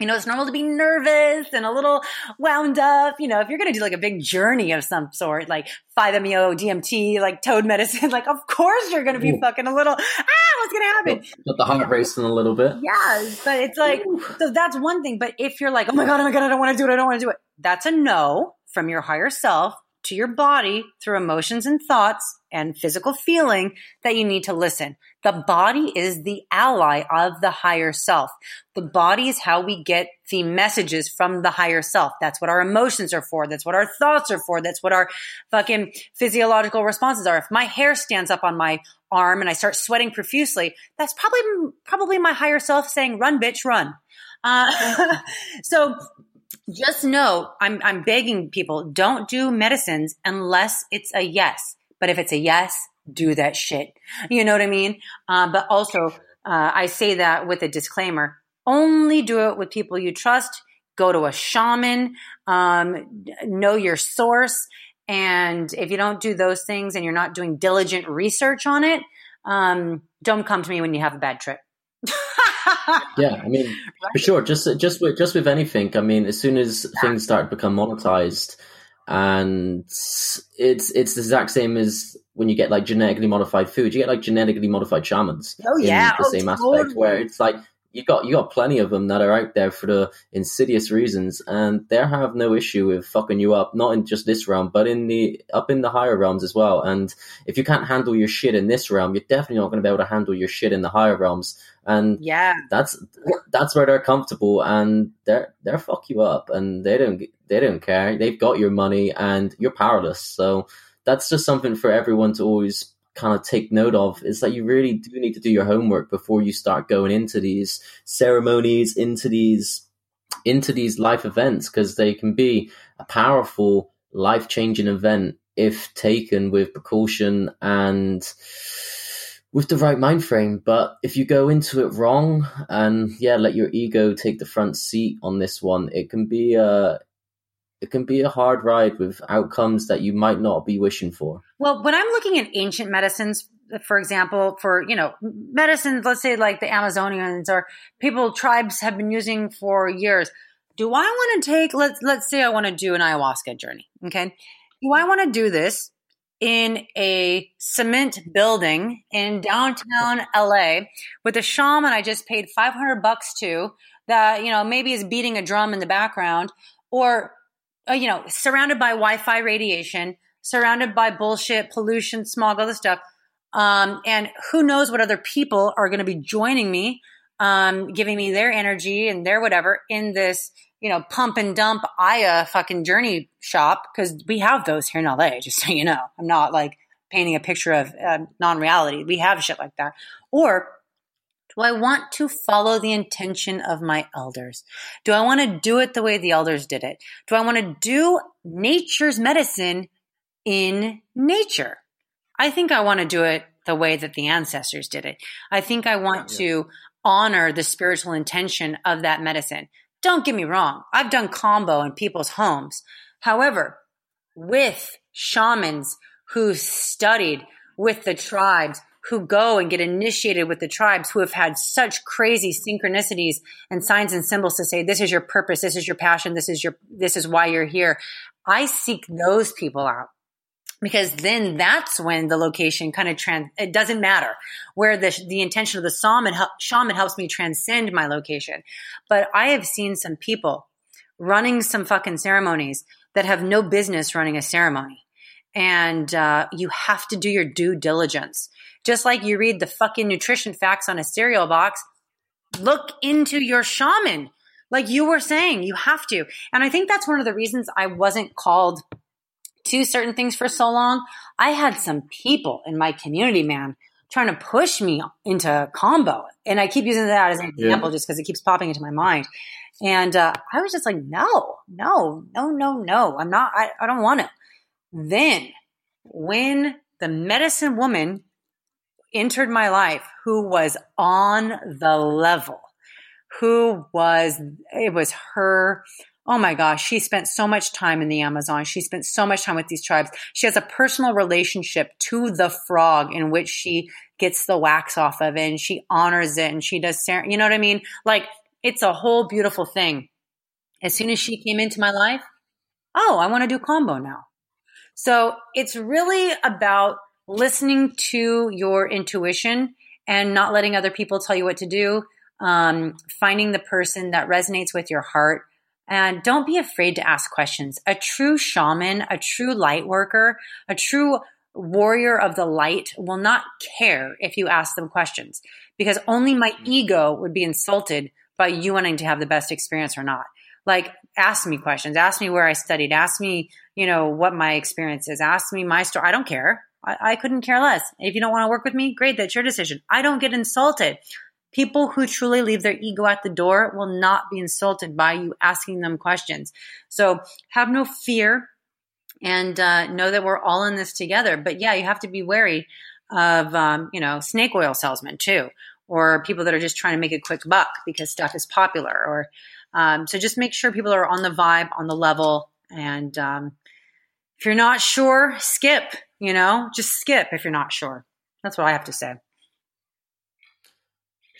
You know, it's normal to be nervous and a little wound up. You know, if you're going to do like a big journey of some sort, like 5-MeO, DMT, like toad medicine, like of course you're going to be fucking a little, ah, what's going to happen? Got the heart racing a little bit. Yeah, but it's like, so that's one thing. But if you're like, oh my God, oh my God, I don't want to do it, I don't want to do it, that's a no from your higher self to your body through emotions and thoughts and physical feeling that you need to listen. The body is the ally of the higher self. The body is how we get the messages from the higher self. That's what our emotions are for. That's what our thoughts are for. That's what our fucking physiological responses are. If my hair stands up on my arm and I start sweating profusely, that's probably, probably my higher self saying, run, bitch, run. Uh, so just know I'm, I'm begging people don't do medicines unless it's a yes. But if it's a yes, do that shit. You know what I mean? Uh, but also, uh, I say that with a disclaimer only do it with people you trust. Go to a shaman, um, know your source. And if you don't do those things and you're not doing diligent research on it, um, don't come to me when you have a bad trip. yeah, I mean, for sure. Just just with just with anything. I mean, as soon as things start to become monetized, and it's it's the exact same as when you get like genetically modified food. You get like genetically modified shamans. Oh yeah, the oh, same totally. aspect where it's like you got you got plenty of them that are out there for the insidious reasons, and they have no issue with fucking you up, not in just this realm, but in the up in the higher realms as well. And if you can't handle your shit in this realm, you're definitely not going to be able to handle your shit in the higher realms. And yeah, that's that's where they're comfortable, and they're they're fuck you up, and they don't they don't care. They've got your money, and you're powerless. So that's just something for everyone to always kind of take note of is that you really do need to do your homework before you start going into these ceremonies, into these into these life events because they can be a powerful life changing event if taken with precaution and with the right mind frame. But if you go into it wrong and yeah, let your ego take the front seat on this one, it can be a it can be a hard ride with outcomes that you might not be wishing for. Well, when I'm looking at ancient medicines, for example, for, you know, medicines, let's say like the Amazonians or people, tribes have been using for years. Do I want to take, let's, let's say I want to do an ayahuasca journey. Okay. Do I want to do this in a cement building in downtown LA with a shaman I just paid 500 bucks to that, you know, maybe is beating a drum in the background or uh, you know, surrounded by Wi-Fi radiation, surrounded by bullshit, pollution, smog, all this stuff. Um, and who knows what other people are going to be joining me, um, giving me their energy and their whatever in this, you know, pump and dump Aya fucking journey shop. Cause we have those here in LA, just so you know. I'm not like painting a picture of uh, non-reality. We have shit like that. Or do I want to follow the intention of my elders? Do I want to do it the way the elders did it? Do I want to do nature's medicine in nature? I think I want to do it the way that the ancestors did it. I think I want yeah. to honor the spiritual intention of that medicine. Don't get me wrong. I've done Kambo in people's homes. However, with shamans who studied with the tribes, who go and get initiated with the tribes who have had such crazy synchronicities and signs and symbols to say this is your purpose this is your passion this is your this is why you're here i seek those people out because then that's when the location kind of trans it doesn't matter where the the intention of the shaman shaman helps me transcend my location but i have seen some people running some fucking ceremonies that have no business running a ceremony and uh, you have to do your due diligence just like you read the fucking nutrition facts on a cereal box, look into your shaman. Like you were saying, you have to. And I think that's one of the reasons I wasn't called to certain things for so long. I had some people in my community, man, trying to push me into Kambo. And I keep using that as an example yeah. just because it keeps popping into my mind. And uh, I was just like, no, no, no, no, no. I'm not, I, I don't want to. Then when the medicine woman entered my life who was on the level, who was, it was her Oh my gosh, she spent so much time in the Amazon. She spent so much time with these tribes. She has a personal relationship to the frog in which she gets the wax off of it and she honors it and she does, you know what I mean? Like it's a whole beautiful thing. As soon as she came into my life, oh, I want to do Kambo now. So it's really about listening to your intuition and not letting other people tell you what to do. Um, finding the person that resonates with your heart and don't be afraid to ask questions. A true shaman, a true light worker, a true warrior of the light will not care if you ask them questions because only my mm-hmm. ego would be insulted by you wanting to have the best experience or not. Like, ask me questions, ask me where I studied, ask me, you know, what my experience is, ask me my story. I don't care. I, I couldn't care less. If you don't want to work with me, great, that's your decision. I don't get insulted. People who truly leave their ego at the door will not be insulted by you asking them questions. So have no fear and uh, know that we're all in this together. But yeah, you have to be wary of, um, you know, snake oil salesmen too, or people that are just trying to make a quick buck because stuff is popular. Or um, so just make sure people are on the vibe, on the level. And um, if you're not sure, skip, you know, just skip if you're not sure. That's what I have to say.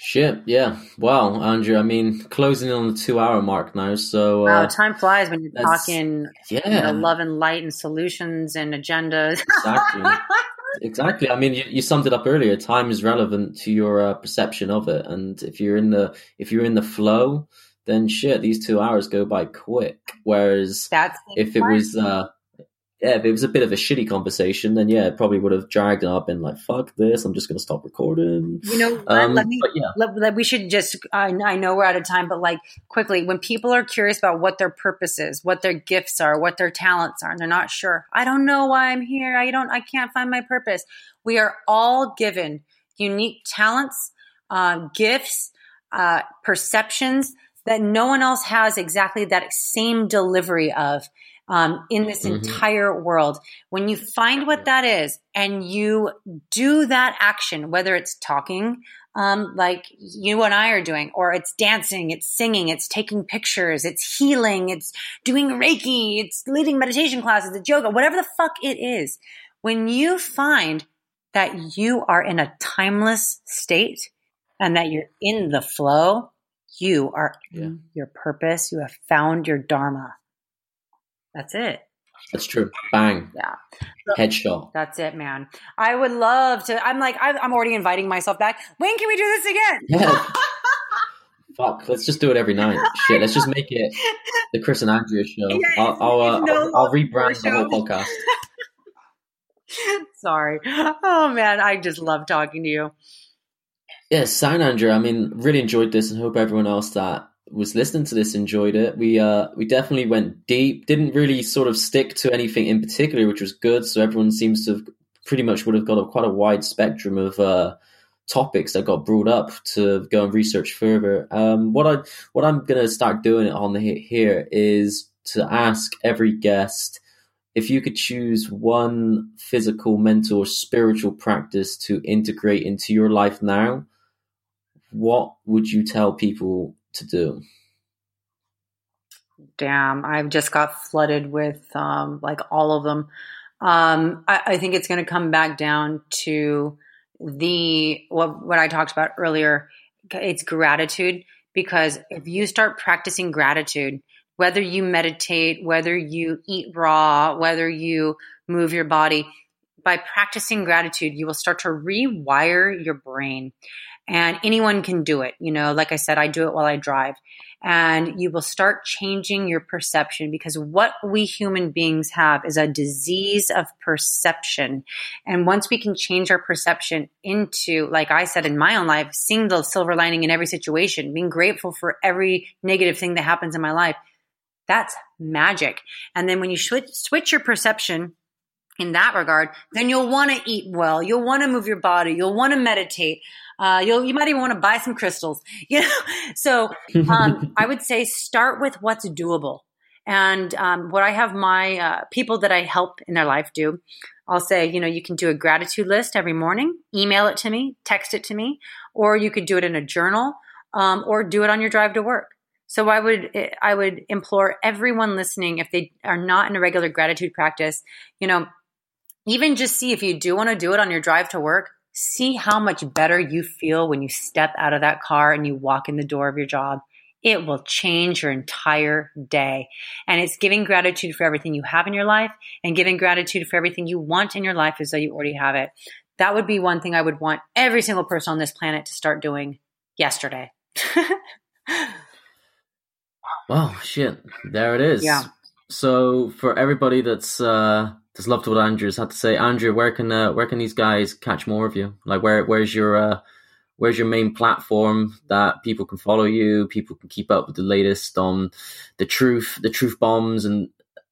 Shit, yeah. Wow, Andrea. I mean, closing on the two-hour mark now. So wow, uh, time flies when you're talking. Yeah, you know, love and light and solutions and agendas. Exactly. exactly. I mean, you, you, summed it up earlier. Time is relevant to your uh, perception of it, and if you're in the if you're in the flow, then shit, these two hours go by quick. Whereas That's if it was uh, yeah, if it was a bit of a shitty conversation, then yeah, it probably would have dragged up and like, fuck this, I'm just going to stop recording. You know, um, let me, yeah. let, let, we should just, I, I know we're out of time, but like quickly, when people are curious about what their purpose is, what their gifts are, what their talents are, and they're not sure, I don't know why I'm here. I don't, I can't find my purpose. We are all given unique talents, uh, gifts, uh, perceptions that no one else has exactly that same delivery of um, in this mm-hmm. entire world. When you find what that is and you do that action, whether it's talking, um, like you and I are doing, or it's dancing, it's singing, it's taking pictures, it's healing, it's doing Reiki, it's leading meditation classes, it's yoga, whatever the fuck it is. When you find that you are in a timeless state and that you're in the flow, you are yeah. in your purpose. You have found your dharma. That's it. That's true. Bang. Yeah. Headshot. That's it, man. I would love to. I'm like, I'm already inviting myself back. When can we do this again? Yeah. Fuck. Let's just do it every night. Shit. Let's just make it the Chris and Andrea show. Yeah, I'll, I'll, uh, I'll, I'll rebrand the whole podcast. Sorry. Oh man, I just love talking to you. Yeah, sound Andrea. I mean, really enjoyed this and hope everyone else that was listening to this enjoyed it. We uh we definitely went deep. Didn't really sort of stick to anything in particular, which was good. So everyone seems to have pretty much would have got a, quite a wide spectrum of uh, topics that got brought up to go and research further. Um, what I what I'm gonna start doing on the here is to ask every guest if you could choose one physical, mental, or spiritual practice to integrate into your life now. What would you tell people to do. Damn, I've just got flooded with um, like all of them. Um, I, I think it's going to come back down to the what what I talked about earlier. It's gratitude because if you start practicing gratitude, whether you meditate, whether you eat raw, whether you move your body, by practicing gratitude, you will start to rewire your brain and anyone can do it. You know, like I said, I do it while I drive. And you will start changing your perception because what we human beings have is a disease of perception. And once we can change our perception into, like I said in my own life, seeing the silver lining in every situation, being grateful for every negative thing that happens in my life, that's magic. And then when you switch, switch your perception in that regard, then you'll want to eat well. You'll want to move your body. You'll want to meditate. Uh, you'll, you might even want to buy some crystals, you know? So, um, I would say start with what's doable. And, um, what I have my, uh, people that I help in their life do, I'll say, you know, you can do a gratitude list every morning, email it to me, text it to me, or you could do it in a journal, um, or do it on your drive to work. So I would I would implore everyone listening if they are not in a regular gratitude practice, you know, even just see if you do want to do it on your drive to work, see how much better you feel when you step out of that car and you walk in the door of your job. It will change your entire day. And it's giving gratitude for everything you have in your life and giving gratitude for everything you want in your life as though you already have it. That would be one thing I would want every single person on this planet to start doing yesterday. well, shit. There it is. Yeah. So for everybody that's uh just loved what Andrea's had to say. Andrew, where can uh, where can these guys catch more of you? Like where where's your uh, where's your main platform that people can follow you, people can keep up with the latest on the truth, the truth bombs and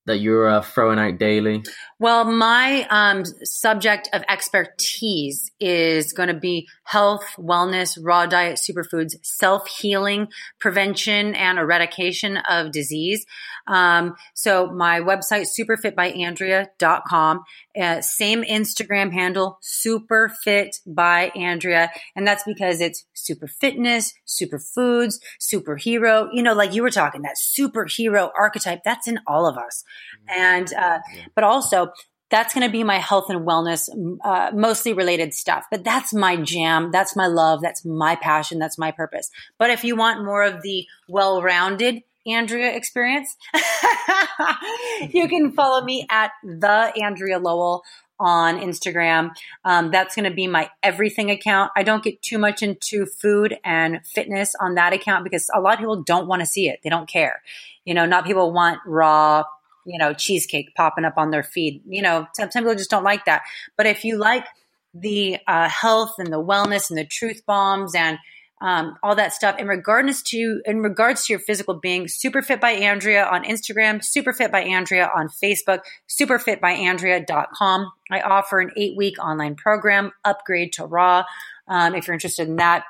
that you're uh, throwing out daily? Well, my um, subject of expertise is going to be health, wellness, raw diet, superfoods, self healing, prevention, and eradication of disease. Um, so my website, superfitbyandrea.com, uh, same Instagram handle, superfit by Andrea. And that's because it's super fitness, superfoods, superhero, you know, like you were talking, that superhero archetype, that's in all of us. Mm-hmm. And, uh, but also that's going to be my health and wellness, uh, mostly related stuff. But that's my jam. That's my love. That's my passion. That's my purpose. But if you want more of the well rounded Andrea experience, you can follow me at the Andrea Lowell on Instagram. Um, that's going to be my everything account. I don't get too much into food and fitness on that account because a lot of people don't want to see it. They don't care. You know, not people want raw you know, cheesecake popping up on their feed. You know, some, some people just don't like that. But if you like the uh, health and the wellness and the truth bombs and um, all that stuff in regards to in regards to your physical being super fit by andrea on instagram super fit by andrea on facebook superfitbyandrea.com i offer an eight week online program upgrade to raw um, if you're interested in that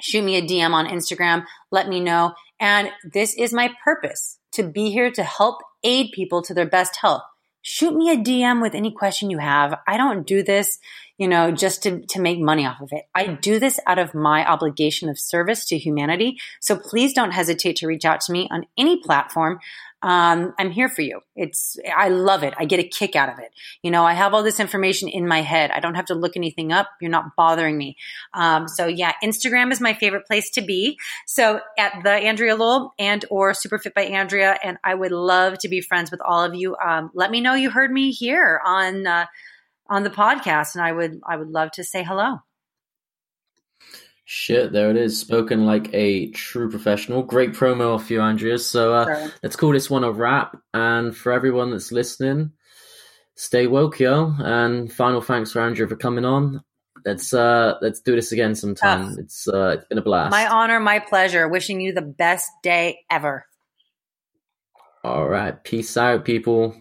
shoot me a dm on instagram let me know and this is my purpose to be here to help aid people to their best health. Shoot me a DM with any question you have. I don't do this, you know, just to, to make money off of it. I do this out of my obligation of service to humanity. So please don't hesitate to reach out to me on any platform um, I'm here for you. It's, I love it. I get a kick out of it. You know, I have all this information in my head. I don't have to look anything up. You're not bothering me. Um, so yeah, Instagram is my favorite place to be. So at the Andrea Lowell and or Superfit by Andrea. And I would love to be friends with all of you. Um, let me know you heard me here on, uh, on the podcast and I would, I would love to say hello. Shit, there it is. Spoken like a true professional. Great promo off you, Andrea. So uh, sure. let's call this one a wrap. And for everyone that's listening, stay woke, yo. And final thanks for Andrea for coming on. Let's uh let's do this again sometime. It's uh it's been a blast. My honor, my pleasure. Wishing you the best day ever. All right. Peace out, people.